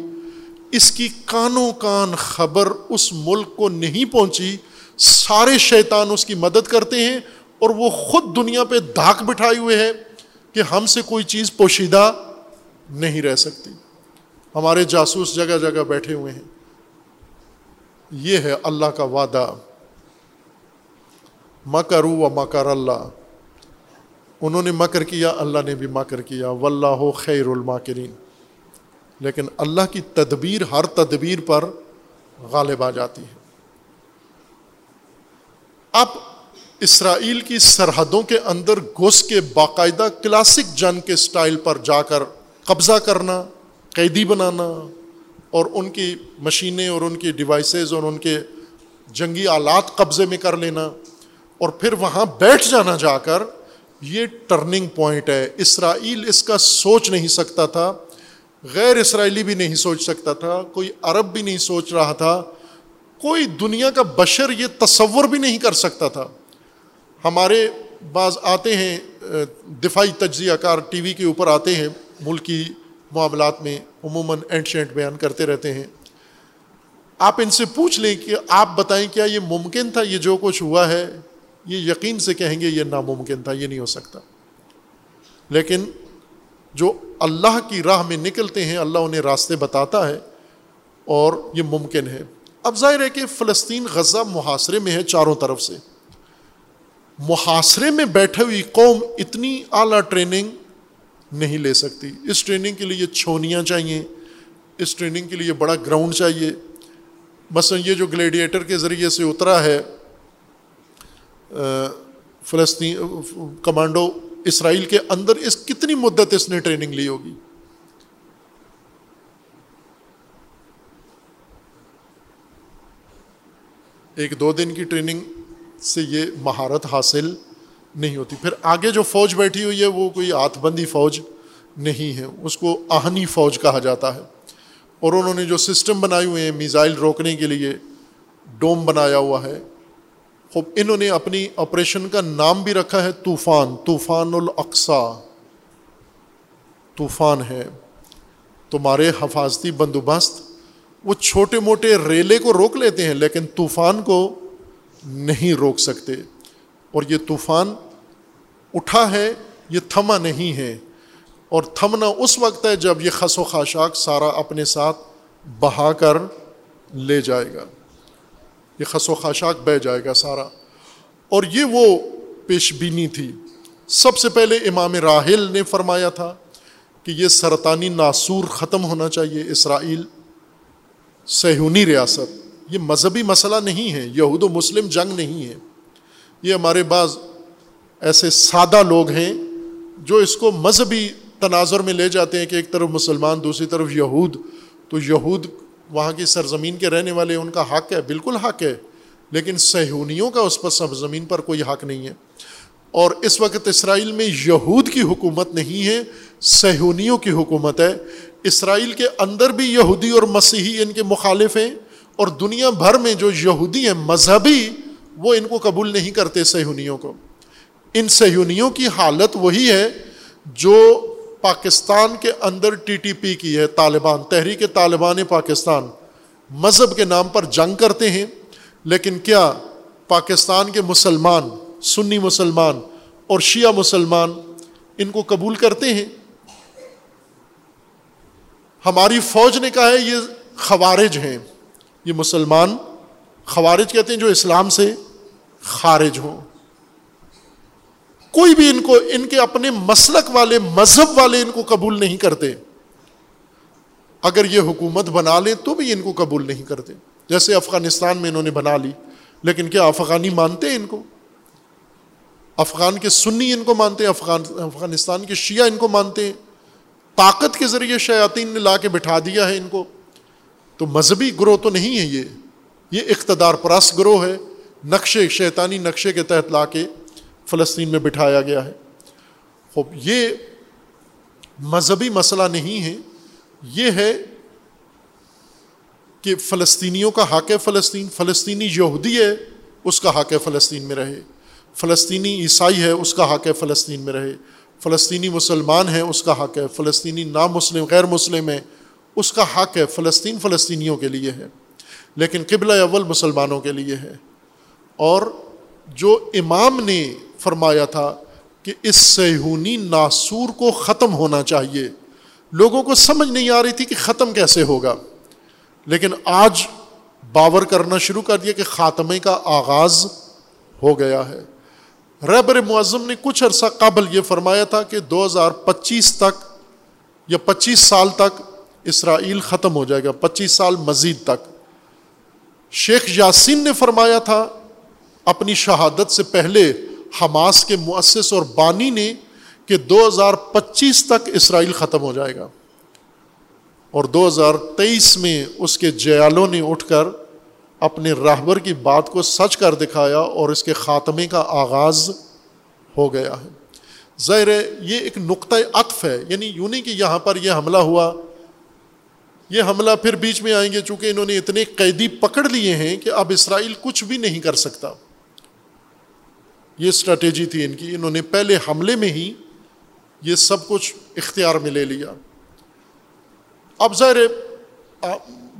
اس کی کانوں کان خبر اس ملک کو نہیں پہنچی۔ سارے شیطان اس کی مدد کرتے ہیں اور وہ خود دنیا پہ دھاک بٹھائے ہوئے ہیں۔ کہ ہم سے کوئی چیز پوشیدہ نہیں رہ سکتی۔ ہمارے جاسوس جگہ جگہ بیٹھے ہوئے ہیں۔ یہ ہے اللہ کا وعدہ۔ مکرو و مکر اللہ۔ انہوں نے مکر کیا، اللہ نے بھی مکر کیا۔ و اللہ خیر الماکرین۔ لیکن اللہ کی تدبیر ہر تدبیر پر غالب آ جاتی ہے۔ اب اسرائیل کی سرحدوں کے اندر گھس کے باقاعدہ کلاسک جنگ کے سٹائل پر جا کر قبضہ کرنا، قیدی بنانا اور ان کی مشینیں اور ان کی ڈیوائسیز اور ان کے جنگی آلات قبضے میں کر لینا اور پھر وہاں بیٹھ جانا جا کر یہ ٹرننگ پوائنٹ ہے۔ اسرائیل اس کا سوچ نہیں سکتا تھا، غیر اسرائیلی بھی نہیں سوچ سکتا تھا، کوئی عرب بھی نہیں سوچ رہا تھا، کوئی دنیا کا بشر یہ تصور بھی نہیں کر سکتا تھا۔ ہمارے بعض آتے ہیں دفاعی تجزیہ کار ٹی وی کے اوپر آتے ہیں، ملکی معاملات میں عموماً اینٹ شینٹ بیان کرتے رہتے ہیں۔ آپ ان سے پوچھ لیں کہ آپ بتائیں، کیا یہ ممکن تھا؟ یہ جو کچھ ہوا ہے، یہ یقین سے کہیں گے یہ ناممکن تھا، یہ نہیں ہو سکتا۔ لیکن جو اللہ کی راہ میں نکلتے ہیں، اللہ انہیں راستے بتاتا ہے اور یہ ممکن ہے۔ اب ظاہر ہے کہ فلسطین غزہ محاصرے میں ہے چاروں طرف سے۔ محاصرے میں بیٹھے ہوئی قوم اتنی اعلیٰ ٹریننگ نہیں لے سکتی۔ اس ٹریننگ کے لیے چھونیاں چاہیے، اس ٹریننگ کے لیے بڑا گراؤنڈ چاہیے۔ مثلاً یہ جو گلیڈیٹر کے ذریعے سے اترا ہے فلسطین، کمانڈو اسرائیل کے اندر، اس کتنی مدت اس نے ٹریننگ لی ہوگی؟ ایک دو دن کی ٹریننگ سے یہ مہارت حاصل نہیں ہوتی۔ پھر آگے جو فوج بیٹھی ہوئی ہے، وہ کوئی ہاتھ بندی فوج نہیں ہے۔ اس کو آہنی فوج کہا جاتا ہے۔ اور انہوں نے جو سسٹم بنائے ہوئے ہیں میزائل روکنے کے لیے ڈوم بنایا ہوا ہے۔ خوب، انہوں نے اپنی آپریشن کا نام بھی رکھا ہے، طوفان۔ طوفان الاقسا طوفان ہے۔ تمہارے حفاظتی بندوبست۔ وہ چھوٹے موٹے ریلے کو روک لیتے ہیں، لیکن طوفان کو نہیں روک سکتے۔ اور یہ طوفان اٹھا ہے، یہ تھما نہیں ہے۔ اور تھمنا اس وقت ہے جب یہ خس و خاشاک سارا اپنے ساتھ بہا کر لے جائے گا۔ یہ خس و خاشاک بہ جائے گا سارا۔ اور یہ وہ پیش بینی تھی۔ سب سے پہلے امام راہل نے فرمایا تھا کہ یہ سرطانی ناسور ختم ہونا چاہیے، اسرائیل سہونی ریاست۔ یہ مذہبی مسئلہ نہیں ہے، یہود و مسلم جنگ نہیں ہے۔ یہ ہمارے بعض ایسے سادہ لوگ ہیں جو اس کو مذہبی تناظر میں لے جاتے ہیں کہ ایک طرف مسلمان، دوسری طرف یہود۔ تو یہود وہاں کی سرزمین کے رہنے والے، ان کا حق ہے، بالکل حق ہے، لیکن سہونیوں کا اس پر سرزمین پر کوئی حق نہیں ہے۔ اور اس وقت اسرائیل میں یہود کی حکومت نہیں ہے سہونیوں کی حکومت ہے۔ اسرائیل کے اندر بھی یہودی اور مسیحی ان کے مخالف ہیں۔ اور دنیا بھر میں جو یہودی ہیں، مذہبی، وہ ان کو قبول نہیں کرتے سہونیوں کو۔ ان سہونیوں کی حالت وہی ہے جو پاکستان کے اندر ٹی ٹی پی کی ہے، طالبان، تحریک طالبان پاکستان۔ مذہب کے نام پر جنگ کرتے ہیں، لیکن کیا پاکستان کے مسلمان، سنی مسلمان اور شیعہ مسلمان ان کو قبول کرتے ہیں؟ ہماری فوج نے کہا ہے یہ خوارج ہیں۔ یہ مسلمان خوارج کہتے ہیں جو اسلام سے خارج ہوں۔ کوئی بھی ان کو، ان کے اپنے مسلک والے، مذہب والے ان کو قبول نہیں کرتے۔ اگر یہ حکومت بنا لیں تو بھی ان کو قبول نہیں کرتے۔ جیسے افغانستان میں انہوں نے بنا لی، لیکن کیا افغانی مانتے ہیں ان کو؟ افغان کے سنی ان کو مانتے ہیں، افغان، افغانستان کے شیعہ ان کو مانتے ہیں۔ طاقت کے ذریعے شیاطین نے لا کے بٹھا دیا ہے ان کو۔ تو مذہبی گروہ تو نہیں ہے یہ۔ یہ اقتدار پرست گروہ ہے۔ نقشے، شیطانی نقشے کے تحت لا کے فلسطین میں بٹھایا گیا ہے۔ خوب، یہ مذہبی مسئلہ نہیں ہے۔ یہ ہے کہ فلسطینیوں کا حق ہے فلسطین۔ فلسطینی یہودی ہے، اس کا حق ہے فلسطین میں رہے۔ فلسطینی عیسائی ہے، اس کا حق ہے فلسطین میں رہے۔ فلسطینی مسلمان ہے، اس کا حق ہے۔ فلسطینی نام مسلم غیر مسلم ہے اس کا حق ہے، فلسطین فلسطینیوں کے لیے ہے، لیکن قبل اول مسلمانوں کے لیے ہے۔ اور جو امام نے فرمایا تھا کہ اس سہونی ناسور کو ختم ہونا چاہیے، لوگوں کو سمجھ نہیں آ رہی تھی کہ ختم کیسے ہوگا۔ لیکن آج باور کرنا شروع کر دیا کہ خاتمے کا آغاز ہو گیا ہے۔ رہبر معظم نے کچھ عرصہ قبل یہ فرمایا تھا کہ دو ہزار پچیس تک یا پچیس سال تک اسرائیل ختم ہو جائے گا، پچیس سال مزید تک۔ شیخ یاسین نے فرمایا تھا، اپنی شہادت سے پہلے حماس کے مؤسس اور بانی نے کہ دو ہزار پچیس تک اسرائیل ختم ہو جائے گا۔ اور دو ہزار تیئیس میں اس کے جیالوں نے اٹھ کر اپنے راہبر کی بات کو سچ کر دکھایا اور اس کے خاتمے کا آغاز ہو گیا ہے۔ ظاہر ہے، یہ ایک نقطۂ عطف ہے یعنی یوں نہیں کہ یہاں پر یہ حملہ ہوا یہ حملہ پھر بیچ میں آئیں گے چونکہ انہوں نے اتنے قیدی پکڑ لیے ہیں کہ اب اسرائیل کچھ بھی نہیں کر سکتا۔ یہ اسٹریٹجی تھی ان کی۔ انہوں نے پہلے حملے میں ہی یہ سب کچھ اختیار میں لے لیا۔ اب ظاہر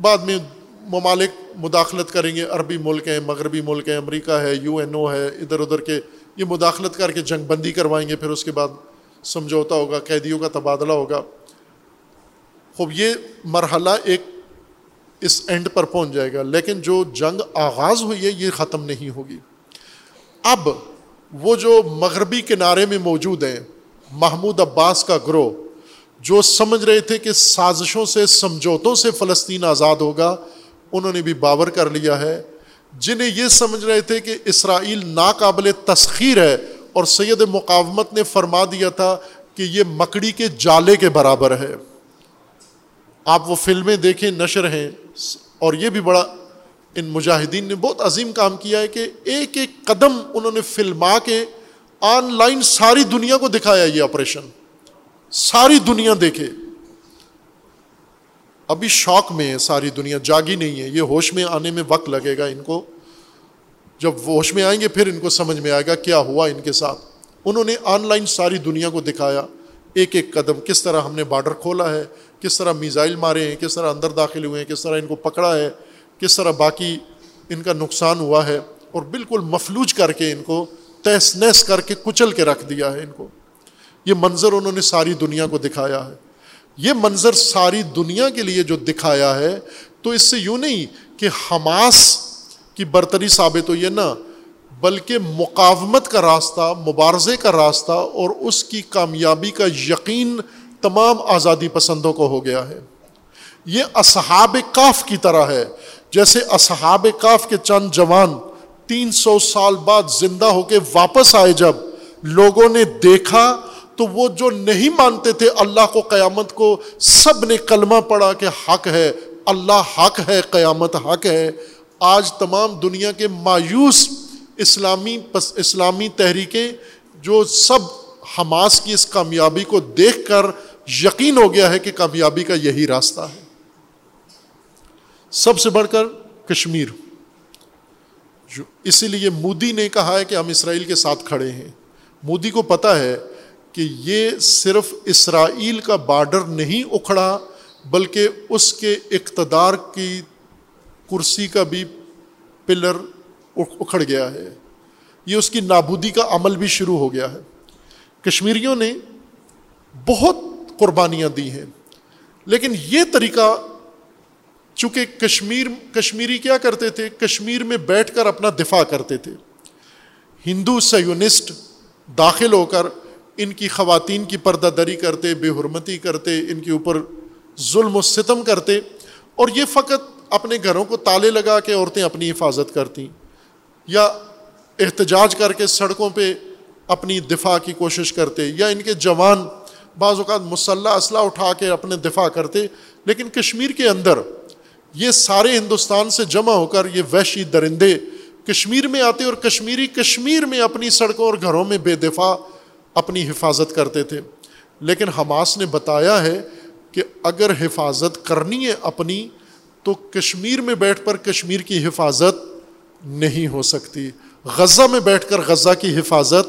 بعد میں ممالک مداخلت کریں گے۔ عربی ملک ہیں، مغربی ملک ہیں، امریکہ ہے، یو این او ہے، ادھر ادھر کے یہ مداخلت کر کے جنگ بندی کروائیں گے۔ پھر اس کے بعد سمجھوتا ہوگا، قیدیوں کا تبادلہ ہوگا۔ خوب یہ مرحلہ ایک اس اینڈ پر پہنچ جائے گا، لیکن جو جنگ آغاز ہوئی ہے، یہ ختم نہیں ہوگی۔ اب وہ جو مغربی کنارے میں موجود ہیں، محمود عباس کا گروہ، جو سمجھ رہے تھے کہ سازشوں سے، سمجھوتوں سے فلسطین آزاد ہوگا، انہوں نے بھی باور کر لیا ہے۔ جنہیں یہ سمجھ رہے تھے کہ اسرائیل ناقابل تسخیر ہے، اور سید مقاومت نے فرما دیا تھا کہ یہ مکڑی کے جالے کے برابر ہے۔ آپ وہ فلمیں دیکھیں، نشر ہیں، اور یہ بھی بڑا ان مجاہدین نے بہت عظیم کام کیا ہے کہ ایک ایک قدم انہوں نے فلما کے آن لائن ساری دنیا کو دکھایا یہ آپریشن۔ ساری دنیا دیکھے۔ ابھی شوق میں ہے ساری دنیا، جاگی نہیں ہے۔ یہ ہوش میں آنے میں وقت لگے گا ان کو۔ جب ہوش میں آئیں گے، پھر ان کو سمجھ میں آئے گا کیا ہوا ان کے ساتھ۔ انہوں نے آن لائن ساری دنیا کو دکھایا۔ ایک ایک قدم کس طرح ہم نے بارڈر کھولا ہے کس طرح میزائل مارے ہیں، کس طرح اندر داخل ہوئے ہیں، کس طرح ان کو پکڑا ہے، کس طرح باقی ان کا نقصان ہوا ہے، اور بالکل مفلوج کر کے ان کو تیس نیس کر کے کچل کے رکھ دیا ہے ان کو۔ یہ منظر انہوں نے ساری دنیا کو دکھایا ہے۔ یہ منظر ساری دنیا کے لیے جو دکھایا ہے، تو اس سے یوں نہیں کہ حماس کی برتری ثابت ہوئی ہے نا، بلکہ مقاومت کا راستہ، مبارزے کا راستہ اور اس کی کامیابی کا یقین تمام آزادی پسندوں کو ہو گیا ہے۔ یہ اصحاب کاف کی طرح ہے۔ جیسے اصحاب کاف کے چند جوان تین سو سال بعد زندہ ہو کے واپس آئے جب لوگوں نے دیکھا تو وہ جو نہیں مانتے تھے اللہ کو قیامت کو، سب نے کلمہ پڑا کہ حق ہے۔ اللہ حق ہے، قیامت حق ہے۔ آج تمام دنیا کے مایوس اسلامی اسلامی تحریکیں جو سب حماس کی اس کامیابی کو دیکھ کر یقین ہو گیا ہے کہ کامیابی کا یہی راستہ ہے۔ سب سے بڑھ کر کشمیر۔ جو اسی لیے مودی نے کہا ہے کہ ہم اسرائیل کے ساتھ کھڑے ہیں۔ مودی کو پتا ہے کہ یہ صرف اسرائیل کا بارڈر نہیں اکھڑا، بلکہ اس کے اقتدار کی کرسی کا بھی پلر اکھڑ گیا ہے۔ یہ اس کی نابودی کا عمل بھی شروع ہو گیا ہے۔ کشمیریوں نے بہت قربانیاں دی ہیں۔ لیکن یہ طریقہ چونکہ کشمیر، کشمیری کیا کرتے تھے؟ کشمیر میں بیٹھ کر اپنا دفاع کرتے تھے۔ ہندو سیونسٹ داخل ہو کر ان کی خواتین کی پردہ دری کرتے، بے حرمتی کرتے، ان کے اوپر ظلم و ستم کرتے۔ اور یہ فقط اپنے گھروں کو تالے لگا کے عورتیں اپنی حفاظت کرتیں۔ یا احتجاج کر کے سڑکوں پہ اپنی دفاع کی کوشش کرتے، یا ان کے جوان بعض اوقات مسلح اسلحہ اٹھا کے اپنے دفاع کرتے، لیکن کشمیر کے اندر یہ سارے ہندوستان سے جمع ہو کر یہ وحشی درندے کشمیر میں آتے اور کشمیری کشمیر میں اپنی سڑکوں اور گھروں میں بے دفاع اپنی حفاظت کرتے تھے۔ لیکن حماس نے بتایا ہے کہ اگر حفاظت کرنی ہے اپنی، تو کشمیر میں بیٹھ کر کشمیر کی حفاظت نہیں ہو سکتی۔ غزہ میں بیٹھ کر غزہ کی حفاظت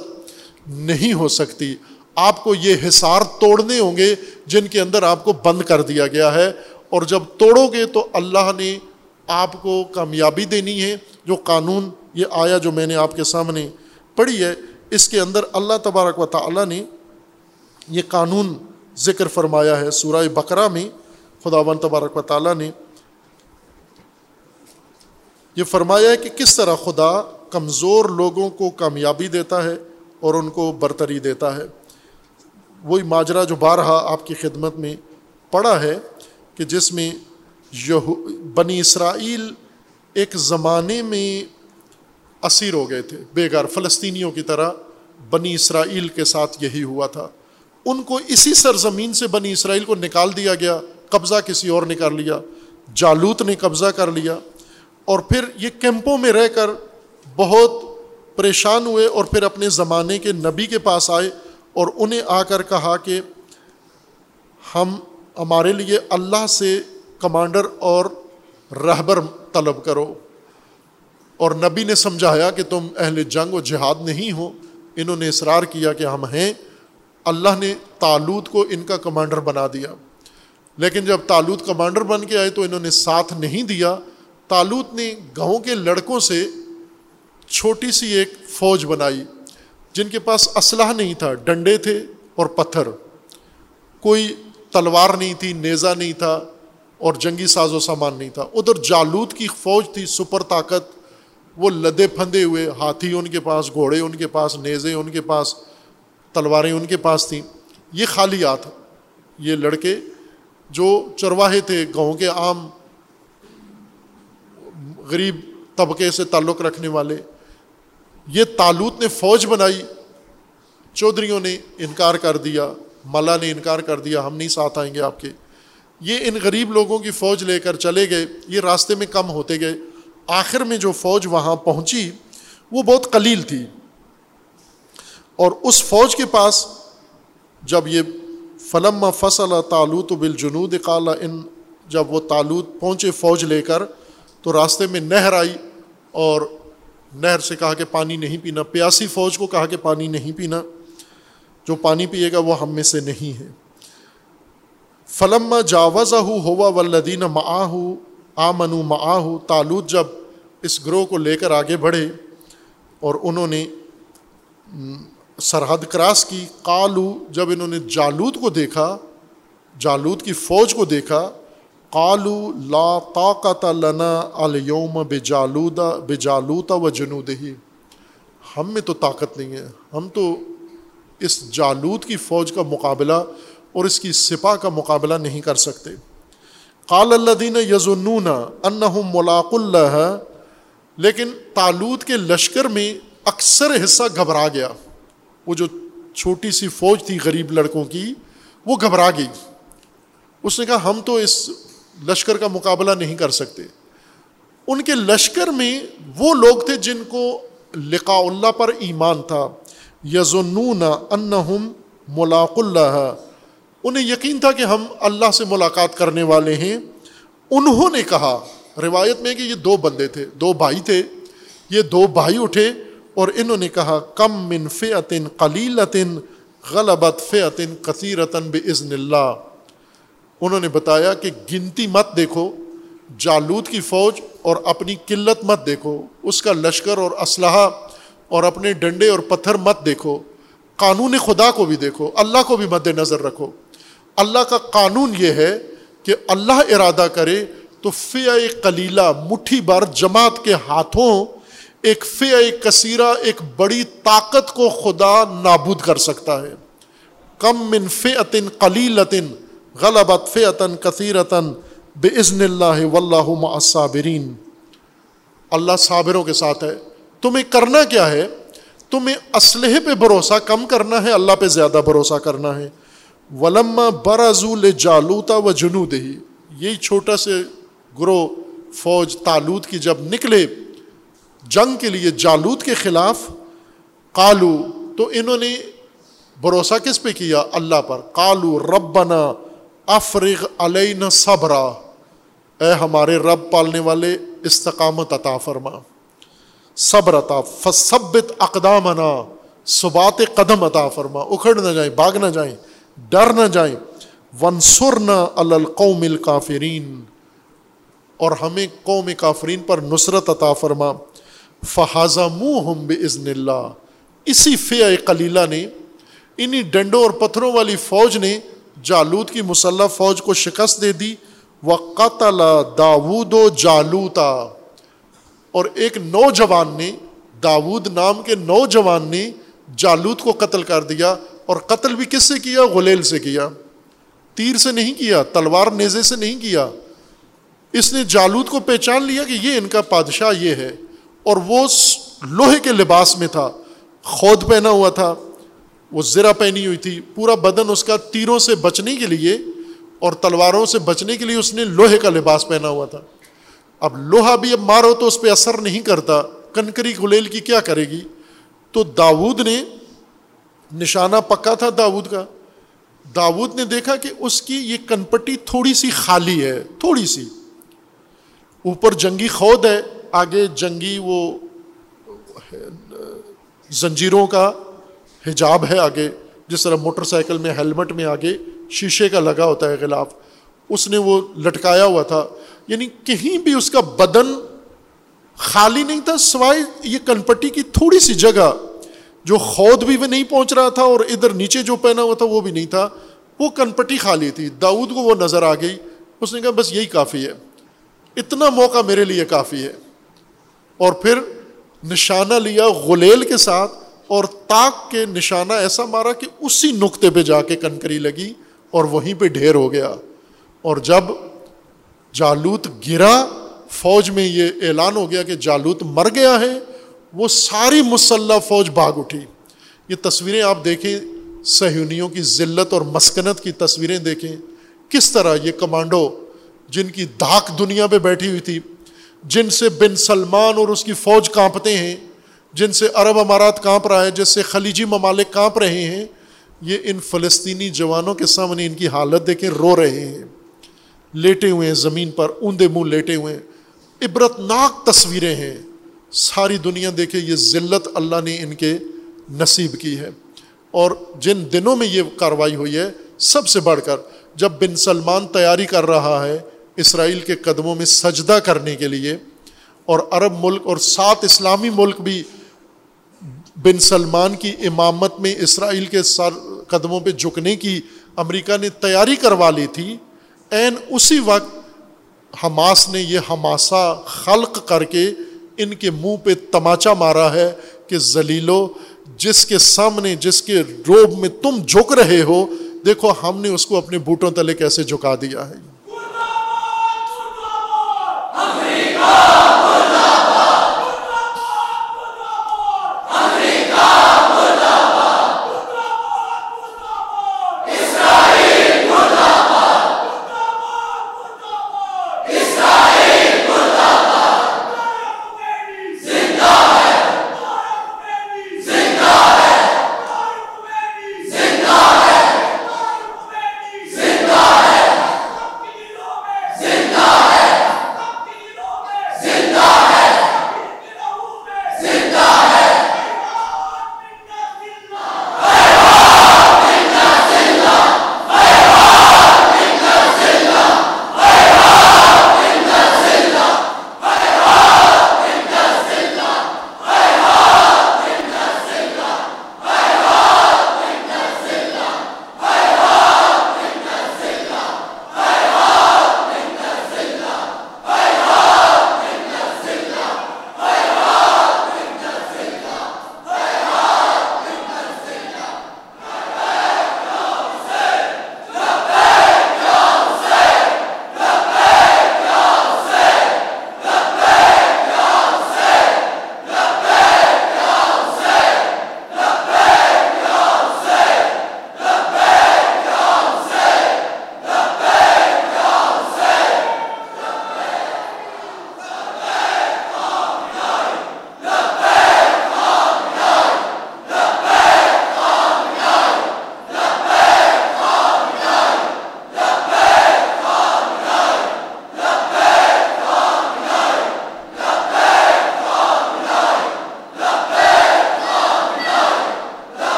نہیں ہو سکتی۔ آپ کو یہ حصار توڑنے ہوں گے جن کے اندر آپ کو بند کر دیا گیا ہے اور جب توڑو گے تو اللہ نے آپ کو کامیابی دینی ہے۔ جو قانون، یہ آیا جو میں نے آپ کے سامنے پڑھی ہے، اس کے اندر اللہ تبارک و تعالیٰ نے یہ قانون ذکر فرمایا ہے سورہ بقرہ میں۔ خدا و تبارک و تعالیٰ نے یہ فرمایا ہے کہ کس طرح خدا کمزور لوگوں کو کامیابی دیتا ہے اور ان کو برتری دیتا ہے۔ وہی ماجرا جو بارہا آپ کی خدمت میں پڑا ہے کہ جس میں بنی اسرائیل ایک زمانے میں اسیر ہو گئے تھے بے فلسطینیوں کی طرح بنی اسرائیل کے ساتھ یہی ہوا تھا۔ ان کو اسی سرزمین سے بنی اسرائیل کو نکال دیا گیا، قبضہ کسی اور نے کر لیا، جالوت نے قبضہ کر لیا اور پھر یہ کیمپوں میں رہ کر بہت پریشان ہوئے اور پھر اپنے زمانے کے نبی کے پاس آئے۔ اور انہیں آ کر کہا کہ ہم ہمارے لیے اللہ سے کمانڈر اور رہبر طلب کرو۔ اور نبی نے سمجھایا کہ تم اہل جنگ و جہاد نہیں ہو۔ انہوں نے اصرار کیا کہ ہم ہیں۔ اللہ نے تالود کو ان کا کمانڈر بنا دیا۔ لیکن جب تالود کمانڈر بن کے آئے تو انہوں نے ساتھ نہیں دیا۔ تالود نے گاؤں کے لڑکوں سے چھوٹی سی ایک فوج بنائی۔ جن کے پاس اسلحہ نہیں تھا، ڈنڈے تھے اور پتھر۔ کوئی تلوار نہیں تھی نیزا نہیں تھا اور جنگی ساز و سامان نہیں تھا۔ ادھر جالود کی فوج تھی، سپر طاقت۔ وہ لدے پھندے ہوئے، ہاتھی ان کے پاس، گھوڑے ان کے پاس، نیزے ان کے پاس، تلواریں ان کے پاس تھیں۔ یہ خالی آت یہ لڑکے جو چرواہے تھے، گاؤں کے عام غریب طبقے سے تعلق رکھنے والے یہ تالوت نے فوج بنائی، چودھریوں نے انکار کر دیا، ملا نے انکار کر دیا، ہم نہیں ساتھ آئیں گے آپ کے۔ یہ ان غریب لوگوں کی فوج لے کر چلے گئے، یہ راستے میں کم ہوتے گئے۔ آخر میں جو فوج وہاں پہنچی، وہ بہت قلیل تھی۔ اور اس فوج کے پاس جب یہ فلم فصل تالوت بل جنود کالا ان، جب وہ تالوت پہنچے فوج لے کر، تو راستے میں نہر آئی اور نہر سے کہا کہ پانی نہیں پینا، پیاسی فوج کو کہا کہ پانی نہیں پینا، جو پانی پیے گا وہ ہم میں سے نہیں ہے۔ فلم جاوز ہوا ولدین معاہ آ منو معاہ تالود جب اس گروہ کو لے کر آگے بڑھے اور انہوں نے سرحد کراس کی کالو جب انہوں نے جالود کو دیکھا جالود کی فوج کو دیکھا کالو لا طاقت لنا الوم بے جالودا بے جالوتا و جنود ہی ہم میں تو طاقت نہیں ہے. ہم تو اس جالود کی فوج کا مقابلہ اور اس کی سپاہ کا مقابلہ نہیں کر سکتے۔ قال اللہ دین یزنون ان ملاق اللہ لیکن تالود کے لشکر میں اکثر حصہ گھبرا گیا۔ وہ جو چھوٹی سی فوج تھی غریب لڑکوں کی، وہ گھبرا گئی۔ اس نے کہا، ہم تو اس لشکر کا مقابلہ نہیں کر سکتے۔ ان کے لشکر میں وہ لوگ تھے جن کو لقاء اللہ پر ایمان تھا۔ یزنون انہم ملاق اللہ۔ انہیں یقین تھا کہ ہم اللہ سے ملاقات کرنے والے ہیں۔ انہوں نے کہا، روایت میں کہ یہ دو بندے تھے، دو بھائی تھے۔ یہ دو بھائی اٹھے اور انہوں نے کہا، کم من فعتن قلیلتن غلبت فعتن کثیرتن بزن اللہ۔ انہوں نے بتایا کہ گنتی مت دیکھو، جالود کی فوج اور اپنی قلت مت دیکھو، اس کا لشکر اور اسلحہ اور اپنے ڈنڈے اور پتھر مت دیکھو، قانون خدا کو بھی دیکھو، اللہ کو بھی مد نظر رکھو۔ اللہ کا قانون یہ ہے کہ اللہ ارادہ کرے تو فیا کلیلہ مٹھی بھر جماعت کے ہاتھوں ایک فیا کثیرہ، ایک بڑی طاقت کو خدا نابود کر سکتا ہے۔ کم من فعتن قلیلتن غلبت فعتن کثیرتن بے عزن اللہ و اللہ صابرین اللہ صابروں کے ساتھ ہے۔ تمہیں کرنا کیا ہے؟ تمہیں اسلحے پہ بھروسہ کم کرنا ہے، اللہ پہ زیادہ بھروسہ کرنا ہے۔ ولما برازول جالوتا و جنو دہی یہی چھوٹا سے گروہ فوج تالوت کی جب نکلے جنگ کے لیے جالوت کے خلاف کالو تو انہوں نے بھروسہ کس پہ کیا؟ اللہ پر۔ کالو ربنا افرغ علین صبرا۔ اے ہمارے رب پالنے والے، استقامت عطا فرما۔ صبر عطا فصبت اقدامنا۔ صبات قدم عطا فرما۔ اکھڑ نہ جائیں، بھاگ نہ جائیں، ڈر نہ جائیں۔ ونسر نہ القوم الکافرین۔ اور ہمیں قوم کافرین پر نصرت عطا فرما۔ فہذا منہ ہم بزن اللہ۔ اسی فیا کلیلہ نے انہیں ڈنڈوں اور پتھروں والی فوج نے جالود کی مسلح فوج کو شکست دے دی وہ قتل داود و جالوتا اور ایک نوجوان نے داود نام کے نوجوان نے جالود کو قتل کر دیا اور قتل بھی کس سے کیا؟ غلیل سے کیا۔ تیر سے نہیں کیا، تلوار نیزے سے نہیں کیا۔ اس نے جالود کو پہچان لیا کہ یہ ان کا بادشاہ یہ ہے۔ اور وہ لوہے کے لباس میں تھا، خود پہنا ہوا تھا۔ وہ زرا پہنی ہوئی تھی۔ پورا بدن اس کا تیروں سے بچنے کے لیے اور تلواروں سے بچنے کے لیے اس نے لوہے کا لباس پہنا ہوا تھا۔ اب لوہا بھی اب مارو تو اس پہ اثر نہیں کرتا، کنکری گلیل کی کیا کرے گی؟ تو داود نے نشانہ پکا تھا داود کا۔ داود نے دیکھا کہ اس کی یہ کنپٹی تھوڑی سی خالی ہے، تھوڑی سی۔ اوپر جنگی خود ہے، آگے جنگی وہ زنجیروں کا حجاب ہے آگے، جس طرح موٹر سائیکل میں، ہیلمٹ میں آگے شیشے کا لگا ہوتا ہے غلاف۔ اس نے وہ لٹکایا ہوا تھا۔ یعنی کہیں بھی اس کا بدن خالی نہیں تھا، سوائے یہ کنپٹی کی تھوڑی سی جگہ جو خود بھی وہ نہیں پہنچ رہا تھا اور ادھر نیچے جو پہنا ہوا تھا وہ بھی نہیں تھا، وہ کنپٹی خالی تھی۔ داؤد کو وہ نظر آ گئی۔ اس نے کہا، بس یہی کافی ہے۔ اتنا موقع میرے لیے کافی ہے۔ اور پھر نشانہ لیا غلیل کے ساتھ۔ اور تاک کے نشانہ ایسا مارا کہ اسی نقطے پہ جا کے کنکری لگی اور وہیں پہ ڈھیر ہو گیا۔ اور جب جالوت گرا، فوج میں یہ اعلان ہو گیا کہ جالوت مر گیا ہے، وہ ساری مسلح فوج بھاگ اٹھی۔ یہ تصویریں آپ دیکھیں، سہیونیوں کی ذلت اور مسکنت کی تصویریں دیکھیں۔ کس طرح یہ کمانڈو جن کی دھاک دنیا پہ بیٹھی ہوئی تھی، جن سے بن سلمان اور اس کی فوج کانپتے ہیں جن سے عرب امارات کانپ رہا ہے، جس سے خلیجی ممالک کانپ رہے ہیں، یہ ان فلسطینی جوانوں کے سامنے ان کی حالت دیکھیں، رو رہے ہیں۔ لیٹے ہوئے ہیں، زمین پر اوندے منہ لیٹے ہوئے ہیں۔ عبرت ناک تصویریں ہیں۔ ساری دنیا دیکھے، یہ ذلت اللہ نے ان کے نصیب کی ہے۔ اور جن دنوں میں یہ کاروائی ہوئی ہے، سب سے بڑھ کر، جب بن سلمان تیاری کر رہا ہے اسرائیل کے قدموں میں سجدہ کرنے کے لیے، اور عرب ملک اور سات اسلامی ملک بھی بن سلمان کی امامت میں اسرائیل کے سر قدموں پہ جھکنے کی امریکہ نے تیاری کروا لی تھی عین اسی وقت حماس نے یہ حماسہ خلق کر کے ان کے منہ پہ تماچا مارا ہے کہ ذلیلو، جس کے سامنے، جس کے روب میں تم جھک رہے ہو، دیکھو ہم نے اس کو اپنے بوٹوں تلے کیسے جھکا دیا ہے۔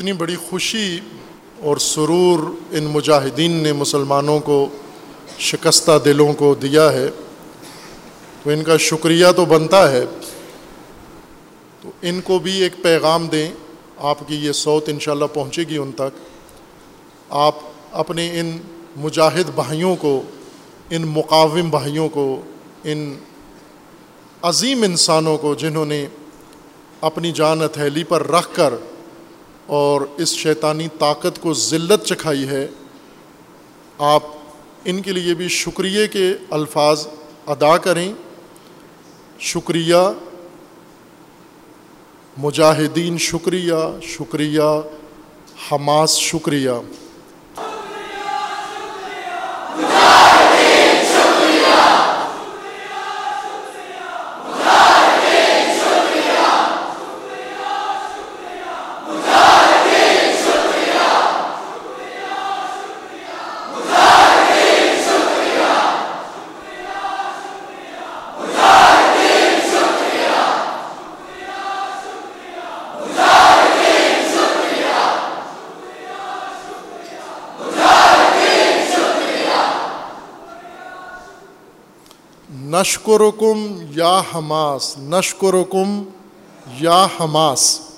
اتنی بڑی خوشی اور سرور ان مجاہدین نے مسلمانوں کو شکستہ دلوں کو دیا ہے۔ تو ان کا شکریہ تو بنتا ہے۔ تو ان کو بھی ایک پیغام دیں۔ آپ کی یہ صوت انشاءاللہ پہنچے گی ان تک۔ آپ اپنے ان مجاہد بھائیوں کو، ان مقاوم بھائیوں کو، ان عظیم انسانوں کو جنہوں نے اپنی جان ہتھیلی پر رکھ کر اور اس شیطانی طاقت کو ذلت چکھائی ہے، آپ ان کے لیے بھی شکریہ کے الفاظ ادا کریں۔ شکریہ، مجاہدین شکریہ شکریہ، حماس شکریہ۔ نشکرکم یا حماس نشکرکم یا حماس۔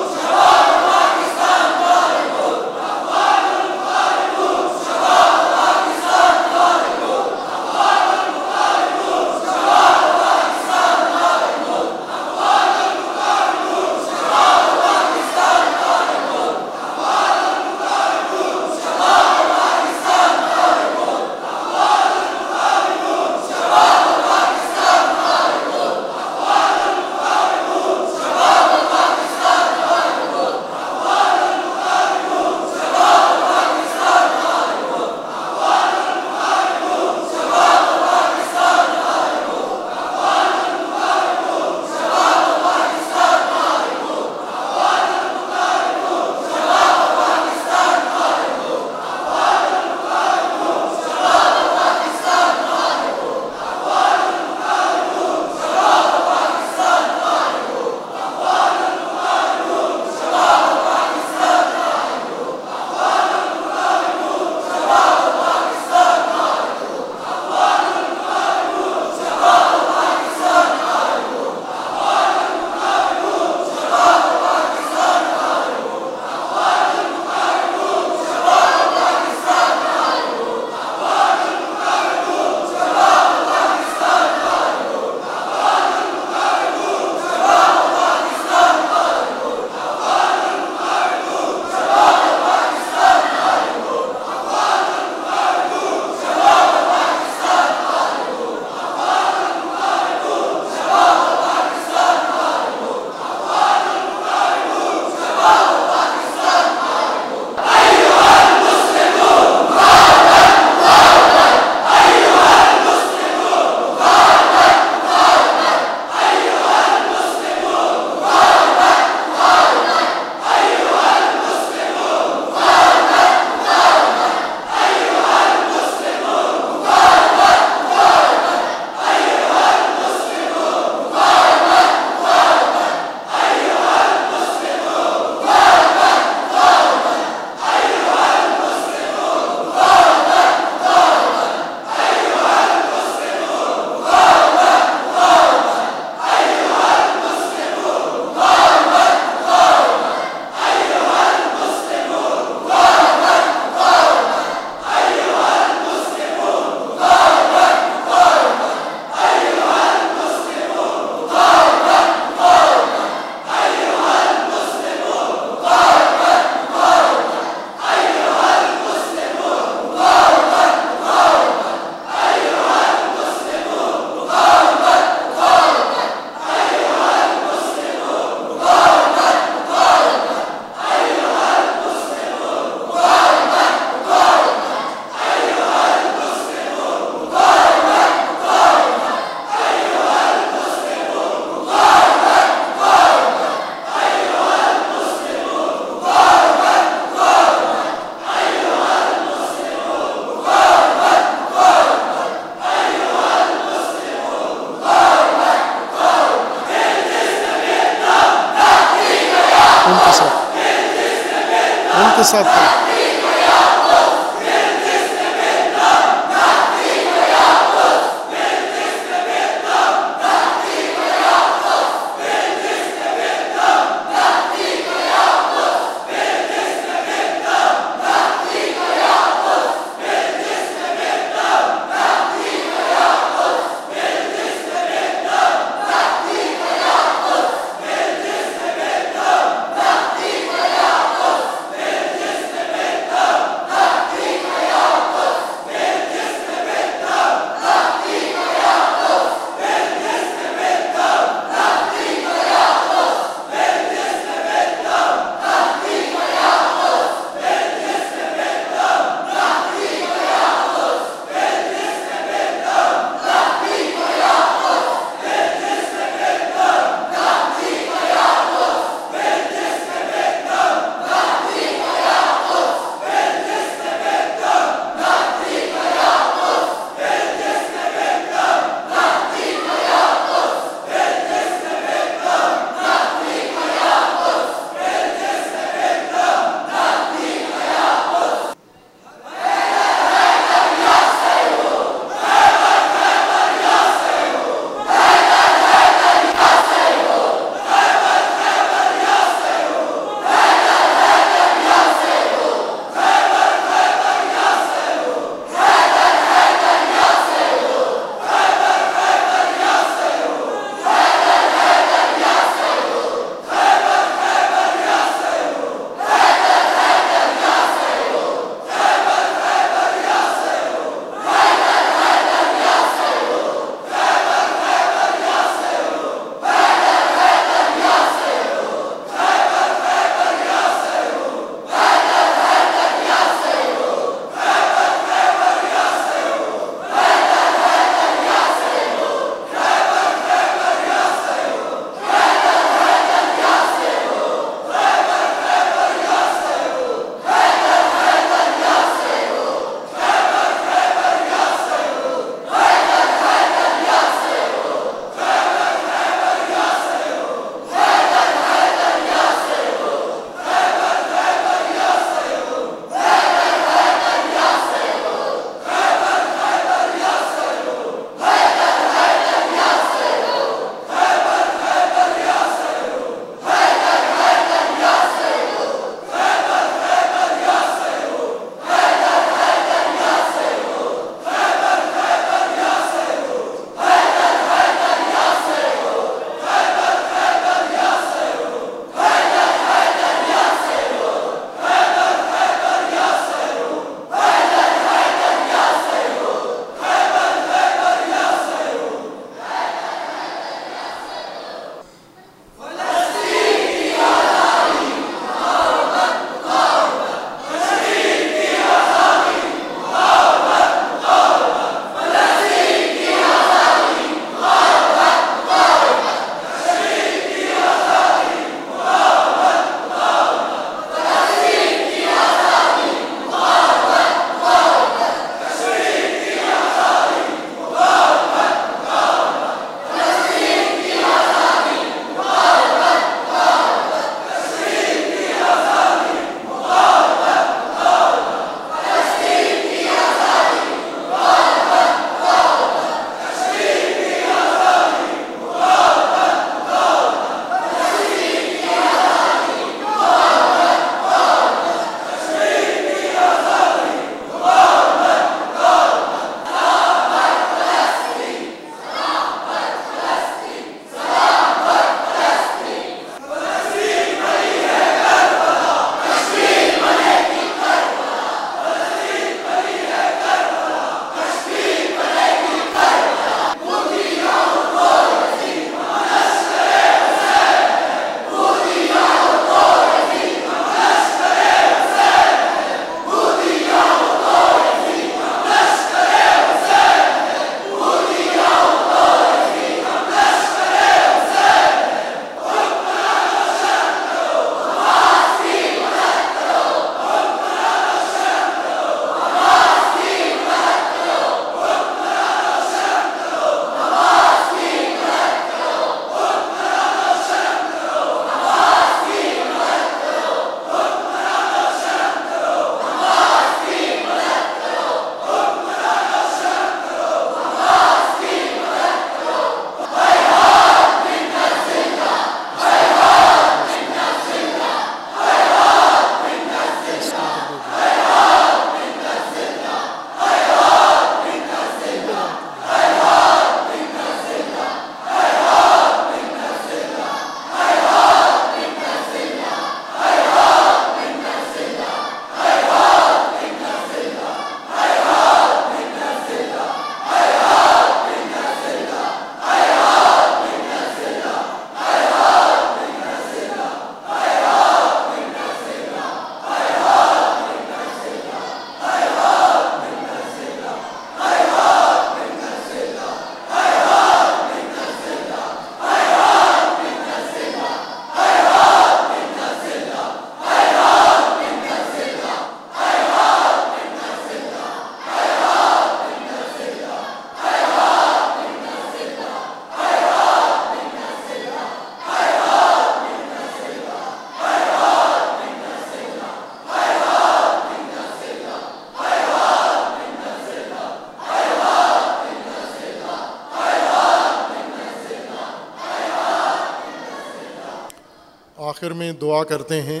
دعا کرتے ہیں۔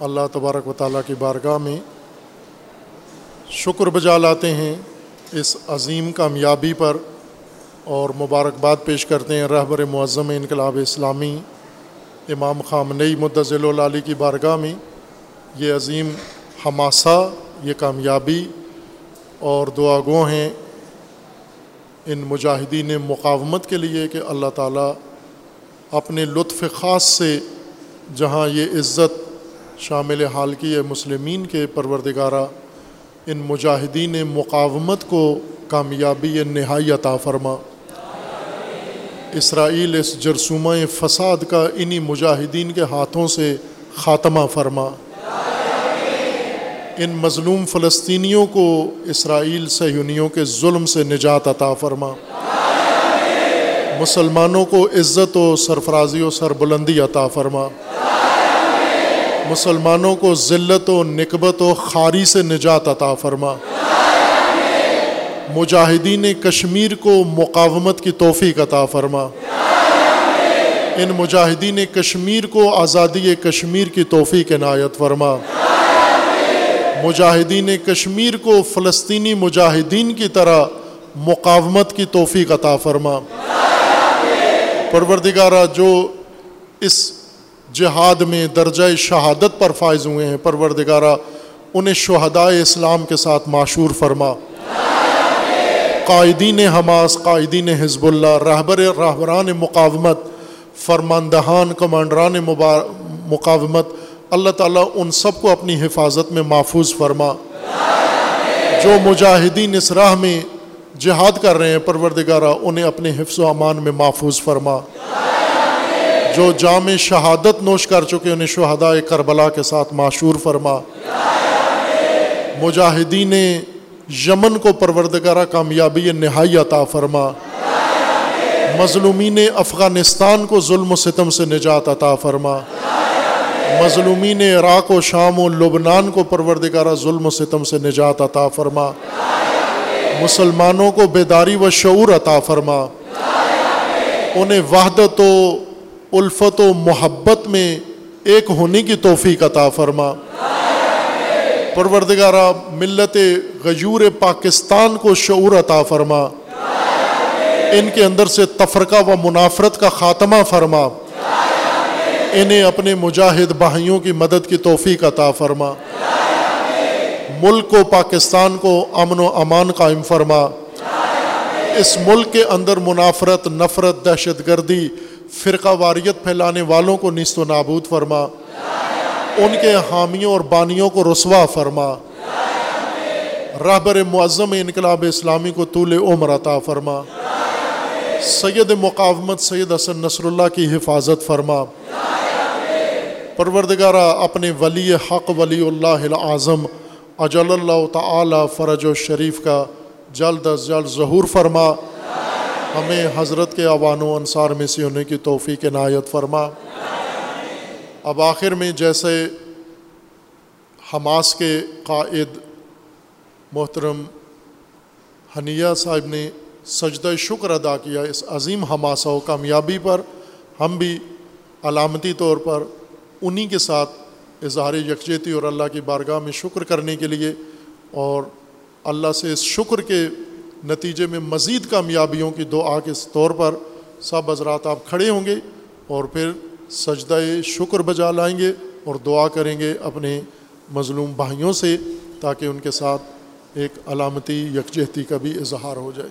اللہ تبارک و تعالیٰ کی بارگاہ میں شکر بجا لاتے ہیں۔ اس عظیم کامیابی پر اور مبارکباد پیش کرتے ہیں۔ رہبر معظم انقلاب اسلامی امام خام نئی مدضل العلی کی بارگاہ میں یہ عظیم حماسہ، یہ کامیابی اور دعا گو ہیں۔ ان مجاہدین مقاومت کے لیے کہ اللہ تعالیٰ اپنے لطف خاص سے جہاں یہ عزت شامل حال کی ہے مسلمین کے پروردگارہ ان مجاہدین مقاومت کو کامیابی نہائی عطا فرما۔ اسرائیل اس جرسومہ فساد کا انہی مجاہدین کے ہاتھوں سے خاتمہ فرما۔ ان مظلوم فلسطینیوں کو اسرائیل سہیونیوں کے ظلم سے نجات عطا فرما۔ مسلمانوں کو عزت و سرفرازی و سربلندی عطا فرما۔ مسلمانوں کو ذلت و نکبت و خاری سے نجات عطا فرما۔ مجاہدین کشمیر کو مقاومت کی توفیق عطا فرما۔ ان مجاہدین کشمیر کو آزادی کشمیر کی توفیق عنایت فرما۔ مجاہدین کشمیر کو فلسطینی مجاہدین کی طرح مقاومت کی توفیق عطا فرما۔ پروردگارہ، جو اس جہاد میں درجہ شہادت پر فائز ہوئے ہیں، پروردگارہ، انہیں شہدائے اسلام کے ساتھ معشور فرما۔ قائدین حماس، قائدین حزب اللہ رہبر رہبران مقاومت، فرماندہان، کمانڈران مقاومت، اللہ تعالیٰ ان سب کو اپنی حفاظت میں محفوظ فرما۔ جو مجاہدین اس راہ میں جہاد کر رہے ہیں، پروردگارہ، انہیں اپنے حفظ و امان میں محفوظ فرما۔ جو جامع شہادت نوش کر چکے انہیں شہداء کربلا کے ساتھ معشور فرما۔ مجاہدین یمن کو پروردگارہ کامیابی نہائی عطا فرما۔ مظلومین افغانستان کو ظلم و ستم سے نجات عطا فرما۔ مظلومین عراق و شام و لبنان کو پروردگارہ ظلم و ستم سے نجات عطا فرما۔ مسلمانوں کو بیداری و شعور عطا فرما۔ انہیں وحدت و الفت و محبت میں ایک ہونے کی توفیق عطا فرما۔ پروردگارہ، ملت غیور پاکستان کو شعور عطا فرما۔ ان کے اندر سے تفرقہ و منافرت کا خاتمہ فرما۔ انہیں اپنے مجاہد بھائیوں کی مدد کی توفیق عطا فرما۔ ملک کو پاکستان کو امن و امان قائم فرما۔ اس ملک کے اندر منافرت، نفرت، دہشت گردی فرقہ واریت پھیلانے والوں کو نیست و نابود فرما۔ ان کے حامیوں اور بانیوں کو رسوا فرما۔ رہبر معظم انقلاب اسلامی کو طول عمر عطا فرما۔ سید مقاومت سید حسن نصر اللہ کی حفاظت فرما۔ پروردگارہ، اپنے ولی حق ولی اللہ العظم، اجل اللہ تعالی فرج و شریف کا جلد از جلد ظہور فرما۔ ہمیں حضرت کے عوان و انصار میں سے ہونے کی توفیق عنایت فرما۔ اب آخر میں جیسے حماس کے قائد محترم حنیہ صاحب نے سجدہ شکر ادا کیا اس عظیم حماسہ و کامیابی پر، ہم بھی علامتی طور پر انہی کے ساتھ اظہار یکجہتی اور اللہ کی بارگاہ میں شکر کرنے کے لیے اور اللہ سے اس شکر کے نتیجے میں مزید کامیابیوں کی دعا کے طور پر سب حضرات آپ کھڑے ہوں گے اور پھر سجدہ شکر بجا لائیں گے اور دعا کریں گے اپنے مظلوم بھائیوں سے تاکہ ان کے ساتھ ایک علامتی یکجہتی کا بھی اظہار ہو جائے۔